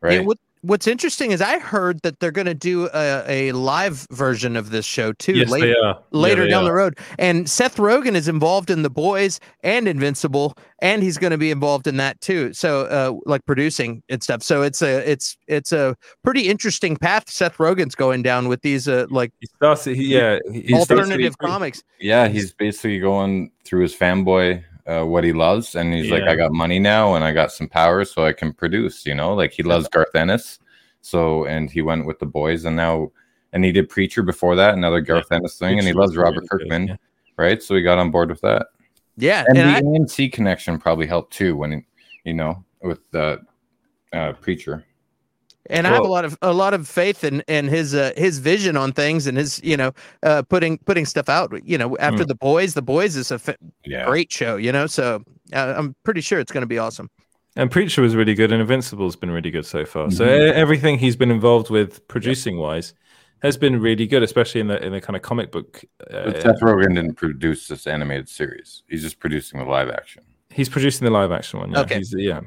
right? Yeah, what, what's interesting is I heard that they're going to do a, a live version of this show too Yes, later. Yeah, later they down the road. And Seth Rogen is involved in The Boys and Invincible, and he's going to be involved in that too. So, uh, like producing and stuff. So it's a it's it's a pretty interesting path Seth Rogen's going down with these uh, like He starts. He, yeah, he- alternative comics. Yeah, he's basically going through his fanboy uh, what he loves, and he's like, I got money now, and I got some power, so I can produce. You know, like he loves Garth Ennis, so and he went with the boys, and now and he did Preacher before that, another Garth Ennis thing, and he loves Robert really good, Kirkman, right? So he got on board with that. Yeah, and, and the I- AMC connection probably helped too when you know with the uh, Preacher. And I have a lot of a lot of faith in in his uh, his vision on things and his you know uh, putting putting stuff out. You know, after Mm. the boys, the boys is a fa- Yeah. great show. You know, so uh, I'm pretty sure it's going to be awesome. And Preacher was really good, and Invincible's been really good so far. So Mhm. e- everything he's been involved with, producing wise, has been really good, especially in the in the kind of comic book. But Uh, Seth Rogen didn't produce this animated series; he's just producing the live action. he's producing the live action one. Yeah, Okay. he's, yeah,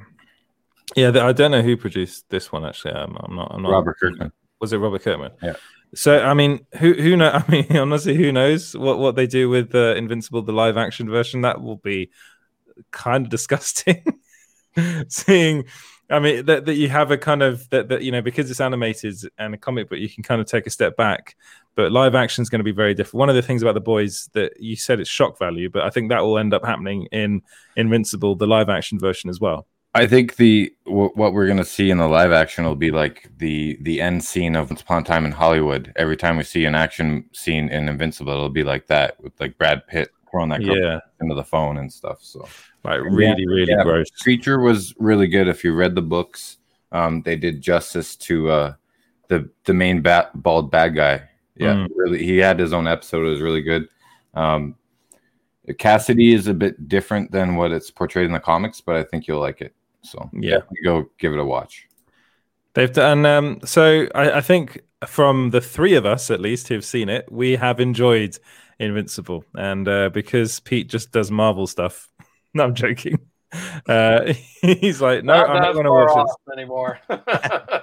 yeah. I don't know who produced this one actually. I'm, I'm not. I'm not. Robert Kirkman. Was it Robert Kirkman? Yeah. So I mean, who who know? I mean, honestly, who knows what what they do with uh, Invincible, the live action version? That will be kind of disgusting. Seeing, I mean, that, that you have a kind of that that you know because it's animated and a comic book, you can kind of take a step back. But live action is going to be very different. One of the things about the boys that you said it's shock value, but I think that will end up happening in Invincible, the live action version as well. I think the w- what we're gonna see in the live action will be like the the end scene of Once Upon a Time in Hollywood. Every time we see an action scene in Invincible, it'll be like that with like Brad Pitt throwing that girl Yeah. into the phone and stuff. So Like And really, really gross. Creature was really good. If you read the books, um, they did justice to uh, the the main bat, bald bad guy. Yeah, Mm. really, he had his own episode. It was really good. Um, Cassidy is a bit different than what it's portrayed in the comics, but I think you'll like it. So Yeah. go give it a watch. They've done. Um, so I, I think from the three of us, at least, who've seen it, we have enjoyed Invincible, and uh, because Pete just does Marvel stuff. No, I'm joking. Uh, he's like, no, Not I'm not going to far watch off anymore. I,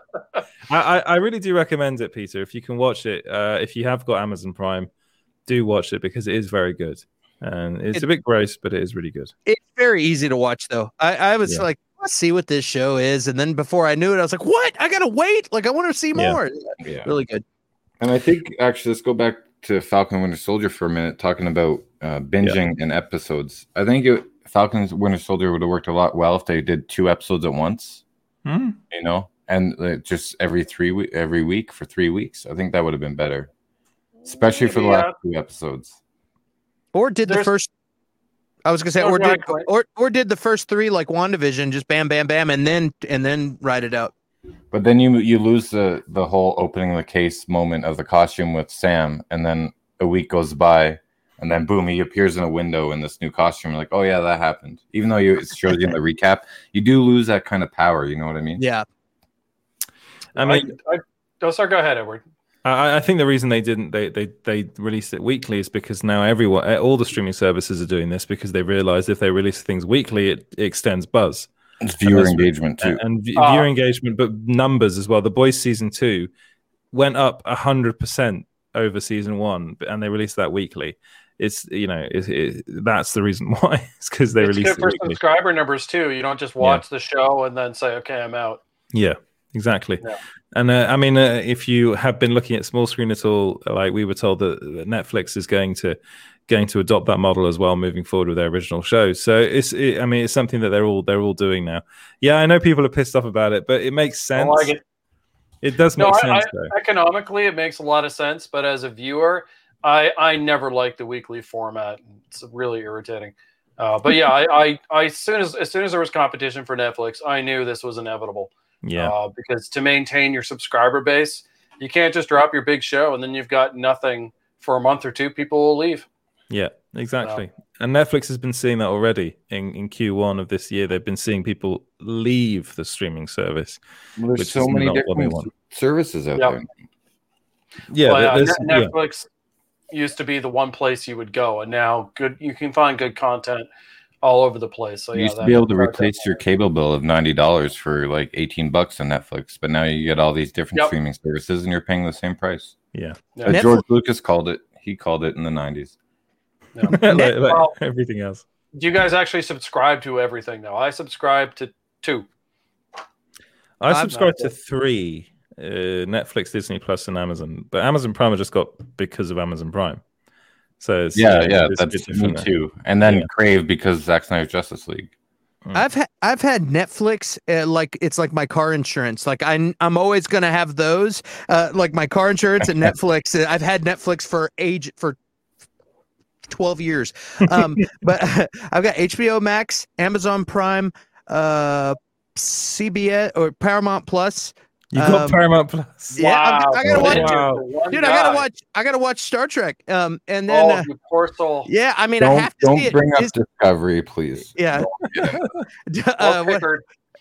I, I really do recommend it, Peter. If you can watch it, uh, if you have got Amazon Prime, do watch it because it is very good, and it's It- a bit gross, but it is really good. It's very easy to watch though. I, I was Yeah. like, let's see what this show is, and then before I knew it, I was like, what? I gotta wait. Like I want to see more. Yeah. Really good. And I think actually, let's go back to Falcon Winter Soldier for a minute, talking about uh, binging and episodes. I think it, Falcon Winter Soldier would have worked a lot well if they did two episodes at once. Hmm. You know, and uh, just every three week, every week for three weeks. I think that would have been better, especially for the Maybe, last uh, two episodes. Or did the first? I was gonna say, No, or did or or did the first three like Wandavision, just bam, bam, bam, and then and then write it out. But then you you lose the the whole opening the case moment of the costume with Sam, and then a week goes by, and then boom, he appears in a window in this new costume. You're like, oh yeah, that happened. Even though you it shows you in the recap, you do lose that kind of power. You know what I mean? Yeah. I mean, I, oh, sorry. Go ahead, Edward. I, I think the reason they didn't they, they they released it weekly is because now everyone eh, all the streaming services are doing this because they realize if they release things weekly it, it extends buzz It's viewer And engagement too. and, and v- Ah. viewer engagement but numbers as well the boys season two went up a hundred percent over season one and they released that weekly it's you know it, it, that's the reason why it's because they it's released good it for weekly subscriber numbers too. You don't just watch the show and then say, "Okay, I'm out." Yeah, exactly. Yeah. And uh, I mean, uh, if you have been looking at small screen at all, like we were told that Netflix is going to going to adopt that model as well moving forward with their original shows. So it's, it, I mean, it's something that they're all they're all doing now. Yeah, I know people are pissed off about it, but it makes sense. like it. It does make I, I, sense though. economically, it makes a lot of sense. But as a viewer, I I never liked the weekly format. It's really irritating. Uh, but yeah, I, I I as soon as as soon as there was competition for Netflix, I knew this was inevitable. Yeah. Uh, because to maintain your subscriber base, you can't just drop your big show and then you've got nothing for a month or two. People will leave. Yeah, exactly. And Netflix has been seeing that already in, in Q1 of this year. They've been seeing people leave the streaming service. Well, there's so many not what they different services out Yep. there. Yeah, Well, there's- Net- yeah. Netflix used to be the one place you would go, and now good you can find good content all over the place. So you yeah, used to be able to replace your cable bill of ninety dollars for like eighteen bucks on Netflix, but now you get all these different Yep. streaming services, and you're paying the same price. Yeah, Yeah. Uh, Netflix- George Lucas called it. He called it in the nineties. like, like Well- everything else. Do you guys actually subscribe to everything now? I subscribe to two. I I'm subscribe to three: uh, Netflix, Disney Plus, and Amazon. But Amazon Prime I just got because of Amazon Prime. So it's, Yeah, it's- yeah, it's a bit that's me different there. too. And then Yeah. Crave because Zack Snyder's Justice League. I've had I've had Netflix uh, like it's like my car insurance. Like I I'm always gonna have those. Uh, like my car insurance and Netflix. Uh, I've had Netflix for age for. 12 years um but i've got hbo max amazon prime uh cbs or paramount plus You got um, Paramount Plus. yeah I'm- Wow, i gotta watch Wow. One dude i gotta watch i gotta watch star trek um and then Oh, uh, you poor soul. yeah i mean i Don't have to don't see it. bring up Dis- Discovery, please. yeah uh, what-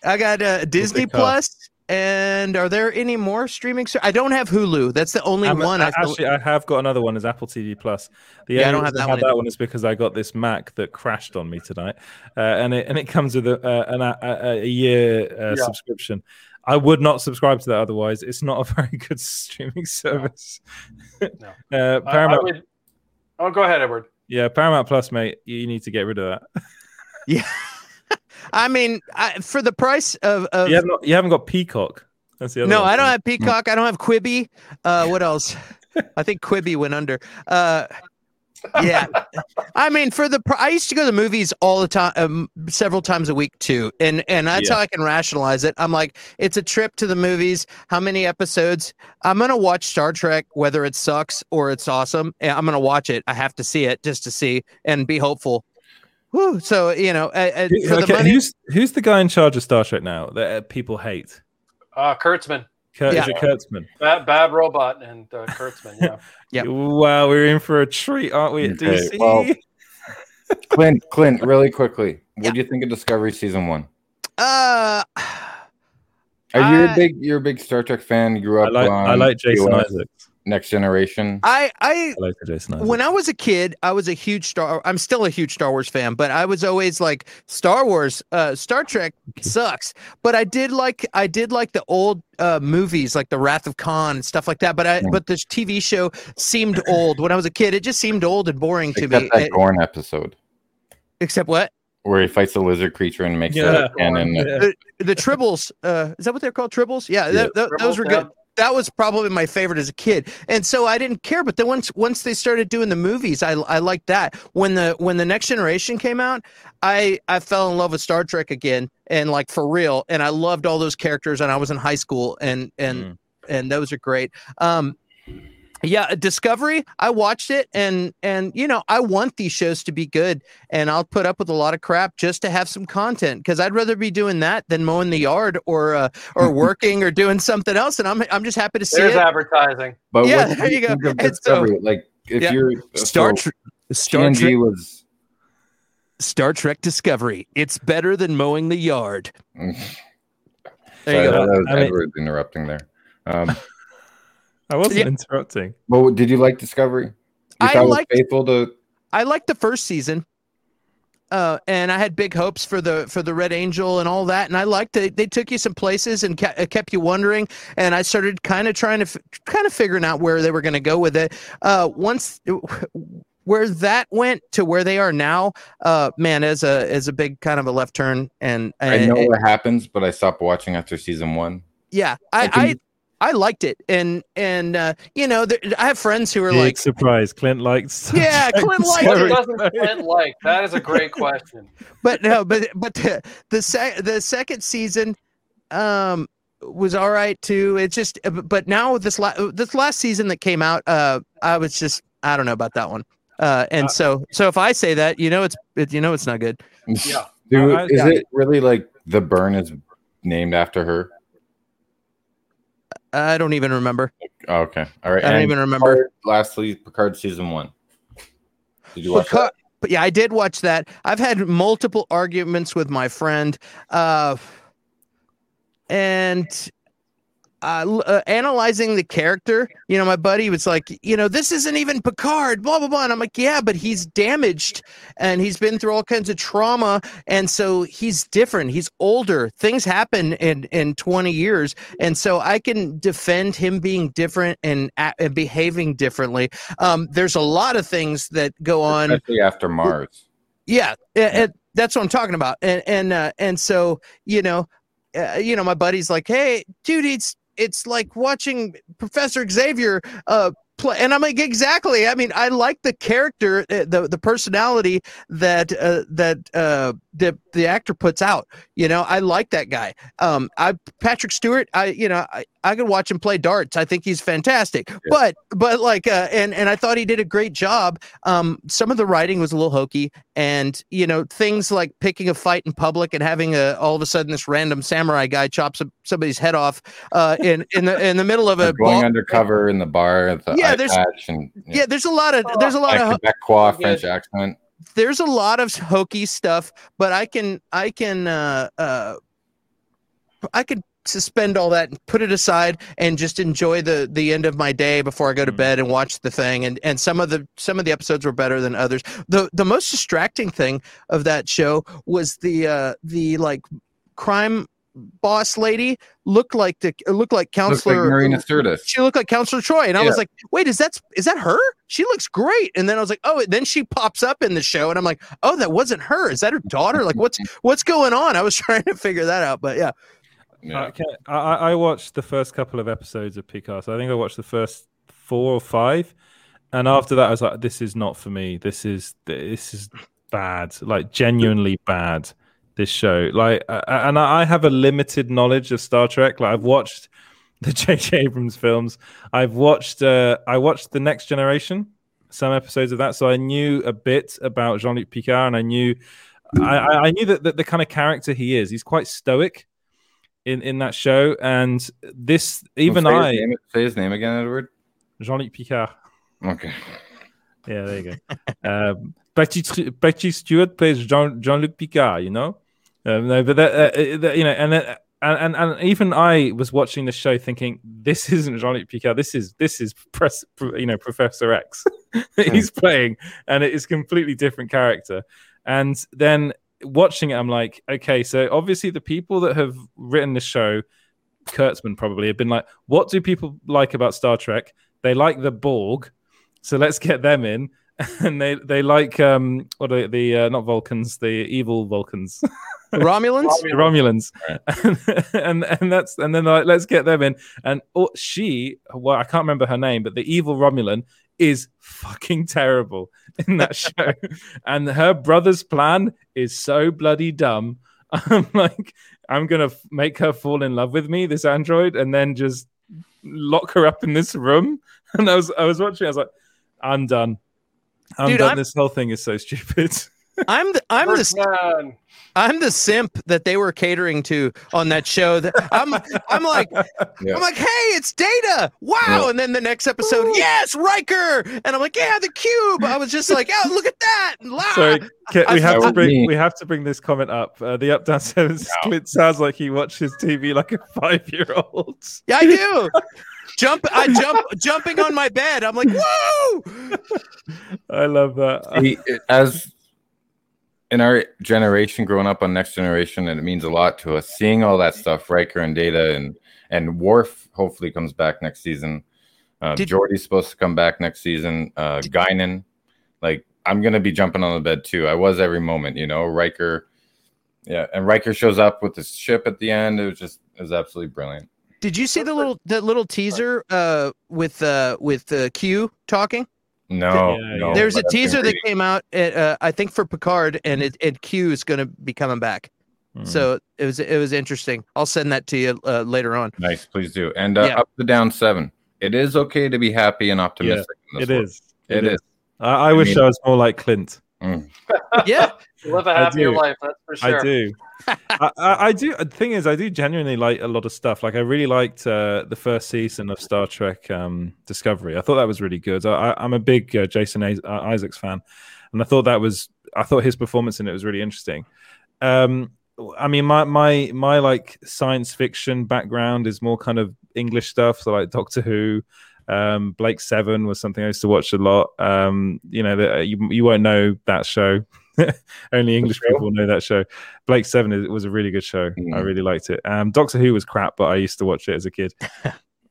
I got uh, Disney car. Plus, and are there any more streaming? Ser- I don't have Hulu. That's the only I'm- one. I feel- actually, I have got another one. Is Apple TV Plus. The Yeah, I don't have reason that one that one is because I got this Mac that crashed on me tonight, uh, and it and it comes with a uh, an, a, a year uh, Yeah. subscription. I would not subscribe to that otherwise. It's not a very good streaming service. No. uh, I- I Paramount, would- oh, go ahead, Edward. yeah, Paramount Plus, mate. You need to get rid of that. yeah. I mean, I, for the price of, of you, have not, you haven't got Peacock. That's the other. no, one. I don't have Peacock. I don't have Quibi. Uh, what else? I think Quibi went under. Uh, yeah, I mean, for the I used to go to the movies all the time, um, several times a week too, and and that's Yeah. how I can rationalize it. I'm like, it's a trip to the movies. How many episodes? I'm gonna watch Star Trek, whether it sucks or it's awesome. and I'm gonna watch it. I have to see it just to see and be hopeful. Whew, so you know, uh, uh, Who- for the okay, money, who's who's the guy in charge of Star Trek now that uh, people hate? Uh, Kurtzman. Kurt, Yeah. Is it Kurtzman? Bad, bad robot and uh, Kurtzman. Yeah. Wow, we're in for a treat, aren't we? At Okay, DC. well, Clint, Clint, really quickly, what do you think of Discovery season one? Uh, Are you I- a big you're a big Star Trek fan? You grew up like- on I like Jason Isaacs. Next Generation. I I I like Jason Isaacs. when I was a kid, I was a huge Star. I'm still a huge Star Wars fan, but I was always like Star Wars. Uh, Star Trek sucks, but I did like I did like the old uh, movies, like the Wrath of Khan and stuff like that. But I but this TV show seemed old when I was a kid. It just seemed old and boring to me. that Gorn episode Except what? where he fights the lizard creature and makes Yeah. the cannon. the, the tribbles uh is that what they're called tribbles yeah, Yeah. th- th- those were Tribbles, good that was probably my favorite as a kid. And so i didn't care but then once once they started doing the movies i i liked that. When the when the next generation came out i i fell in love with star trek again and like for real and i loved all those characters and i was in high school and and and those are great. Um yeah discovery i watched it and and you know i want these shows to be good and i'll put up with a lot of crap just to have some content because i'd rather be doing that than mowing the yard or uh, or working or doing something else and i'm i'm just happy to see There's it advertising. But Yeah, what there you go. think of And so- like if Yeah. you're Star so Trek- Star TNG Trek- was star trek discovery it's better than mowing the yard Sorry, There you go. that was I mean- interrupting there. Um, I wasn't Yeah. interrupting. well, did you like Discovery? You I thought it was liked- faithful to I liked the first season. Uh, and I had big hopes for the for the Red Angel and all that, and I liked it. They took you some places and ke- kept you wondering. And I started kind of trying to f- kind of figuring out where they were going to go with it. Uh, once where that went to where they are now, uh, man, as a as a big kind of a left turn. And, I know it- what happens, but I stopped watching after season one. yeah, I I think- I, I liked it, and and uh, you know, there, I have friends who are Big like, surprise. Clint likes. Yeah, Clint likes. What doesn't Clint like? That is a great question. but no, but but the the, sec- the second season um was all right too. It's just uh, but now this la- this last season that came out, uh I was just I don't know about that one. Uh and so so if I say that, you know it's it, you know it's not good. Yeah. Dude, I- is yeah. it really like the burn is named after her? I don't even remember. Oh, okay, all right. I don't and even remember. Picard- lastly, Picard season one. Did you watch Because- that? yeah, I did watch that. I've had multiple arguments with my friend, uh, and uh, uh, analyzing the character. You know, my buddy was like, you know, this isn't even Picard, blah blah blah. And I'm like, yeah, but he's damaged, and he's been through all kinds of trauma, and so he's different. He's older. Things happen in in 20 years, and so I can defend him being different and, and behaving differently. Um, there's a lot of things that go on. Especially after Mars. Yeah, a- and that's what I'm talking about. And and uh, and so you know, uh, you know, my buddy's like, "Hey, dude, it's it's like watching Professor Xavier uh play." And I'm like, "Exactly. I mean, I like the character, uh, the the personality that uh, that uh, the the actor puts out. You know, I like that guy. Um, I Patrick Stewart. I you know, I, I could watch him play darts. I think he's fantastic. But but like, uh, and and I thought he did a great job. Um, some of the writing was a little hokey, and you know, things like picking a fight in public and having a all of a sudden this random samurai guy chops somebody's head off uh, in in the in the middle of a Like going ball- undercover in the bar the Yeah, there's- and yeah, there's a lot of there's a lot like of Quebecois French accent. there's a lot of hokey stuff, but I can I can uh uh I could suspend all that and put it aside and just enjoy the the end of my day before I go to bed and watch the thing and and some of the some of the episodes were better than others. The the most distracting thing of that show was the uh the like crime boss lady looked like the looked like Looks like counselor Marina Sirtis. she looked like Counselor Troi, and I was like, "Wait, is that is that her? She looks great." And then I was like, "Oh!" Then she pops up in the show, and I'm like, "Oh, that wasn't her. Is that her daughter? Like, what's what's going on?" I was trying to figure that out, but yeah, I, can- I, I I watched the first couple of episodes of Picard. So I think I watched the first four or five, and after that, I was like, "This is not for me. This is this is bad. Like genuinely bad. This show. Like, uh, and I have a limited knowledge of Star Trek. Like, I've watched the J.J. Abrams films. I've watched. Uh, I watched the Next Generation. Some episodes of that, so I knew a bit about Jean-Luc Picard, and I knew, I, I I knew that, that the kind of character he is. He's quite stoic in in that show, and this even say his I name- say his name again, Edward. Jean-Luc Picard. Okay. Yeah, there you go. um, Patrick, Patrick Stewart plays Jean Jean Luc Picard. You know, um, no, but that, uh, uh, that- you know, and then. And, and and even I was watching the show thinking this isn't Jean Luc Picard. This is this is press, you know Professor X. He's playing, and it is completely different character. And then watching it, I'm like, okay, so obviously the people that have written the show, Kurtzman probably have been like, what do people like about Star Trek? They like the Borg, so let's get them in. And they they like um what are they, the uh, not Vulcans, the evil Vulcans. Romulans? Romulans, and and that's and then like let's get them in. And oh, she, well, I can't remember her name, but the evil Romulan is fucking terrible in that show, and her brother's plan is so bloody dumb. I'm like, I'm gonna f- make her fall in love with me, this android, and then just lock her up in this room. And I was I was watching, I was like, I'm done. I'm Dude, done. I'm- This whole thing is so stupid. I'm the I'm the I'm the simp that they were catering to on that show. That I'm I'm like I'm like, hey, it's Data. Wow. Yeah. And then the next episode, yes, Riker. And I'm like, yeah, the cube. I was just like, oh, look at that. Sorry, Ke- we I- have I- to bring we have to bring this comment up. Uh, the up down seven Clint sounds like he watches TV like a five year old. Yeah, I do. Jump, I jump, jumping on my bed. I'm like, whoa! I love that. See, as in our generation growing up on next generation and it means a lot to us. Seeing all that stuff Riker and Data and and Worf hopefully comes back next season. Uh Did- Geordi's supposed to come back next season. Uh Guinan like I'm gonna be jumping on the bed too. I was every moment you know? Riker yeah and Riker shows up with his ship at the end. It was just it was absolutely brilliant. Did you see the little the little teaser uh, with uh, with uh, Q talking? No no There's a but I've teaser that came out, at, uh, I think, for Picard, and it, and Q is going to be coming back. Hmm. So it was it was interesting. I'll send that to you uh, later on. nice please do and uh, Yeah. up the down seven it is okay to be happy and optimistic in this it world. is. it is I, I wish mean- I was more like Clint. yeah, Live a I happier life, that's for sure. I do. I, I, do. The thing is, I do genuinely like a lot of stuff. Like, I really liked uh, the first season of Star Trek um, Discovery. I thought that was really good. I, I'm a big uh, Jason Is- uh, Isaacs fan, and I thought that was. I thought his performance in it was really interesting. Um, I mean, my my my like science fiction background is more kind of English stuff. So like Doctor Who. Um, Blake Seven was something I used to watch a lot. Um, you know, the, you you won't know that show. Only English people know that show. Blake Seven is, was a really good show. I really liked it. Um, Doctor Who was crap, but I used to watch it as a kid.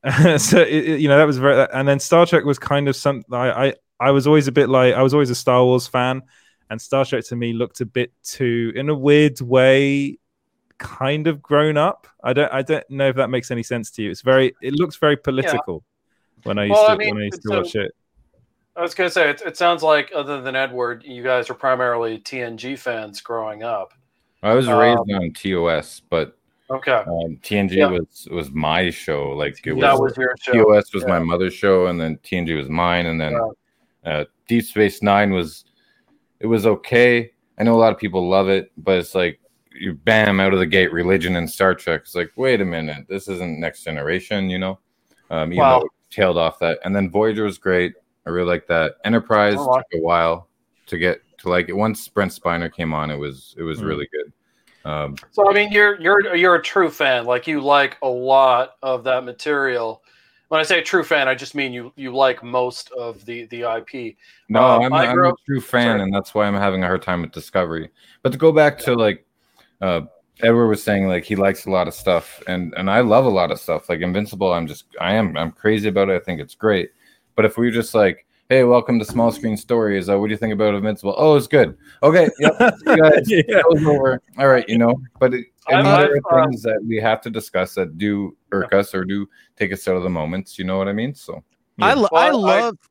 so it, it- you know that was very. And then Star Trek was kind of something. I, I I was always a bit like I was always a Star Wars fan, and Star Trek to me looked a bit too, in a weird way, kind of grown up. I don't I don't know if that makes any sense to you. It's very. It looks very political when I used Well, to I mean, when I used to so- watch it. I was gonna say it, it sounds like other than Edward, you guys are primarily TNG fans growing up. I was raised Um, on TOS, but Okay. um, TNG Yeah. was was my show. Like it was, That was your show. TOS was Yeah. my mother's show, and then TNG was mine, and then uh, Deep Space Nine was it was okay. I know a lot of people love it, but it's like you bam out of the gate religion and Star Trek. It's like wait a minute, this isn't Next Generation, you know. Um, even Wow. tailed off that, and then Voyager was great. I really like that. Enterprise Oh, wow. took a while to get to like it. Once Brent Spiner came on, it was it was Mm. really good. Um, So I mean, you're you're you're a true fan. Like you like a lot of that material. When I say true fan, I just mean you you like most of the the IP. No, Uh, I'm, I'm grew a true fan, sorry. and that's why I'm having a hard time with Discovery. But to go back to like uh, Edward was saying, like he likes a lot of stuff, and and I love a lot of stuff. Like Invincible, I'm just I am I'm crazy about it. I think it's great. But if we were just like, hey, welcome to Small Screen Stories. Uh, what do you think about Invincible? Oh, it's good. Okay, yep. see you guys. Yeah. Show's over. All right, you know. But it, and I've- there are uh, things that we have to discuss that do irk us or do take us out of the moments. You know what I mean? So I lo- I Well, I- love. I,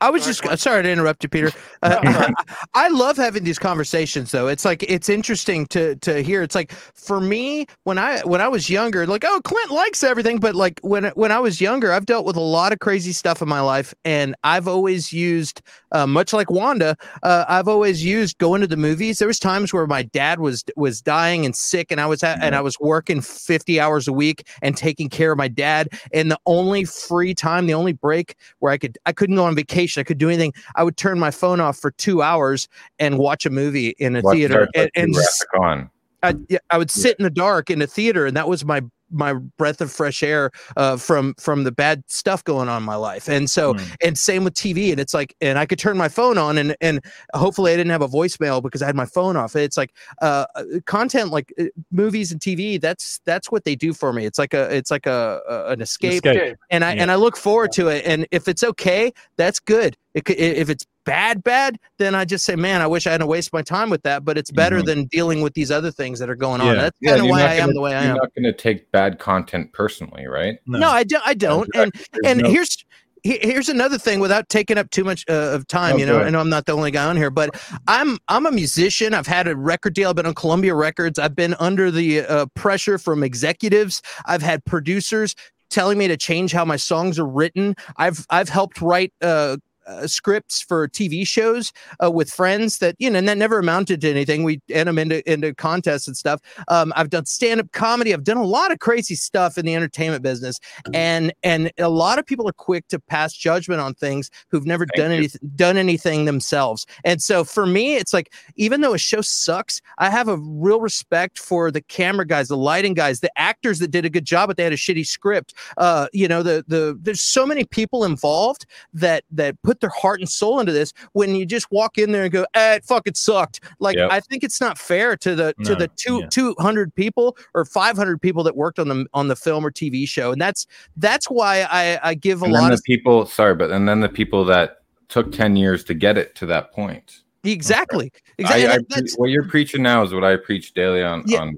I was just sorry to interrupt you, Peter. Uh, I love having these conversations, though. It's like it's interesting to to hear. It's like for me when I when I was younger, like oh Clint likes everything, but like when when I was younger, I've dealt with a lot of crazy stuff in my life, and I've always used, uh, much like Wanda, uh, I've always used going to the movies. There was times where my dad was was dying and sick, and I was at, and I was working fifty hours a week and taking care of my dad, and the only free time, the only break where I could I couldn't go on vacation, I could do anything. I would turn my phone off for two hours and watch a movie in a Watch theater, and, and on. I, yeah, I would sit in the dark in a theater, and that was my my breath of fresh air uh, from from the bad stuff going on in my life. And so, Hmm. and same with TV. And it's like, and I could turn my phone on, and and hopefully I didn't have a voicemail because I had my phone off. It's like uh, uh, content like uh, movies and TV. That's that's what they do for me. It's like a it's like a, a an escape, Escape. and I Yeah. and I look forward to it. And if it's okay, that's good. It, could- if it's bad, bad, then I just say, man, I wish I hadn't wasted my time with that. But it's better Mhm. than dealing with these other things that are going on. That's Yeah, kind of why I am gonna- the way I am. You're am. not going to take bad content personally, right? No, I don't. I don't. And and no- here's here's another thing without taking up too much uh, of time. Oh, you know. I know I'm not the only guy on here, but I'm I'm a musician. I've had a record deal. I've been on Columbia Records. I've been under the uh, pressure from executives. I've had producers telling me to change how my songs are written. I've I've helped write. Uh, uh, scripts for TV shows uh, with friends that you know, and that never amounted to anything. We enter them into into contests and stuff. Um, I've done stand up comedy. I've done a lot of crazy stuff in the entertainment business, and and a lot of people are quick to pass judgment on things who've never done anything done anything themselves. And so for me, it's like even though a show sucks, I have a real respect for the camera guys, the lighting guys, the actors that did a good job, but they had a shitty script. Uh, you know, the the there's so many people involved that that put their heart and soul into this. When you just walk in there and go, eh, it fucking sucked. Like Yep. I think it's not fair to the to No, the two two hundred people or five hundred people that worked on the on the film or TV show, and that's that's why I I give a And lot the of people, sorry, but and then the people that took 10 years to get it to that point. exactly exactly. I, I, that's- what you're preaching now is what I preach daily on, Yeah. on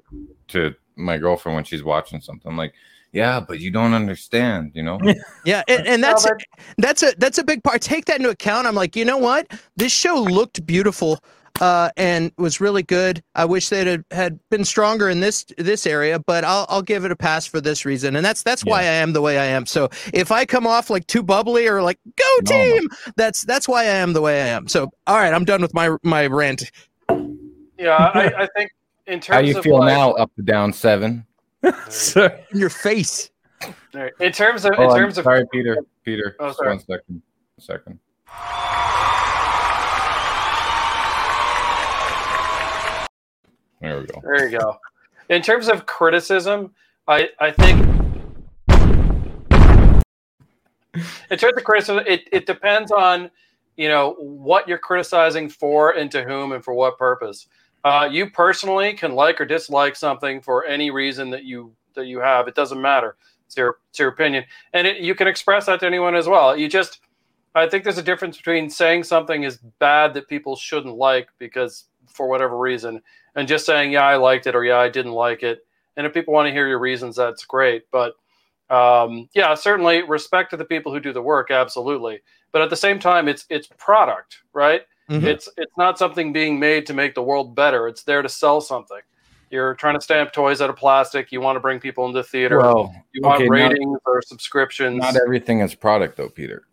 to my girlfriend when she's watching something. Like, yeah, but you don't understand, you know? Yeah, and, and that's that's a that's a big part. Take that into account. I'm like, you know what? This show looked beautiful uh, and was really good. I wish they'd had, had been stronger in this this area, but I'll I'll give it a pass for this reason, and that's that's why I am the way I am. So if I come off like too bubbly or like go team, that's that's why I am the way I am. So all right, I'm done with my my rant. Yeah, I, I think in terms How you of feel like, now? Up to down seven. In your face. All right, In terms of Oh, in I'm terms of sorry, Peter. Peter. Oh, sorry. One second. One second. There we go. There you go. In terms of criticism, I I think in terms of criticism, it, it depends on you know what you're criticizing for and to whom and for what purpose. Uh, you personally can like or dislike something for any reason that you that you have. It doesn't matter. It's your it's your opinion, and it, you can express that to anyone as well. You just I think there's a difference between saying something is bad that people shouldn't like because for whatever reason, and just saying yeah I liked it or yeah I didn't like it. And if people want to hear your reasons, that's great. But um, yeah, certainly respect to the people who do the work, absolutely. But at the same time, it's it's product, right? Mhm. It's it's not something being made to make the world better. It's there to sell something. You're trying to stamp toys out of plastic. You want to bring people into theater. Well, you want okay, not- ratings or subscriptions. Not everything is product, though, Peter.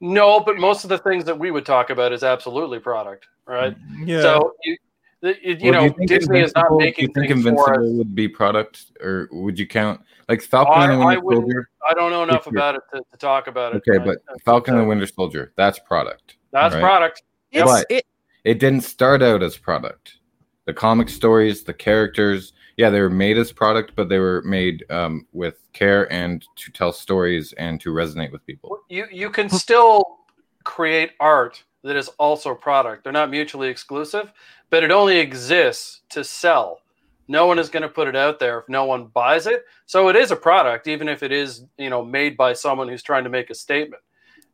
No, but most of the things that we would talk about is absolutely product, right? Yeah. So you, you, you Well, know, think Disney is not Invincible- do making you think things for Invincible us. would be product, or would you count like Falcon I, and the Winter wouldn't. Soldier? I don't know enough about it to, to talk about it. Okay, right? but Falcon and the Winter Soldier, that's product. That's right? product. Yep. But It- it didn't start out as product. The comic stories, the characters, yeah, they were made as product, but they were made um, with care and to tell stories and to resonate with people. you you can still create art that is also product. They're not mutually exclusive, but it only exists to sell. No one is going to put it out there if no one buys it. So it is a product, even if it is you know made by someone who's trying to make a statement.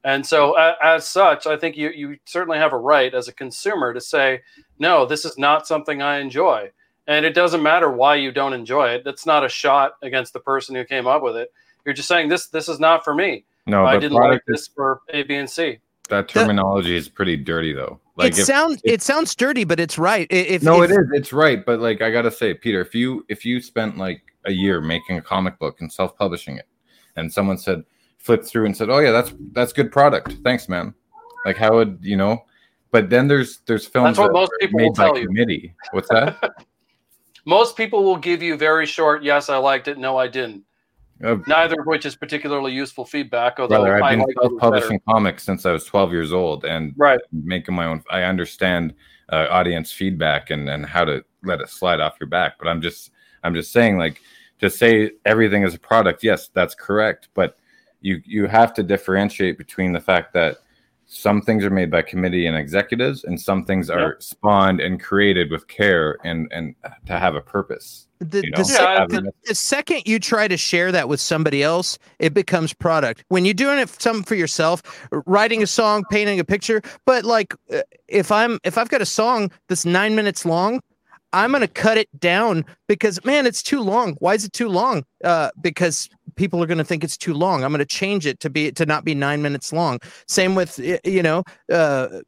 And so, a- as such, I think you you certainly have a right as a consumer to say, no, this is not something I enjoy. And it doesn't matter why you don't enjoy it. That's not a shot against the person who came up with it. You're just saying this this is not for me. No, I didn't like product this for A, B, and C. that terminology is pretty dirty though. it if- sounds it sounds dirty, but it's right. If, no, if, it is. It's right, but like I gotta say, Peter, if you if you spent like a year making a comic book and self publishing it, and someone said flipped through and said, "Oh yeah, that's that's good product. Thanks, man." Like how would you know? But then there's there's films That's what that most are people made will by tell you. committee. What's that? Most people will give you very short, yes, I liked it, no, I didn't. Uh, Neither of which is particularly useful feedback, although Brother, I've been like it better. self-publishing comics since I was 12 years old, and right making my own. I understand uh, audience feedback and and how to let it slide off your back. But I'm just I'm just saying, like, to say everything is a product, yes, that's correct. But you you have to differentiate between the fact that some things are made by committee and executives, and some things are spawned and created with care and and to have a purpose. the, you the, sec- have the, the second you try to share that with somebody else, it becomes product. When you're doing it something for yourself, writing a song, painting a picture, but like uh, if I'm if I've got a song that's nine minutes long, I'm gonna cut it down because man, it's too long. Why is it too long? Uh, because people are gonna think it's too long. I'm gonna change it to be to not be nine minutes long. Same with you know. Uh,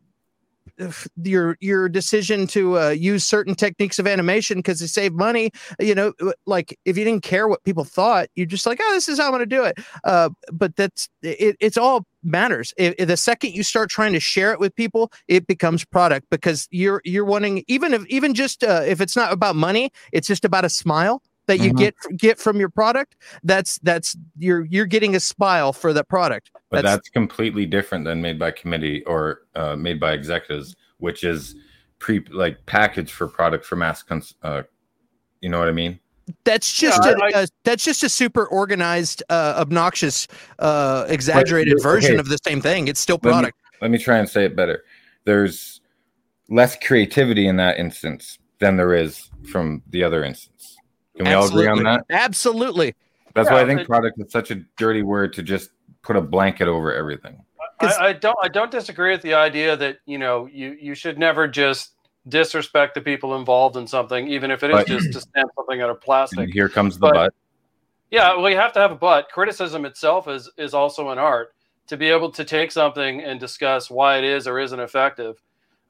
your your decision to uh, use certain techniques of animation because they save money you know like if you didn't care what people thought you're just like oh this is how i'm going to do it uh, but that's it, it's all matters the second you start trying to share it with people it becomes product because you're you're wanting even if even just uh, if it's not about money it's just about a smile that you Mhm. get get from your product that's that's you're you're getting a smile for that product But that's, completely different than made by committee or uh, made by executives, which is pre like packaged for product for mass. Cons- uh, you know what I mean? That's just Yeah, a, I- a that's just a super organized, uh, obnoxious, uh, exaggerated But- version okay. of the same thing. It's still Let me- product. Let me, try and say it better. There's less creativity in that instance than there is from the other instance. Can we all agree on that? Absolutely. That's why I think it- product is such a dirty word to just put a blanket over everything. I, I don't I don't disagree with the idea that you know you you should never just disrespect the people involved in something, even if it is But- just to stamp something out of plastic. And here comes the But- but. Yeah, well, you have to have a but. Criticism itself is is also an art. To be able to take something and discuss why it is or isn't effective,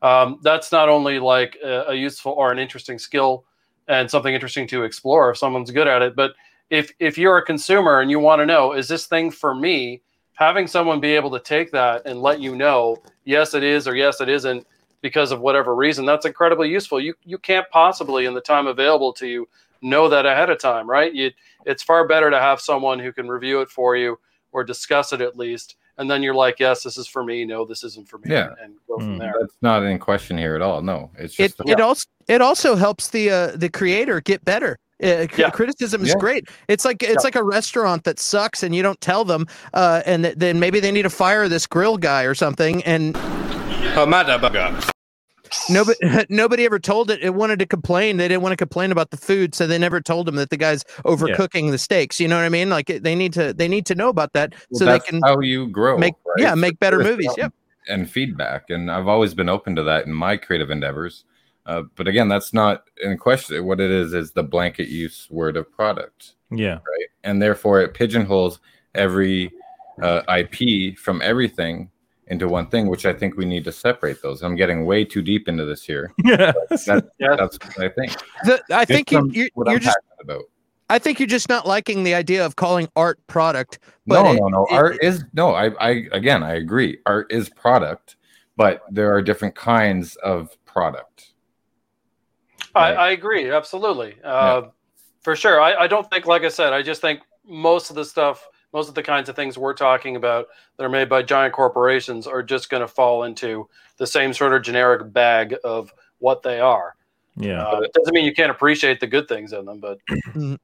um, that's not only like a, a useful or an interesting skill and something interesting to explore if someone's good at it, but if if you're a consumer and you want to know is this thing for me, having someone be able to take that and let you know yes it is or yes it isn't because of whatever reason, that's incredibly useful. You you can't possibly in the time available to you know that ahead of time, right? You, it's far better to have someone who can review it for you or discuss it at least, and then you're like, yes, this is for me. No, this isn't for me. Yeah. and go from there. That's not in question here at all. No, it's It just it also it also helps the uh, the creator get better. Uh, c- Yeah. Criticism is Yeah. great. It's like it's Yeah. like a restaurant that sucks and you don't tell them, uh, and th- then maybe they need to fire this grill guy or something. And nobody nobody ever told it. It wanted to complain. They didn't want to complain about the food, so they never told them that the guy's overcooking the steaks. You know what I mean? Like they need to they need to know about that Well, so they can how you grow. make right? yeah make better movies. up Yep. And feedback, and I've always been open to that in my creative endeavors. Uh, but again, that's not in question. What it is is the blanket use word of product, Yeah. right? And therefore, it pigeonholes every uh, IP from everything into one thing, which I think we need to separate those. I'm getting way too deep into this here. Yeah, that, that's what I think. The, I It's think you, from you're, what you're I'm just about. I think you're just not liking the idea of calling art product. But no, it- no, no. it- Art is no. I, I again, I agree. Art is product, but there are different kinds of product. I, I agree, absolutely, uh, for sure. I, I don't think, like I said, I just think most of the stuff, most of the kinds of things we're talking about that are made by giant corporations are just going to fall into the same sort of generic bag of what they are. Yeah. Uh, it doesn't mean you can't appreciate the good things in them, but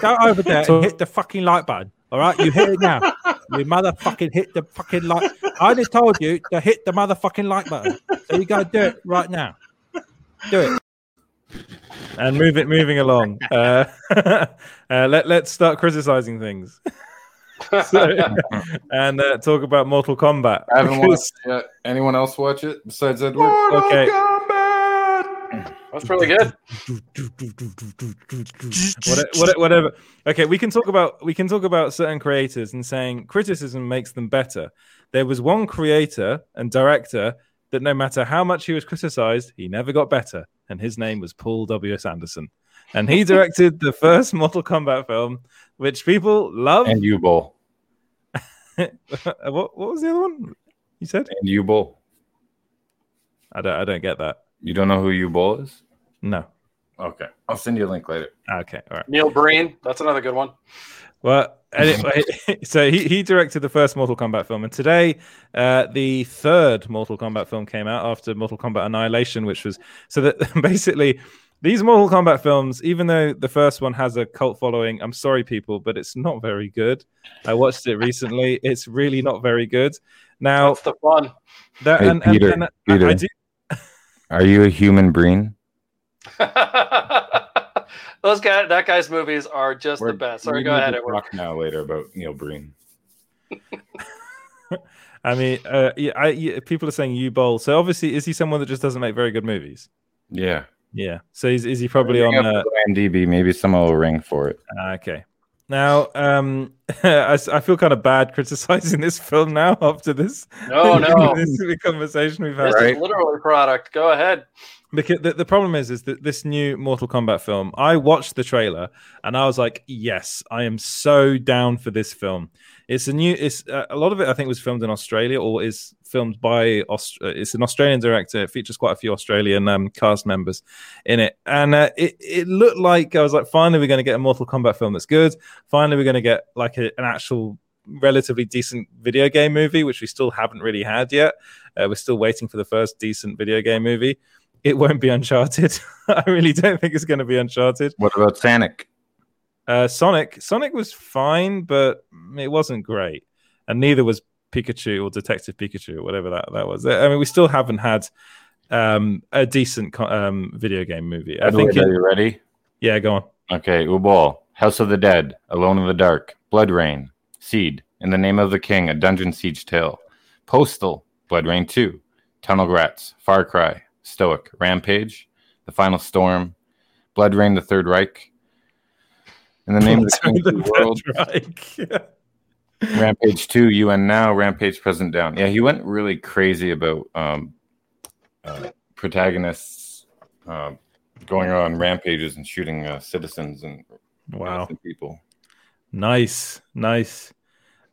Go over there and hit the fucking like button. All right, you hit it now. You motherfucking hit the fucking like. I just told you to hit the motherfucking like button. So you gotta do it right now. Do it. and move it moving along. Uh, uh, let let's start criticizing things. So, and uh, talk about Mortal Kombat. I haven't because- watched it yet. Anyone else watch it besides Edward? Mortal Okay. that's really good. What- what- whatever. Okay, we can talk about we can talk about certain creators and saying criticism makes them better. there was one creator and director that no matter how much he was criticized, he never got better, and his name was Paul W. S. Anderson, and he directed the first Mortal Kombat film, which people love. And Uwe Boll. what what was the other one? You said And Uwe Boll. I don't I don't get that. You don't know who Uwe Boll is? No. Okay. I'll send you a link later. Okay. All right. Neil Breen, that's another good one. Well, anyway, so he, he directed the first Mortal Kombat film, and today uh, the third Mortal Kombat film came out after Mortal Kombat Annihilation, which was so that basically these Mortal Kombat films, even though the first one has a cult following, I'm sorry, people, but it's not very good. I watched it recently; it's really not very good. Now, That's the fun. that Hey, and, and- Peter, and I- Peter. I do, Are you a human breen? Those guys, that guy's movies are just the We're- best. Sorry, go ahead. to Edward. talk now later about Neil Breen. I mean, uh, yeah, I, yeah, people are saying Uwe Boll. So obviously, is he someone that just doesn't make very good movies? Yeah. Yeah. So is, is he probably on? up Uh, IMDb. Maybe someone will ring for it. Ah, Okay. Now, um, I, s- I feel kind of bad criticizing this film now after this. No, no. this conversation we've had. This is literally product. Go ahead. Because the, the problem is, is that this new Mortal Kombat film, I watched the trailer and I was like, yes, I am so down for this film. It's a new, it's uh, a lot of it. I think was filmed in Australia or is filmed by, Aust- uh, it's an Australian director. It features quite a few Australian um, cast members in it, and uh, it it looked like I was like, finally, we're going to get a Mortal Kombat film that's good. Finally, we're going to get like a, an actual relatively decent video game movie, which we still haven't really had yet. Uh, we're still waiting for the first decent video game movie. It won't be Uncharted. I really don't think it's going to be Uncharted. What about Sonic? Uh, Sonic, Sonic was fine, but it wasn't great, and neither was Pikachu or Detective Pikachu or whatever that that was. I mean, we still haven't had um, a decent um, video game movie. I Edward, think. are it- you ready? yeah, go on. Okay, Uwe Boll, House of the Dead, Alone in the Dark, BloodRayne, Seed, In the Name of the King, A Dungeon Siege Tale, Postal, BloodRayne 2, Tunnel Rats, Far Cry, Stoic, Rampage, The Final Storm, BloodRayne, The Third Reich, In the Name of the King of the World, Rampage 2, UN Now, Rampage Present Down. Yeah, he went really crazy about um, uh, protagonists uh, going on rampages and shooting uh, citizens and Wow. people. Nice, nice.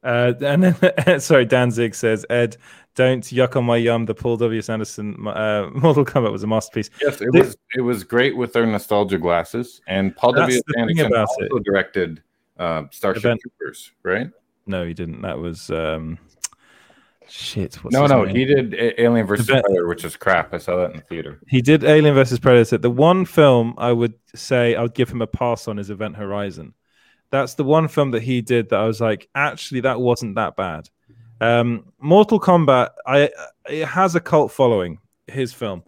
Uh, and then, sorry, Danzig says, Ed, don't yuck on my yum. The Paul W. S. Anderson uh, Mortal Kombat was a masterpiece. Yes, it Thi- was it was great with their nostalgia glasses. And Paul W. the thing Anderson also it. directed uh, Starship Event- Troopers, right? No, he didn't. That was um, shit. What's no, no, name? he did Alien versus Event- Predator, which is crap. I saw that in the theater. He did Alien versus Predator. The one film I would say I would give him a pass on is Event Horizon. That's the one film that he did that I was like, actually, that wasn't that bad. Um, Mortal Kombat, I it has a cult following. His film,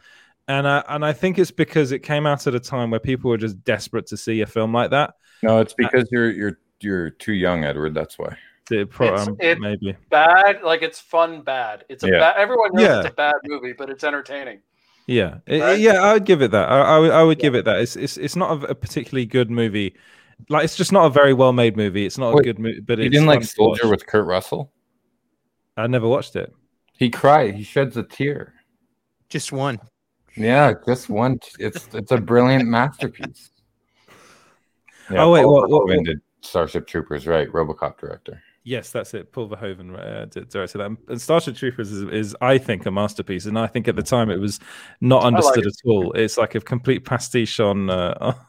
and I and I think it's because it came out at a time where people were just desperate to see a film like that. No, it's because you're you're you're too young, Edward. That's why. It pro- It's- um, it- maybe. Bad, like it's fun bad. It's a Yeah. bad. Everyone knows Yeah. it's a bad movie, but it's entertaining. Yeah, It- yeah, I would give it that. I, I would, I would give it that. It's, it's, it's not a, a particularly good movie. Like, it's just not a very well made movie. It's not a good movie, but you it's didn't like Soldier with Kurt Russell? I never watched it. He cried. He sheds a tear. Just one. Yeah, just one. It's it's a brilliant masterpiece. Oh, wait, Paul what- what- Verhoeven did Starship Troopers, right? RoboCop director. Yes, that's it. Paul Verhoeven uh, d- directed that. And Starship Troopers is, is, I think, a masterpiece. And I think at the time it was not understood it. at all. It's like a complete pastiche on uh,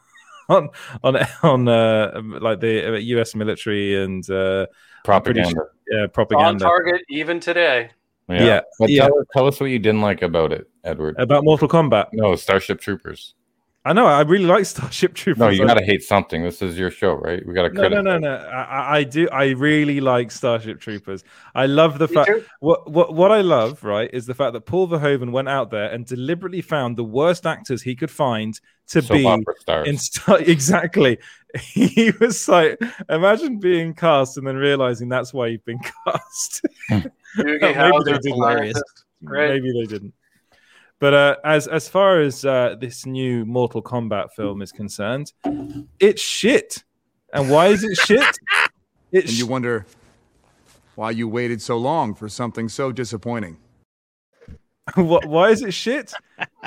on on on uh, like the U.S. military and uh, I'm Propaganda. sure- yeah, On target even today. Yeah. Yeah, But yeah. Tell, tell us what you didn't like about it, Edward. About Mortal Kombat. No, Starship Troopers. I know. I really like Starship Troopers. No, you got to hate something. This is your show, right? We got to No, no, no, no. I, I- I do. I really like Starship Troopers. I love the fact. What what what I love, right, is the fact that Paul Verhoeven went out there and deliberately found the worst actors he could find to Soap be opera stars. in Star. Exactly. He was like, imagine being cast and then realizing that's why you've been cast. Hmm. Maybe they didn't. Maybe they didn't. But uh, as as far as uh, this new Mortal Kombat film is concerned, it's shit. And why is it shit? It's And you wonder why you waited so long for something so disappointing. What, why is it shit?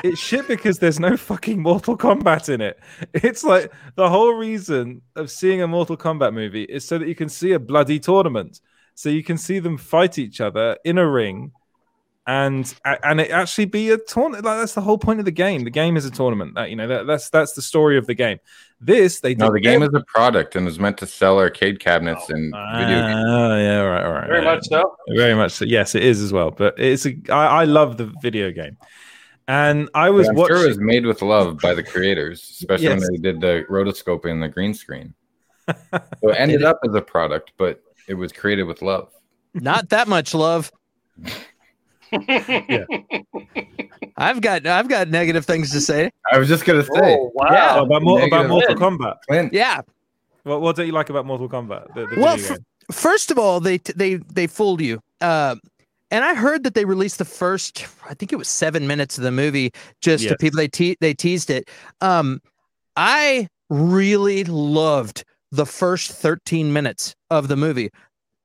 It's shit because there's no fucking Mortal Kombat in it. It's like the whole reason of seeing a Mortal Kombat movie is so that you can see a bloody tournament. So you can see them fight each other in a ring and and it actually be a tournament. Like that's the whole point of the game. The game is a tournament. That you know that, that's that's the story of the game. This they No, did the game ev- is a product and is meant to sell arcade cabinets and oh, video games. Oh yeah, right, all right. Very right. much so. Very much so. Yes, it is as well. But it's a. I, I love the video game, and I was But I'm watching. sure it was made with love by the creators, especially Yes. when they did the rotoscoping and the green screen. so it ended up as a product, but it was created with love. Not that much love. yeah. I've got I've got negative things to say. I was just gonna say. Oh, wow. Yeah. about, Mor- about Mortal Kombat. Clint, Yeah. What, what don't you like about Mortal Kombat? The, the Well, f- first of all, they they they fooled you. Uh, and I heard that they released the first, I think it was seven minutes of the movie, just to people. They te- they teased it. Um, I really loved the first thirteen minutes of the movie.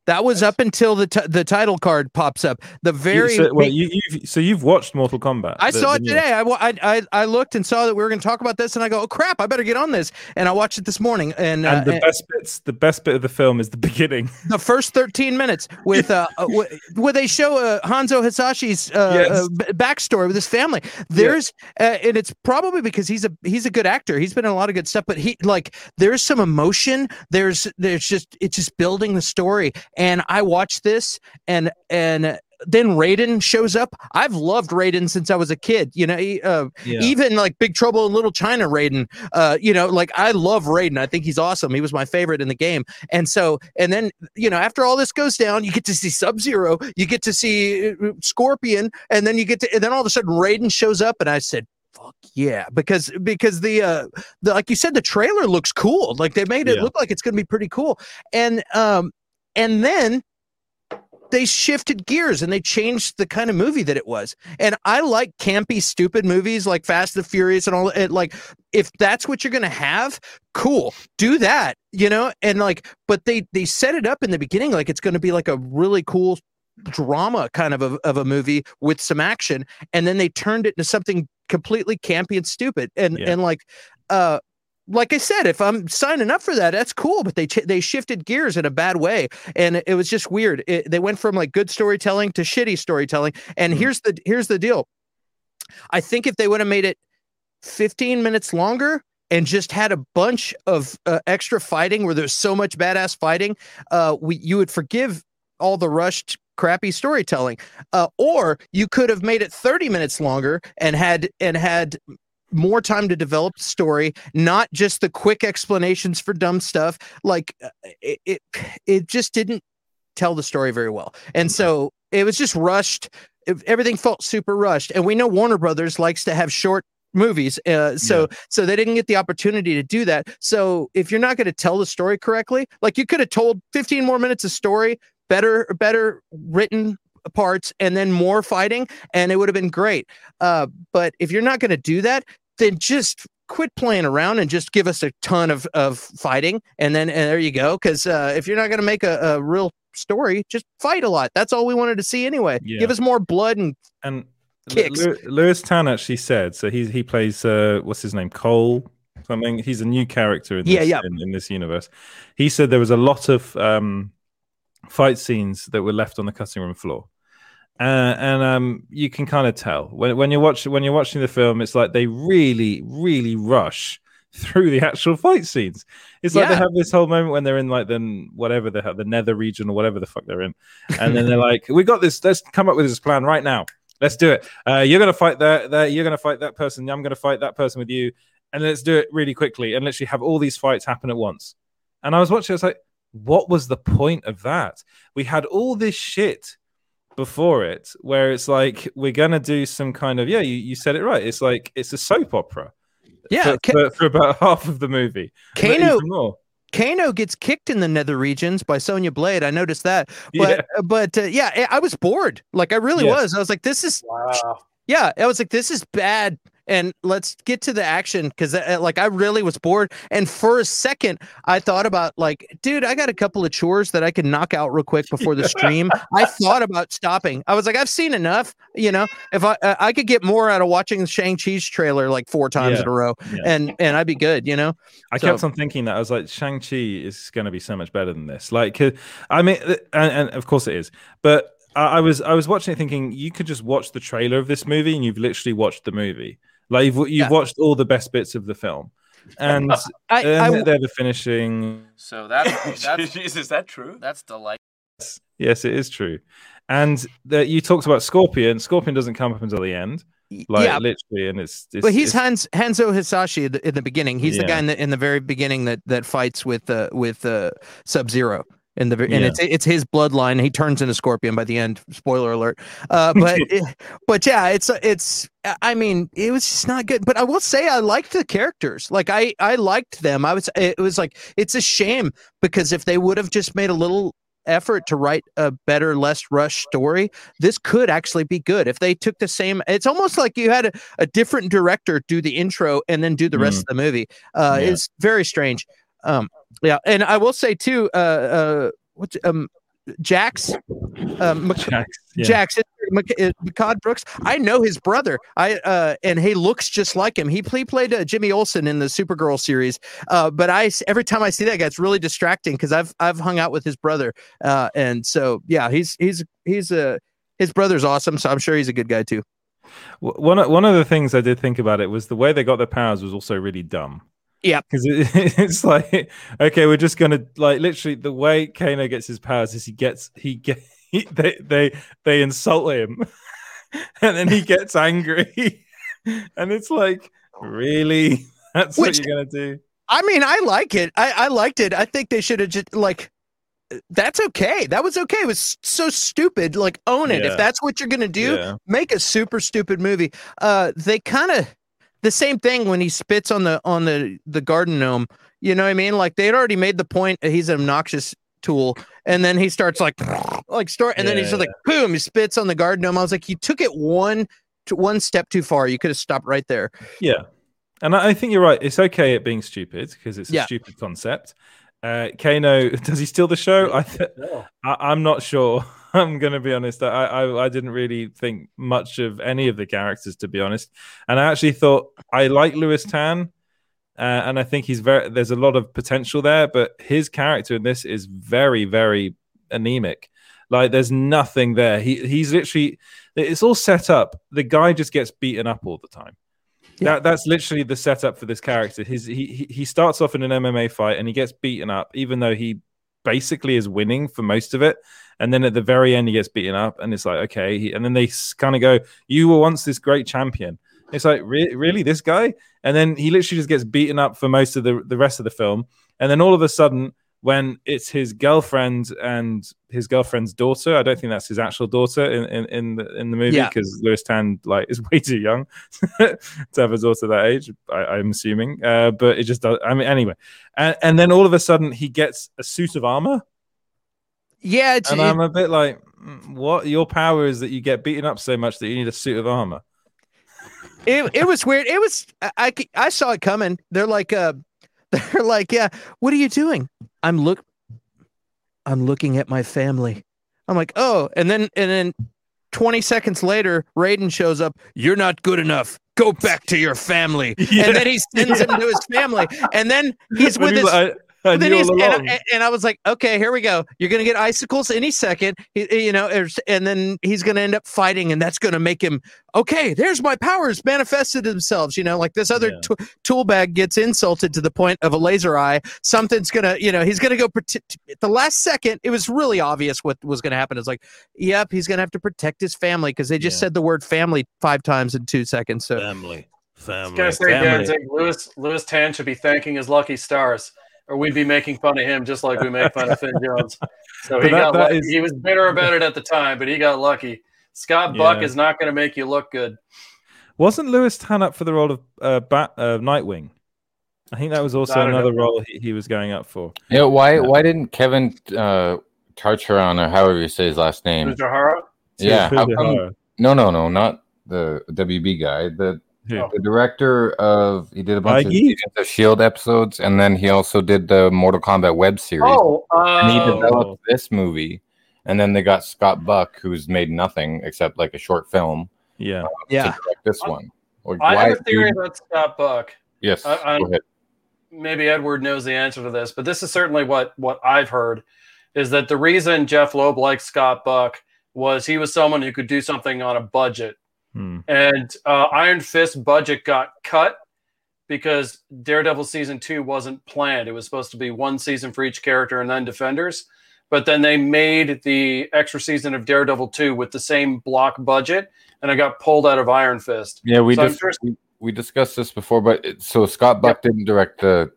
That was up until the t- the title card pops up. The very so, well, you, you've, so you've watched Mortal Kombat. I the- saw it today. I, I I looked and saw that we were going to talk about this, and I go, "Oh crap! I better get on this." And I watched it this morning, and, uh, the and best bits, the best bit of the film is the beginning. the first thirteen minutes with uh, uh where they show uh, Hanzo Hasashi's uh, Yes. uh, b- backstory with his family. There's uh, and it's probably because he's a he's a good actor. He's been in a lot of good stuff, but he like there's some emotion. There's there's just it's just building the story. And I watched this and and then Raiden shows up. I've loved Raiden since I was a kid. You know, uh, Yeah. even like Big Trouble in Little China Raiden. Uh, you know, like I love Raiden. I think he's awesome. He was my favorite in the game. And so, and then you know, after all this goes down, you get to see Sub Zero, you get to see uh, Scorpion, and then you get to, and then all of a sudden Raiden shows up, and I said. Fuck yeah, because because the uh the like you said the trailer looks cool. Like they made it Yeah. look like it's gonna be pretty cool. And um and then they shifted gears and they changed the kind of movie that it was. And I like campy, stupid movies like Fast and Furious and all. It like if that's what you're gonna have, cool, do that. You know, and like, but they they set it up in the beginning like it's gonna be like a really cool drama kind of a, of a movie with some action, and then they turned it into something completely campy and stupid. And Yeah. and like, uh, like I said, if I'm signing up for that, that's cool. But they ch- they shifted gears in a bad way, and it, was just weird. It, they went from like good storytelling to shitty storytelling. And here's the here's the deal. I think if they would have made it 15 minutes longer and just had a bunch of uh, extra fighting where there's so much badass fighting, uh, we you would forgive all the rushed crappy storytelling uh, or you could have made it 30 minutes longer and had and had more time to develop the story, not just the quick explanations for dumb stuff. Like uh, it, it, it just didn't tell the story very well, and so it was just rushed. Everything felt super rushed, and we know Warner Brothers likes to have short movies uh, so so they didn't get the opportunity to do that so if you're not going to tell the story correctly like you could have told 15 more minutes of story better better written parts and then more fighting and it would have been great uh, but if you're not going to do that then just quit playing around and just give us a ton of, of fighting and then and there you go because uh, if you're not going to make a, a real story just fight a lot that's all we wanted to see anyway Yeah. give us more blood and and kicks. Lew- Lewis Tan actually said so. He he plays uh, what's his name Cole something. He's a new character in this, Yeah, yeah. In, in this universe. He said there was a lot of um, fight scenes that were left on the cutting room floor. Uh, and um, you can kind of tell when, when you're watching when you're watching the film, it's like they really, really rush through the actual fight scenes. It's like they have this whole moment when they're in like the whatever they have, the nether region or whatever the fuck they're in, and then they're like, "We got this. Let's come up with this plan right now. Let's do it. Uh, you're gonna fight that. That you're gonna fight that person. I'm gonna fight that person with you, and let's do it really quickly and literally have all these fights happen at once." And I was watching. I was like, "What was the point of that? We had all this shit." before it where it's like we're gonna do some kind of yeah you, you said it right it's like it's a soap opera Yeah, for, for, for about half of the movie Kano- Kano gets kicked in the nether regions by Sonya Blade. I noticed that. But but uh, yeah, I I was bored. Like I really Yeah. was. I was like, this is Wow. yeah, I was like, this is bad. And let's get to the action because like I really was bored. And for a second, I thought about like, dude, I got a couple of chores that I can knock out real quick before the stream. I thought about stopping. I was like, I've seen enough. You know, if I uh, I could get more out of watching the Shang Chi's trailer like four times Yeah. in a row, Yeah. and and I'd be good. You know, I So- kept on thinking that I was like, Shang Chi is going to be so much better than this. Like, I mean, and, and of course it is. But I, I was I was watching it thinking you could just watch the trailer of this movie and you've literally watched the movie. Like you've you've Yeah. watched all the best bits of the film, and I- then I- they're the finishing. So that's that's is that true? That's delightful. Yes, yes, it is true. And that you talked about Scorpion. Scorpion doesn't come up until the end, like yeah. literally, and it's, it's but he's it's- Hans Hanzo Hasashi in the, beginning. He's the guy in the in the very beginning that that fights with uh, with uh, Sub Zero. In the, ve- and Yeah. it's it's his bloodline. He turns into Scorpion by the end. Spoiler alert. Uh, but but yeah, it's it's. I mean, it was just not good. But I will say, I liked the characters. Like I I liked them. I was. It was like it's a shame because if they would have just made a little effort to write a better, less rush story, this could actually be good. If they took the same, it's almost like you had a, a different director do the intro and then do the rest Mm. of the movie. Uh, Yeah. It's very strange. Um, yeah, and I will say too, uh, uh, what's um, Jax, um, Mc- Jax, yeah. Jackson, Mehcad Brooks. I know his brother. I uh, and he looks just like him. He, he played uh, Jimmy Olsen in the Supergirl series. Uh, but I every time I see that guy, it's really distracting because I've I've hung out with his brother. Uh, and so yeah, he's he's he's a uh, his brother's awesome. So I'm sure he's a good guy too. One one of the things I did think about it was the way they got their powers was also really dumb. Yeah, because it, it's like okay, we're just gonna like literally the way Kano gets his powers is he gets he get he, they they they insult him, and then he gets angry, and it's like really that's Which- what you're gonna do. I mean, I like it. I, I liked it. I think they should have just like. That's okay. That was okay. It was so stupid. Like own it. Yeah. If that's what you're gonna do, Yeah. make a super stupid movie. Uh, they kind of the same thing when he spits on the on the the garden gnome. You know what I mean? Like they'd already made the point that he's an obnoxious tool, and then he starts like like start, and then he's Yeah. like boom, he spits on the garden gnome. I was like, you took it one to one step too far. You could have stopped right there. Yeah, and I, I think you're right. It's okay at being stupid because it's a Yeah. stupid concept. Uh, Kano, does he steal the show? I, th- I I'm not sure. I'm gonna be honest. I, I I didn't really think much of any of the characters to be honest, and I actually thought I like Lewis Tan, uh, and I think he's very. There's a lot of potential there, but his character in this is very very anemic. Like there's nothing there. He he's literally. It's all set up. The guy just gets beaten up all the time. That that's literally the setup for this character. His he- he starts off in an MMA fight and he gets beaten up, even though he basically is winning for most of it. And then at the very end, he gets beaten up, and it's like okay. And then they kind of go, "You were once this great champion." It's like re- really this guy, and then he literally just gets beaten up for most of the the rest of the film, and then all of a sudden. When it's his girlfriend and his girlfriend's daughter, I don't think that's his actual daughter in in, in the in the movie Yeah. because Lewis Tan like is way too young to have a daughter that age. I, I'm assuming, uh, but it just does. I mean, anyway, and, and then all of a sudden he gets a suit of armor, Yeah, it's, and it- I'm a bit like, "Mm, what? Your power is that you get beaten up so much that you need a suit of armor. it, it was weird. It was I, I saw it coming. They're like uh they're like, yeah, what are you doing? I'm look I'm looking at my family. I'm like, oh, and then and then 20 seconds later, Raiden shows up. You're not good enough. Go back to your family. And then he sends him to his family. And then he's with his like, I- I then he's, and. I, and I was like, okay, here we go. You're gonna get icicles any second, you know, er, and then he's gonna end up fighting, and that's gonna make him okay. There's my powers manifested themselves, you know, like this other t- tool bag gets insulted to the point of a laser eye. Something's gonna, you know, he's gonna go protect. At the last second, it was really obvious what was gonna happen. It's like, yep, he's gonna have to protect his family because they just said the word family five times in two seconds. So family, I was gonna say, Danzig, Lewis Lewis Tan should be thanking his lucky stars, or we'd be making fun of him just like we make fun of Finn Jones. So he that- got that lucky. is- he was bitter about it at the time, but he got lucky. Scott Buck Yeah. is not going to make you look good. Wasn't Lewis Tan up for the role of uh, Bat uh, Nightwing? I think that was also another know. role he, he was going up for. Yeah, why why didn't Kevin uh Tancharoen or however you say his last name? Fujihara? Yeah, how come- no, no, no, not the WB guy. The The director of he did a bunch of, Feige? Agents of Shield episodes, and then he also did the Mortal Kombat web series. Oh, and he oh. developed this movie, and then they got Scott Buck, who's made nothing except like a short film. Yeah, uh, yeah. To direct this one. Or I why- have a theory about Scott Buck. Yes, I- I- go ahead. maybe Edward knows the answer to this, but this is certainly what what I've heard is that the reason Jeph Loeb liked Scott Buck was he was someone who could do something on a budget, Hmm. and uh, Iron Fist budget got cut because Daredevil season two wasn't planned. It was supposed to be one season for each character and then Defenders, but then they made the extra season of Daredevil two with the same block budget, and I got pulled out of Iron Fist. Yeah, we So I'm just sure- we, we discussed this before, but it, so Scott Buck didn't direct the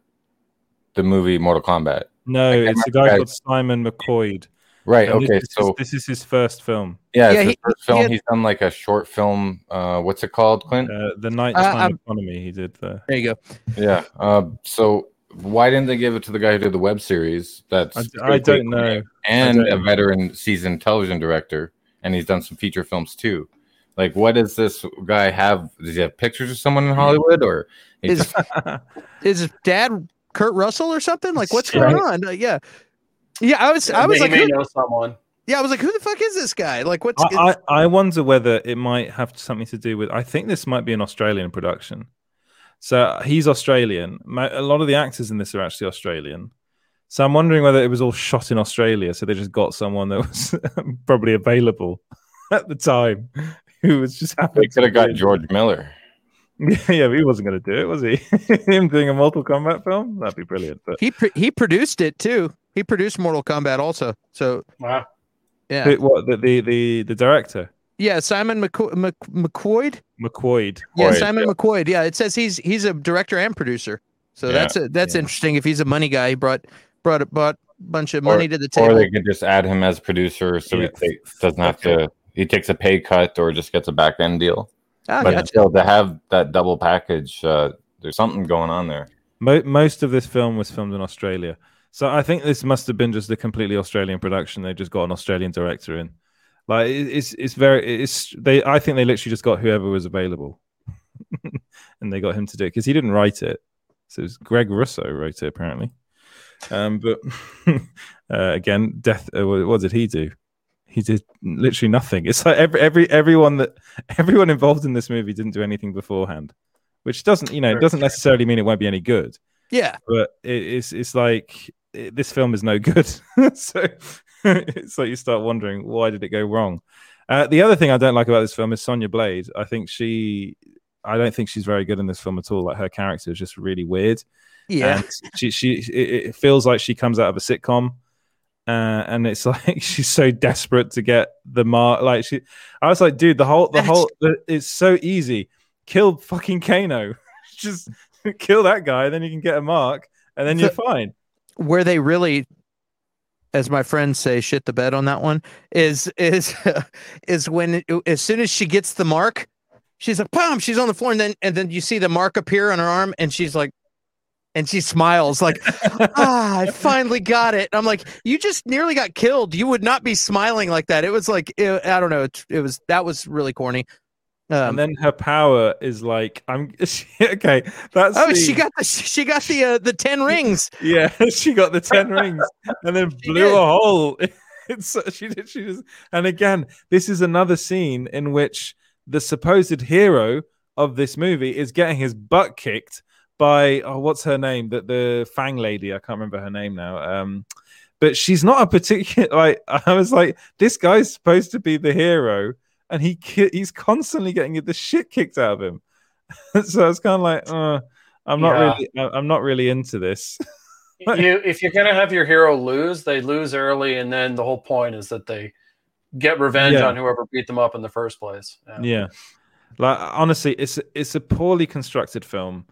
the movie Mortal Kombat. No, it's a I'm- guy called Simon McCoy. Right, And okay, This, so- is, this is his first film. Yeah, it's Yeah, his he- first he film. had- He's done like a short film. Uh, what's it called, Clint? Uh, the Nighttime I'm- Economy. He did the. There you go. Yeah. Uh, so why didn't they give it to the guy who did the web series? That's I- I don't know. And don't a know. veteran seasoned television director, and he's done some feature films too. Like, what does this guy have? Does he have pictures of someone in Hollywood, or Is just- is dad Kurt Russell or something? Like what's Right. going on? Uh, yeah. Yeah, I was I was he like may who, know someone. Yeah, I was like who the fuck is this guy? Like what's I, I, I wonder whether it might have something to do with. I think this might be an Australian production. So he's Australian. Mo- A lot of the actors in this are actually Australian. So I'm wondering whether it was all shot in Australia. So they just got someone that was probably available at the time who was just happy. they could have got George Miller? Yeah, yeah, but he wasn't going to do it, was he? Him doing a Mortal Kombat film? That'd be brilliant. But he pr- he produced it too. He produced Mortal Kombat also. So wow. Yeah. Who- what the the the, the director Yeah, Simon McCo- Mc- McCoy. McQuoid? Yeah, Simon McCoy. Yeah, it says he's he's a director and producer. So Yeah. that's a, that's interesting. If he's a money guy, he brought brought a brought a bunch of money or, to the table. or they could just add him as producer, so Yeah. he takes, doesn't have to. He takes a pay cut or just gets a back end deal. Ah, but gotcha. still, to have that double package, uh, there's something going on there. Mo- most of this film was filmed in Australia, so I think this must have been just a completely Australian production. They just got an Australian director in. Like it's it's very it's they. I think they literally just got whoever was available, and they got him to do it because he didn't write it. So it was Greg Russo wrote it apparently. Um, but uh, again, death. Uh, what did he do? He did literally nothing. It's like every every everyone that everyone involved in this movie didn't do anything beforehand, which doesn't you know it doesn't necessarily mean it won't be any good yeah. but it, it's it's like it, this film is no good. so it's like you start wondering why did it go wrong. Uh, the other thing I don't like about this film is Sonya Blade. I think she, I don't think she's very good in this film at all. Like her character is just really weird. Yeah. And she she it, it feels like she comes out of a sitcom. Uh, and it's like she's so desperate to get the mark. Like she, I was like, dude, the whole, the whole, the, it's so easy. Kill fucking Kano. Just kill that guy, then you can get a mark, and then you're fine. Where they really as my friends say shit the bed on that one is is is when as soon as she gets the mark she's like pom she's on the floor. And then and then you see the mark appear on her arm and she's like and she smiles like ah i finally got it. I'm like you just nearly got killed. You would not be smiling like that. It was like it, i don't know. It, it was that was really corny um, and then her power is like, I'm okay. That's oh the- she got the she got the uh, the 10 rings yeah, she got the ten rings and then blew did. a hole. It's she did she just and again, this is another scene in which the supposed hero of this movie is getting his butt kicked by oh, what's her name? That the Fang lady. I can't remember her name now. Um, but she's not a particular like. I was like, this guy's supposed to be the hero, and he he's constantly getting the shit kicked out of him. so I was kind of like, uh, I'm not Yeah. really, I'm not really into this. you if you're gonna have your hero lose, they lose early, and then the whole point is that they get revenge Yeah. on whoever beat them up in the first place. Yeah. yeah like honestly it's it's a poorly constructed film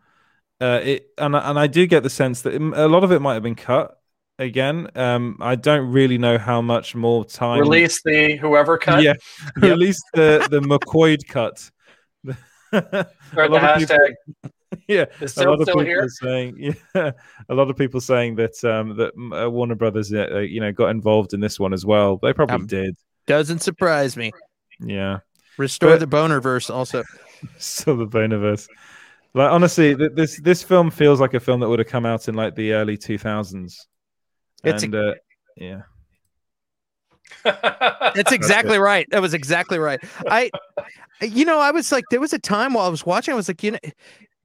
uh it and, and i do get the sense that it- a lot of it might have been cut again. Um i don't really know how much more time Release the whoever cut. yeah release the the McQuoid cut. Or A the lot of people- yeah Is a lot of still people here? saying yeah a lot of people saying that um that uh, warner brothers uh, uh, you know got involved in this one as well. They probably Um, did. doesn't surprise me. Yeah. Restore But- the Bohnerverse also. Still the Boneverse. Like honestly, th- this this film feels like a film that would have come out in like the early two thousands. It's a- uh, yeah, That's exactly right. That was exactly right. I, you know, I was like, there was a time while I was watching, I was like, you know,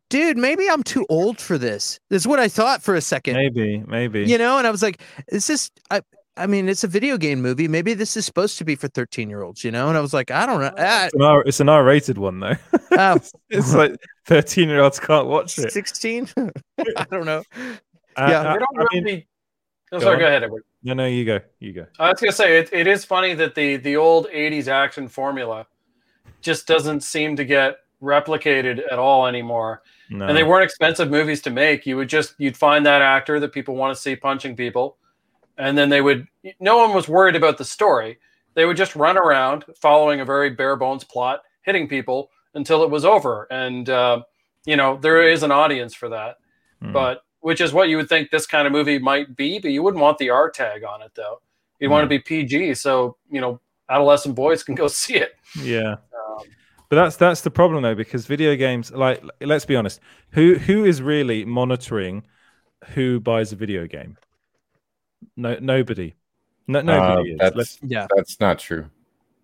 dude, maybe I'm too old for this. This is what I thought for a second. maybe, maybe. You know, and I was like, is this? I, I mean, it's a video game movie. Maybe this is supposed to be for 13 year olds. You know, and I was like, I don't know. Ah, It's an R, it's an R rated one though. Oh. it's like thirteen year olds can't watch it. 16. I don't know. Uh, yeah, uh, They I mean- Oh, Go sorry, on. go ahead, Edward. No, no, you go, you go. I was gonna say it, it is funny that the the old '80s action formula just doesn't seem to get replicated at all anymore. No. And they weren't expensive movies to make. You would just you'd find that actor that people want to see punching people, and then they would. No one was worried about the story. They would just run around following a very bare bones plot, hitting people until it was over. And uh, you know there is an audience for that, Hmm. but which is what you would think this kind of movie might be. But you wouldn't want the R tag on it though. You'd want to be PG, so you know adolescent boys can go see it. Yeah. Um, But that's that's the problem though, because video games, like, let's be honest, who who is really monitoring who buys a video game? No, nobody. No, nobody Uh, is. that's Let's- yeah. that's not true.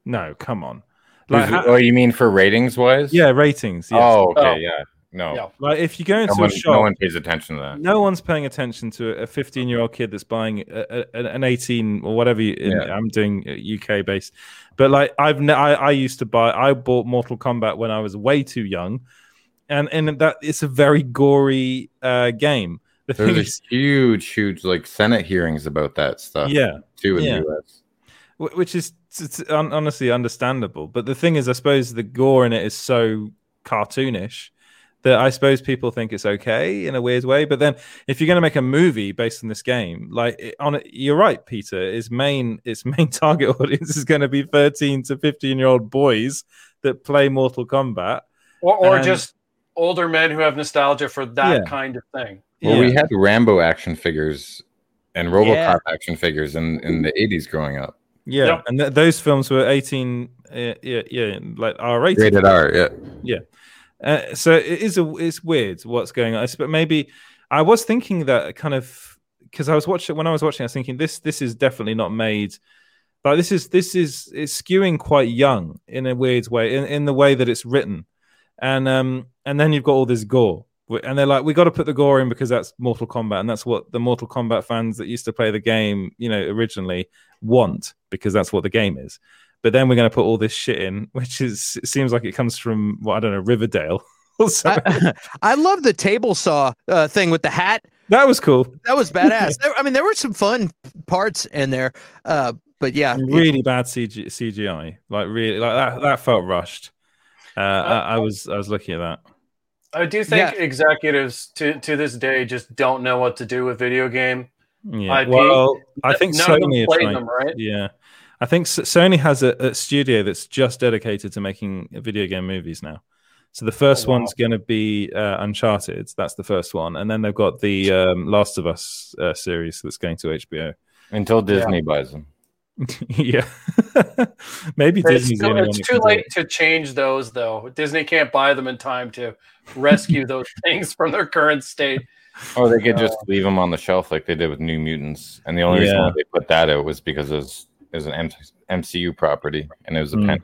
no, come on. Who's- Like, ha- oh, you mean for ratings wise? yeah, ratings. Yes. Oh, okay, Oh. yeah. No. Yeah. Like if you go into No one, a shop, no one pays attention to that. no one's paying attention to a 15 year old kid that's buying a, a, an 18 or whatever you, Yeah. i'm doing uk based but like i've ne- I, I used to buy i bought mortal kombat when i was way too young and and that it's a very gory uh game the thing There's is, huge, huge like Senate hearings about that stuff. Yeah, too in yeah. the U.S. which is it's honestly understandable but the thing is i suppose the gore in it is so cartoonish that i suppose people think it's okay in a weird way but then if you're going to make a movie based on this game like it- on it you're right peter its main its main target audience is going to be 13 to 15 year old boys that play mortal kombat or, or And- just older men who have nostalgia for that Yeah. kind of thing. Well, we had Rambo action figures and RoboCop Yeah. action figures in in the 80s growing up. yeah Yep. and th- those films were 18 uh, yeah yeah like r-rated Rated R, yeah. yeah uh, so it is a it's weird what's going on. But maybe i was thinking that kind of because i was watching when i was watching i was thinking this this is definitely not made like this is this is it's skewing quite young in a weird way in, in the way that it's written. And um and then you've got all this gore and they're like we got to put the gore in because that's mortal kombat and that's what the mortal kombat fans that used to play the game you know originally want because that's what the game is but then we're going to put all this shit in which is it seems like it comes from what i don't know riverdale. I, I love the table saw uh, thing with the hat. that was cool That was badass. There- I mean, there were some fun parts in there, uh, but yeah, it- really bad CG, cgi like really like that that felt rushed uh, I, I was i was looking at that I do think Yeah. executives to, to this day just don't know what to do with video game. Yeah. IP. Well, I think None of them Sony played trying. them, right? Yeah. I think Sony has a, a studio that's just dedicated to making video game movies now. So the first Oh, wow. one's going to be uh, Uncharted. That's the first one, and then they've got the um, Last of Us uh, series that's going to HBO. Until Disney buys them. yeah, maybe It's, Disney's the too, it's too late to change those, though. Disney can't buy them in time to rescue those things from their current state. Or they could just leave them on the shelf like they did with New Mutants. And the only reason Yeah. why they put that out was because it was, it was an MCU property and it was a Mm. pandemic.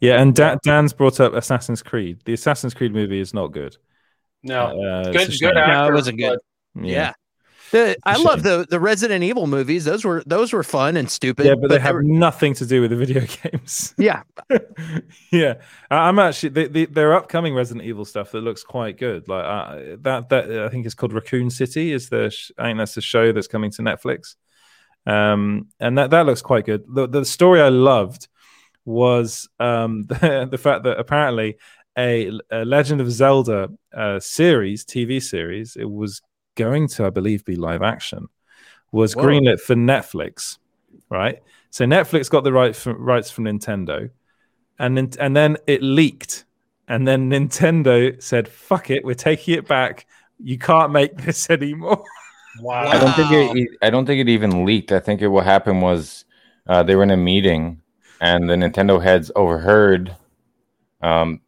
Yeah, and Dan, Dan's brought up Assassin's Creed. The Assassin's Creed movie is not good. No, Uh, good, good actor. No, it wasn't good. but yeah. The, I love the the Resident Evil movies. Those were those were fun and stupid. Yeah, but they have were- nothing to do with the video games. yeah. yeah, I- I'm actually the, the, their upcoming Resident Evil stuff that looks quite good. Like uh, that, that I think it's called Raccoon City. Is the I think that's the show that's coming to Netflix, um, and that that looks quite good. The the story I loved was um the, the fact that apparently a, a Legend of Zelda uh, series, TV series, it was going to, I believe, be live action, was Whoa. greenlit for Netflix, right? So Netflix got the right from, rights from Nintendo, and then, and then it leaked, and then Nintendo said, "Fuck it, we're taking it back. You can't make this anymore." Wow. I don't think it. I don't think it even leaked. I think it, what happened was uh, they were in a meeting, and the Nintendo heads overheard um,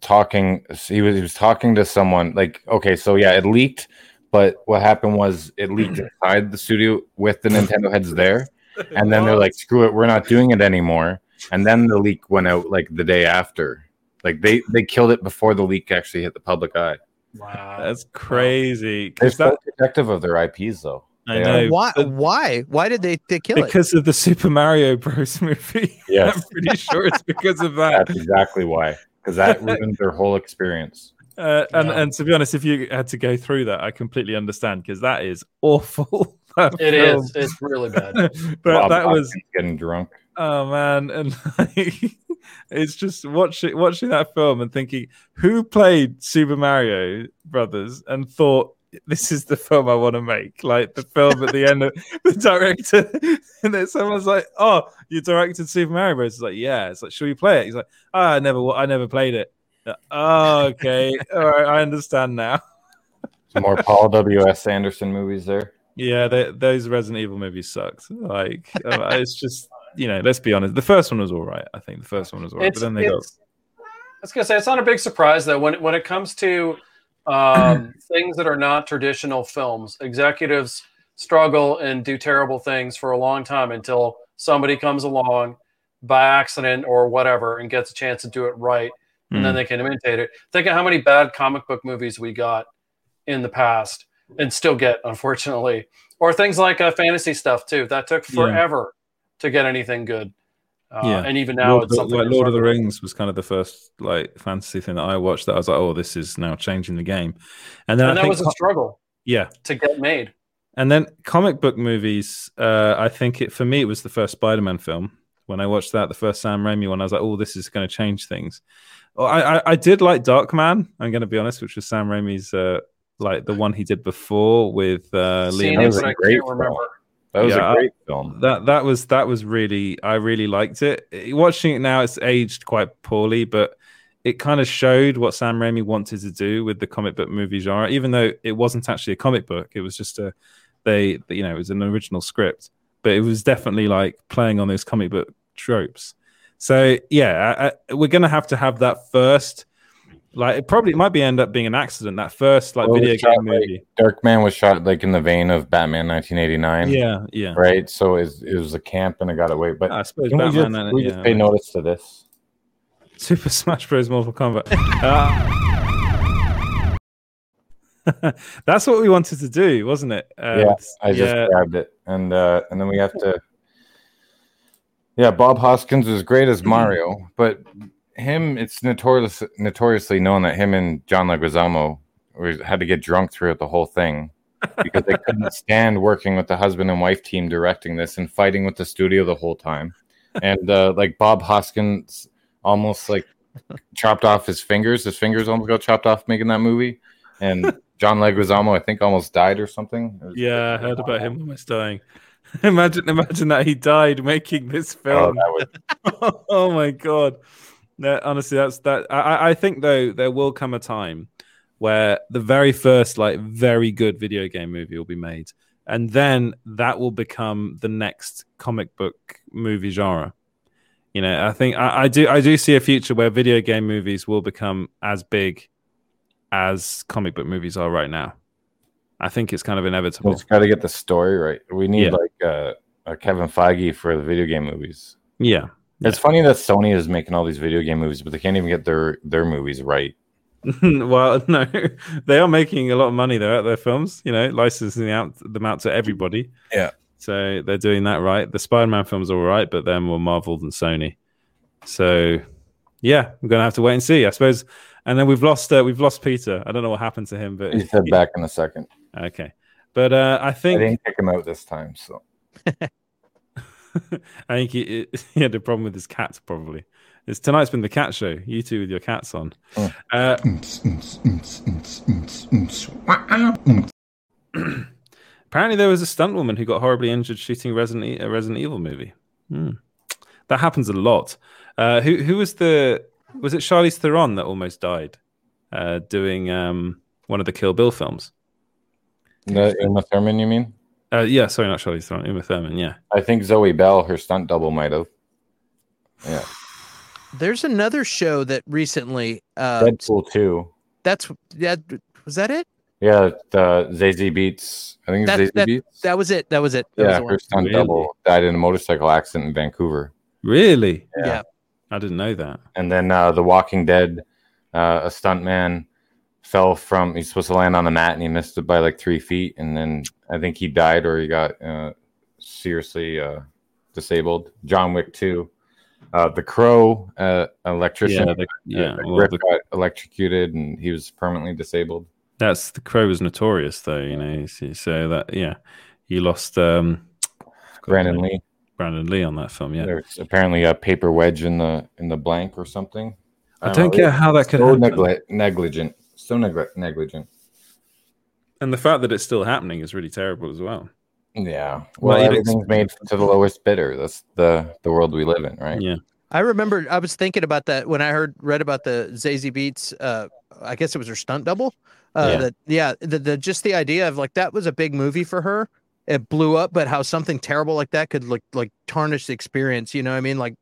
talking. He was he was talking to someone. Like, okay, so yeah, it leaked, but what happened was it leaked inside the studio with the Nintendo heads there, and then they're like, "Screw it, we're not doing it anymore." And then the leak went out like the day after. Like they they killed it before the leak actually hit the public eye. Wow, that's crazy. They're 'Cause that- protective of their IPs, though. I They know. Why? Why? Why did they, they kill it? because of the Super Mario Bros. movie. Yeah, I'm pretty sure it's because of that. That's exactly why. Because that ruined their whole experience. Uh, and and to be honest, if you had to go through that, I completely understand because that is awful. that It film. is. It's really bad. but Bob that was getting drunk. Oh man, and like, it's just watching watching that film and thinking who played Super Mario Brothers and thought this is the film I want to make. Like the film at the end of the director, and then someone's like, "Oh, you directed Super Mario Bros." It's like, "Yeah." It's like, "Should we play it?" He's like, oh, "I never, I never played it." Uh, Oh, okay, all right, I understand now. Some more Paul W. S. Anderson movies there. Yeah, they, those Resident Evil movies sucked. Like, uh, it's just you know, let's be honest. The first one was all right. I think the first one was all right, but then they got I was gonna say it's not a big surprise that when when it comes to um, things that are not traditional films, executives struggle and do terrible things for a long time until somebody comes along by accident or whatever and gets a chance to do it right, and then Mm. they can imitate it. Think of how many bad comic book movies we got in the past and still get, unfortunately, or things like uh, fantasy stuff too. That took forever to get anything good. Uh, yeah, and even now Lord, it's something. like Lord of the. Rings was kind of the first like fantasy thing that I watched. That I was like, oh, this is now changing the game. And then and I that was a struggle yeah, to get made. And then comic book movies, uh, I think it for me it was the first Spider-Man film. When I watched that, the first Sam Raimi one, I was like, "Oh, this is going to change things." I, I I did like Darkman. I'm going to be honest, which was Sam Raimi's uh, like the one he did before with uh, Seen Liam. it, was but a I can't remember. That was Yeah, a great film. That that was that was really I really liked it. Watching it now, it's aged quite poorly, but it kind of showed what Sam Raimi wanted to do with the comic book movie genre. Even though it wasn't actually a comic book, it was just a they you know it was an original script, but it was definitely like playing on those comic book tropes. So yeah, I, I, we're gonna have to have that first. Like it probably might be end up being an accident. That first like Well, video game movie. Darkman was shot like in the vein of Batman 1989. Yeah, yeah. Right. So it was, it was a camp and it got away. But I suppose can we just, and- we yeah, just pay right. notice to this? Super Smash Bros. Mortal Kombat. Uh, that's what we wanted to do, wasn't it? Uh, yeah, I just yeah, grabbed it, and uh, and then we have to. Yeah, Bob Hoskins was great as Mario, but him, it's notorious, notoriously known that him and John Leguizamo were- had to get drunk throughout the whole thing because they couldn't stand working with the husband and wife team directing this and fighting with the studio the whole time. And uh, like Bob Hoskins almost like chopped off his fingers. His fingers almost got chopped off making that movie. And John Leguizamo, I think, almost died or something. Yeah, I heard about him almost dying. imagine, imagine that he died making this film. Oh, oh my god! No, honestly, that's that. I- I, think though there will come a time where the very first like very good video game movie will be made, and then that will become the next comic book movie genre. You know, I think I, I do I do see a future where video game movies will become as big as comic book movies are right now. I think it's kind of inevitable. We just got to get the story right. We need Yeah. like uh, a Kevin Feige for the video game movies. Yeah. It's funny that Sony is making all these video game movies, but they can't even get their their movies right. well, no, they are making a lot of money though at their films. You know, licensing out them out to everybody. Yeah. So they're doing that right. The Spider-Man films are all right, but they're more Marvel than Sony. So yeah, I'm gonna have to wait and see, I suppose. And then we've lost uh, we've lost Peter. I don't know what happened to him, but He said back in a second. Okay, but uh, I I think didn't kick him out this time, so I think he, he had a problem with his cats. Probably. It's tonight's been the cat show. You two with your cats on. Uh, apparently, there was a stunt woman who got horribly injured shooting Resident E- a Resident Evil movie. Hmm. That happens a lot. Uh, who who was the was it Charlize Theron that almost died uh, doing um, one of the Kill Bill films? No, Uma Thurman, you mean? Uh, yeah, sorry, not Charlize Theron, Uma Thurman. Yeah. I think Zoe Bell, her stunt double, might have. Yeah. There's another show that recently. Uh, Deadpool two. That's that. Was that it? Yeah, the Zazie Beetz. I think it's That, Zazie that, Beats. that was it. That was it. That was Yeah, the one. her stunt Really? double died in a motorcycle accident in Vancouver. Really? Yeah. I didn't know that. And then uh, The Walking Dead, uh, a stuntman fell from. He's supposed to land on the mat and he missed it by like three feet, and then I think he died or he got uh, seriously uh, disabled. John Wick two. Uh, the Crow, uh, electrician, Yeah, the- yeah, uh, well, the- got electrocuted and he was permanently disabled. That's the crow was notorious though, you know. So, that yeah, you lost um Brandon Lee. Brandon Lee on that film. Yeah, There's apparently a paper wedge in the in the blank or something. I don't care how that could so negli- negligent, so negli- negligent. and the fact that it's still happening is really terrible as well. Yeah. Well, Well, you'd everything's made to the lowest bidder. That's the the world we live in, right? Yeah. I remember I was thinking about that when I heard read about the Zazie Beetz. Uh, I guess it was her stunt double. Uh, Yeah. That yeah, the, the just the idea of like that was a big movie for her. It blew up, but how something terrible like that could like like tarnish the experience. You know what I mean? Like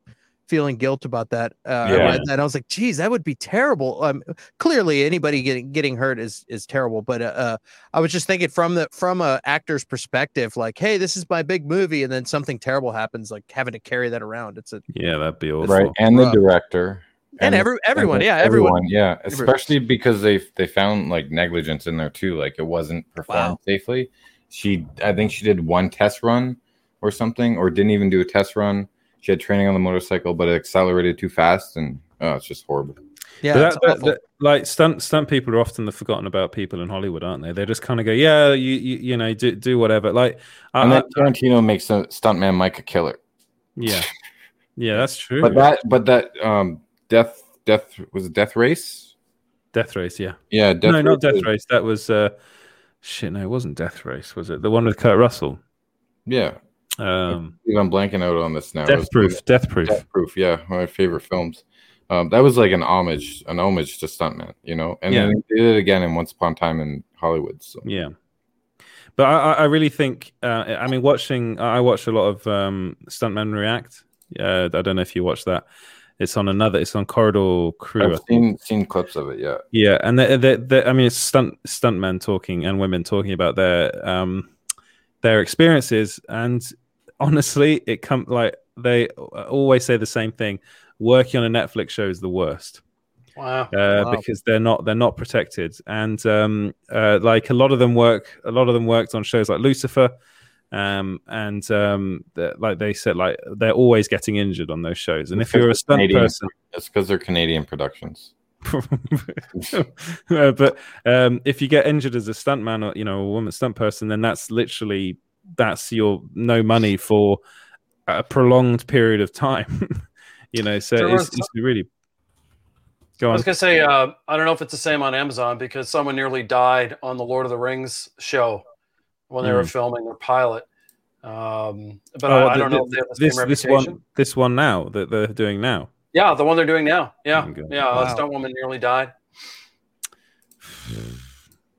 feeling guilt about that. Uh, I read that. I was like, geez, that would be terrible. Um, clearly anybody getting getting hurt is is terrible. But uh, uh, I was just thinking from the from a actor's perspective, like, hey, this is my big movie, and then something terrible happens, like having to carry that around. It's a Yeah, that'd be awful. Right. And the director. And the- every- everyone, the- yeah, everyone. Yeah, Everyone. especially because they they found like negligence in there too. Like it wasn't performed Wow. safely. She, I think she did one test run or something, or didn't even do a test run. She had training on the motorcycle, but it accelerated too fast, and oh, it's just horrible. Yeah, But that- that- that- like stunt stunt people are often the forgotten about people in Hollywood, aren't they? They just kind of go, yeah, you you, you know, do do whatever. Like, I, And I- then Tarantino makes a stuntman Mike a killer. yeah, yeah, that's true. But that, but that, um, death, death was it Death Race? Death Race, yeah, Yeah, Death no, not Death is- Race. That was uh, shit. No, it wasn't Death Race, was it? The one with Kurt Russell. Yeah, Um, I'm blanking out on this now. Death Proof. Death Proof. Death Proof, yeah, one of my favorite films. Um, that was like an homage, an homage to stuntman, you know. And Yeah. then they did it again in Once Upon a Time in Hollywood. So Yeah, but I, I really think uh, I mean watching I watched a lot of um, stuntmen react. Uh, I don't know if you watched that. It's on another. It's on Corridor Crew. I've seen seen clips of it. Yeah, Yeah, and they, they, they, I mean, it's stunt stuntmen talking and women talking about their um their experiences, and honestly, it come like they always say the same thing: working on a Netflix show is the worst Wow. uh, Wow. because they're not they're not protected, and um, uh, like a lot of them work, a lot of them worked on shows like Lucifer. Um, and um, like they said, like they're always getting injured on those shows. And if you're a stunt Canadian, person, it's because they're Canadian productions. Uh, but um, if you get injured as a stuntman or you know a woman stunt person, then that's literally that's your no money for a prolonged period of time. you know, so There it's, was- it's really go I was gonna say, uh, I don't know if it's the same on Amazon because someone nearly died on the Lord of the Rings show when they were Mm. filming their pilot. Um, but Oh, I, I don't know the- if they have the this same this one this one now that they're doing now. Yeah, the one they're doing now. Yeah, God. yeah. Wow. A stunt woman nearly died.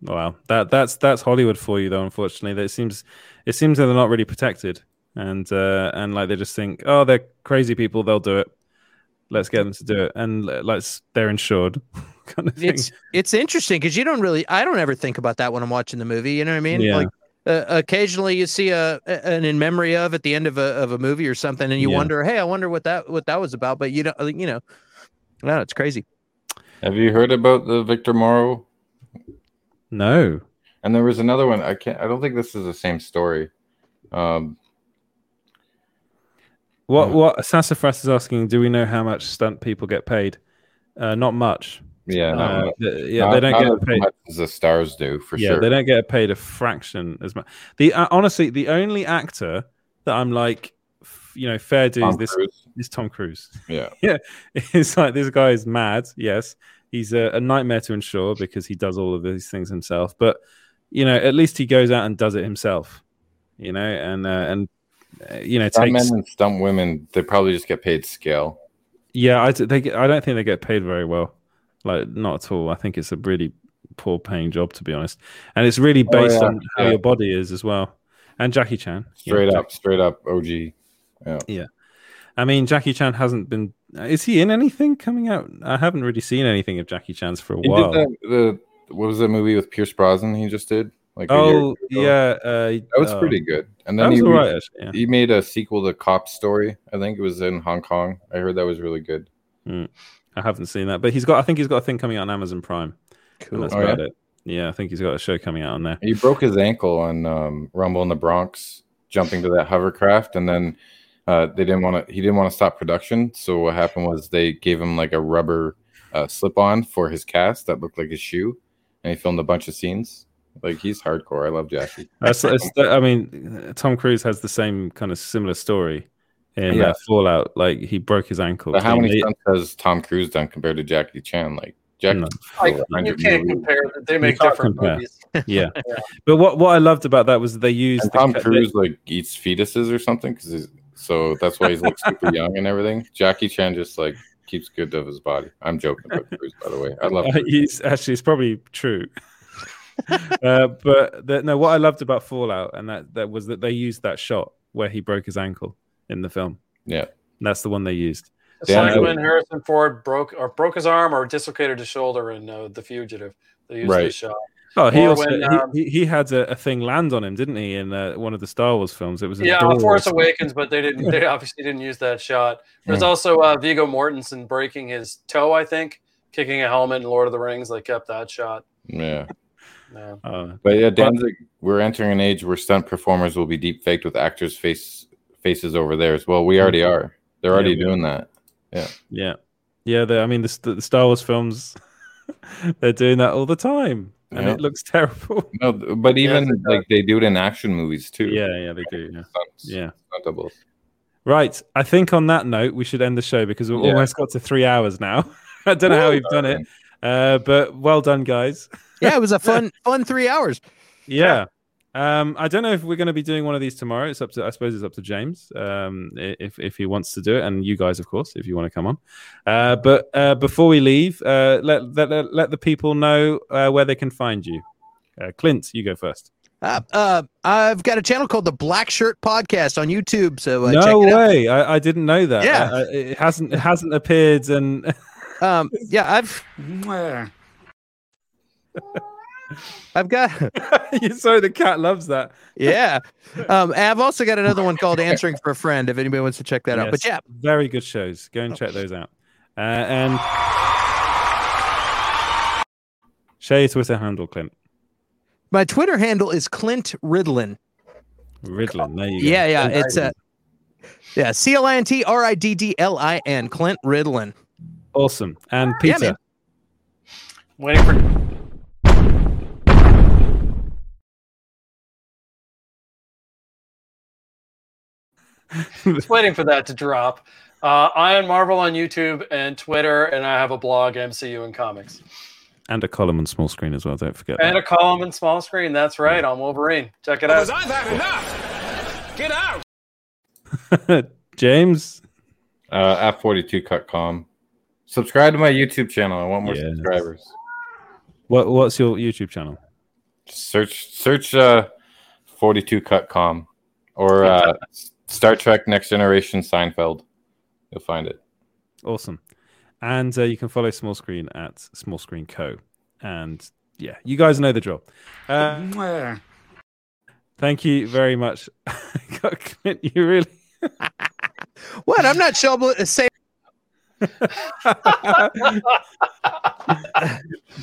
Wow, that that's that's Hollywood for you, though. Unfortunately, that it seems it seems that they're not really protected, and uh, and like they just think, oh, they're crazy people, they'll do it. Let's get them to do it, and uh, let's they're insured. kind of thing. it's it's interesting because you don't really I don't ever think about that when I'm watching the movie. You know what I mean? Yeah. Like uh, occasionally you see a, a- an in memory of at the end of a of a movie or something, and you Yeah. wonder, hey, I wonder what that what that was about. But you don't, you know, no, it's crazy. Have you heard about the Victor Morrow? No. And there was another one. I can't. I don't think this is the same story. Um, What what Sassafras is asking? Do we know how much stunt people get paid? Uh, not much. yeah, Uh, yeah, Not- they don't get as paid. much as the stars do for yeah, sure. they don't get paid a fraction as much. The uh, honestly, the only actor that I'm like, f- you know, fair dues. Tom this Cruise. is Tom Cruise. Yeah. yeah. It's like this guy is mad. Yes, he's a, a nightmare to insure because he does all of these things himself. But you know, at least he goes out and does it himself. You know, and uh, and uh, you know, Stunt takes men and stunt women, they probably just get paid scale. yeah, I, they get, I don't think they get paid very well. Like, not at all. I think it's a really poor paying job, to be honest. And it's really Oh, based yeah, on how yeah. your body is as well. And Jackie Chan. Straight Jack- up, straight up OG. Yeah. Yeah. I mean, Jackie Chan hasn't been is he in anything coming out? I haven't really seen anything of Jackie Chan's for a He while. that, the what was that movie with Pierce Brosnan? He just did like oh yeah, uh, that was uh, pretty good. And then he, right, actually, yeah. he made a sequel to Cop Story. I think it was in Hong Kong. I heard that was really good. Mm. I haven't seen that, but he's got. I think he's got a thing coming out on Amazon Prime. Cool. That's Oh, about yeah? it. Yeah, I think he's got a show coming out on there. He broke his ankle on um, Rumble in the Bronx, jumping to that hovercraft, and then uh, they didn't want to. He didn't want to stop production. So what happened was they gave him like a rubber uh, slip-on for his cast that looked like a shoe, and he filmed a bunch of scenes. Like he's hardcore. I love Jackie. That's, it's, I mean, Tom Cruise has the same kind of similar story in Yeah. uh, Fallout. Like he broke his ankle. But how many He- stunts has Tom Cruise done compared to Jackie Chan? Like Jackie, Like, you can't compare. They make different compare. movies. yeah. but what what I loved about that was they used And the Tom ca- Cruise like eats fetuses or something because so that's why he's like super young and everything. Jackie Chan just like keeps good of his body. I'm joking about Cruise, by the way. I love. Uh, he's actually it's probably true. uh, but the, no, what I loved about Fallout and that that was that they used that shot where he broke his ankle in the film. Yeah, that's the one they used. It's like when Harrison Ford broke or broke his arm or dislocated his shoulder in uh, The Fugitive. They used Right. this shot. Oh, he Or also when, he- um, he, he had a, a thing land on him, didn't he? In uh, one of the Star Wars films, it was yeah, door Force Awakens, but they didn't. They obviously didn't use that shot. There's Yeah. also uh, Viggo Mortensen breaking his toe, I think, kicking a helmet in Lord of the Rings. They kept that shot. Yeah. Yeah. Uh, But yeah, Danzig, we're entering an age where stunt performers will be deep faked with actors' face faces over theirs. Well, we already are. They're already Yeah, doing that. Yeah. Yeah, yeah. I mean, the, the Star Wars films, they're doing that all the time, and Yeah. it looks terrible. No, but even like they do it in action movies too. Yeah, yeah, they do. Yeah, Stunts, yeah. stunt doubles. Right. I think on that note, we should end the show because we've Yeah. almost got to three hours now. I don't know how we've done it, uh, but well done, guys. Yeah, it was a fun, fun three hours. Yeah. Um, I don't know if we're going to be doing one of these tomorrow. It's up to, I suppose, it's up to James um, if if he wants to do it, and you guys, of course, if you want to come on. Uh, but uh, before we leave, uh, let, let let let the people know uh, where they can find you. Uh, Clint, you go first. Uh, uh, I've got a channel called the Black Shirt Podcast on YouTube, so uh, check no it out. way! I, I didn't know that. Yeah. It hasn't it hasn't appeared, and Um, yeah, I've I've got sorry, the cat loves that. yeah. Um, and I've also got another one called Answering for a Friend. If anybody wants to check that out, but yeah, very good shows. Go and check those out. Uh, and share your Twitter handle, Clint. my Twitter handle is Clint Riddlin. Riddlin. There you go. Yeah, yeah, Clint it's uh, yeah, C L I N T R I D D L I N, Clint Riddlin. Awesome. And Yeah, Peter. man. Waiting for. Just waiting for that to drop. Uh, Iron Marvel on YouTube and Twitter, and I have a blog, MCU and Comics, and a column on small screen as well. Don't forget. and a column in small screen. That's right, on Wolverine. Check it out. I've had enough. Get out. James. Uh, F42cut.com. Subscribe to my YouTube channel. I want more Yes. subscribers. What What's your YouTube channel? Search search uh 42cut.com or uh, Star Trek Next Generation Seinfeld. You'll find it. Awesome. And uh, you can follow Small Screen at Small Screen Co. And yeah, you guys know the drill. Uh, thank you very much. Clint, you really. What? I'm not sure. but Say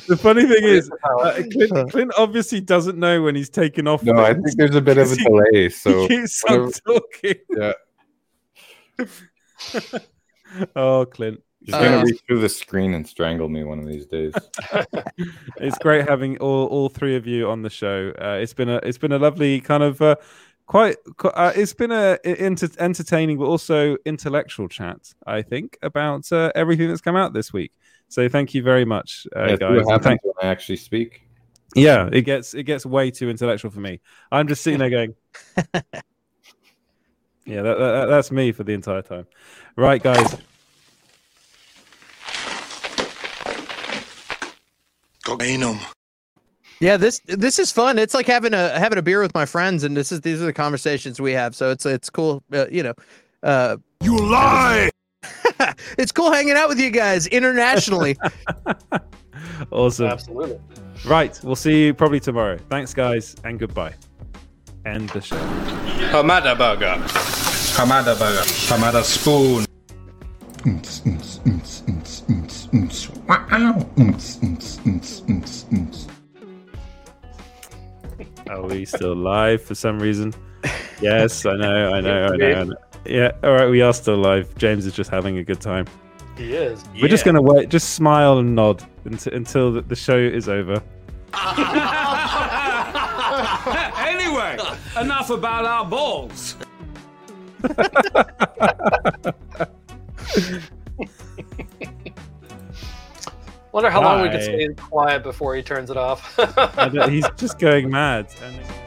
the funny thing is, uh, Clint, Clint obviously doesn't know when he's taken off. No, I think there's a bit of a delay. So he keeps on talking. yeah, Oh, Clint. he's gonna Uh, reach through the screen and strangle me one of these days. it's great having all, all three of you on the show. Uh, it's been a it's been a lovely kind of uh, quite uh, it's been a i- enter- entertaining but also intellectual chat. I think about uh, everything that's come out this week. So thank you very much, uh, Yeah, guys. what happens thank- when I actually speak. yeah, it gets it gets way too intellectual for me. I'm just sitting there going, yeah, that, that, that's me for the entire time. Right, guys. Cocainum. Yeah, this this is fun. It's like having a having a beer with my friends, and this is these are the conversations we have. So it's it's cool. Uh, you know, uh, You lie. It's cool hanging out with you guys internationally. Awesome. Absolutely. Right. We'll see you probably tomorrow. Thanks, guys, and goodbye. End the show. Hamada burger. Hamada burger. Hamada spoon. Are we still live for some reason? Yes, I know, I know, I know, I know. Yeah, all right, we are still live. James is just having a good time. He is. We're just gonna wait, just smile and nod until, until the, the show is over. anyway, enough about our balls. Wonder how long we can could stay quiet before he turns it off. He's just going mad. And-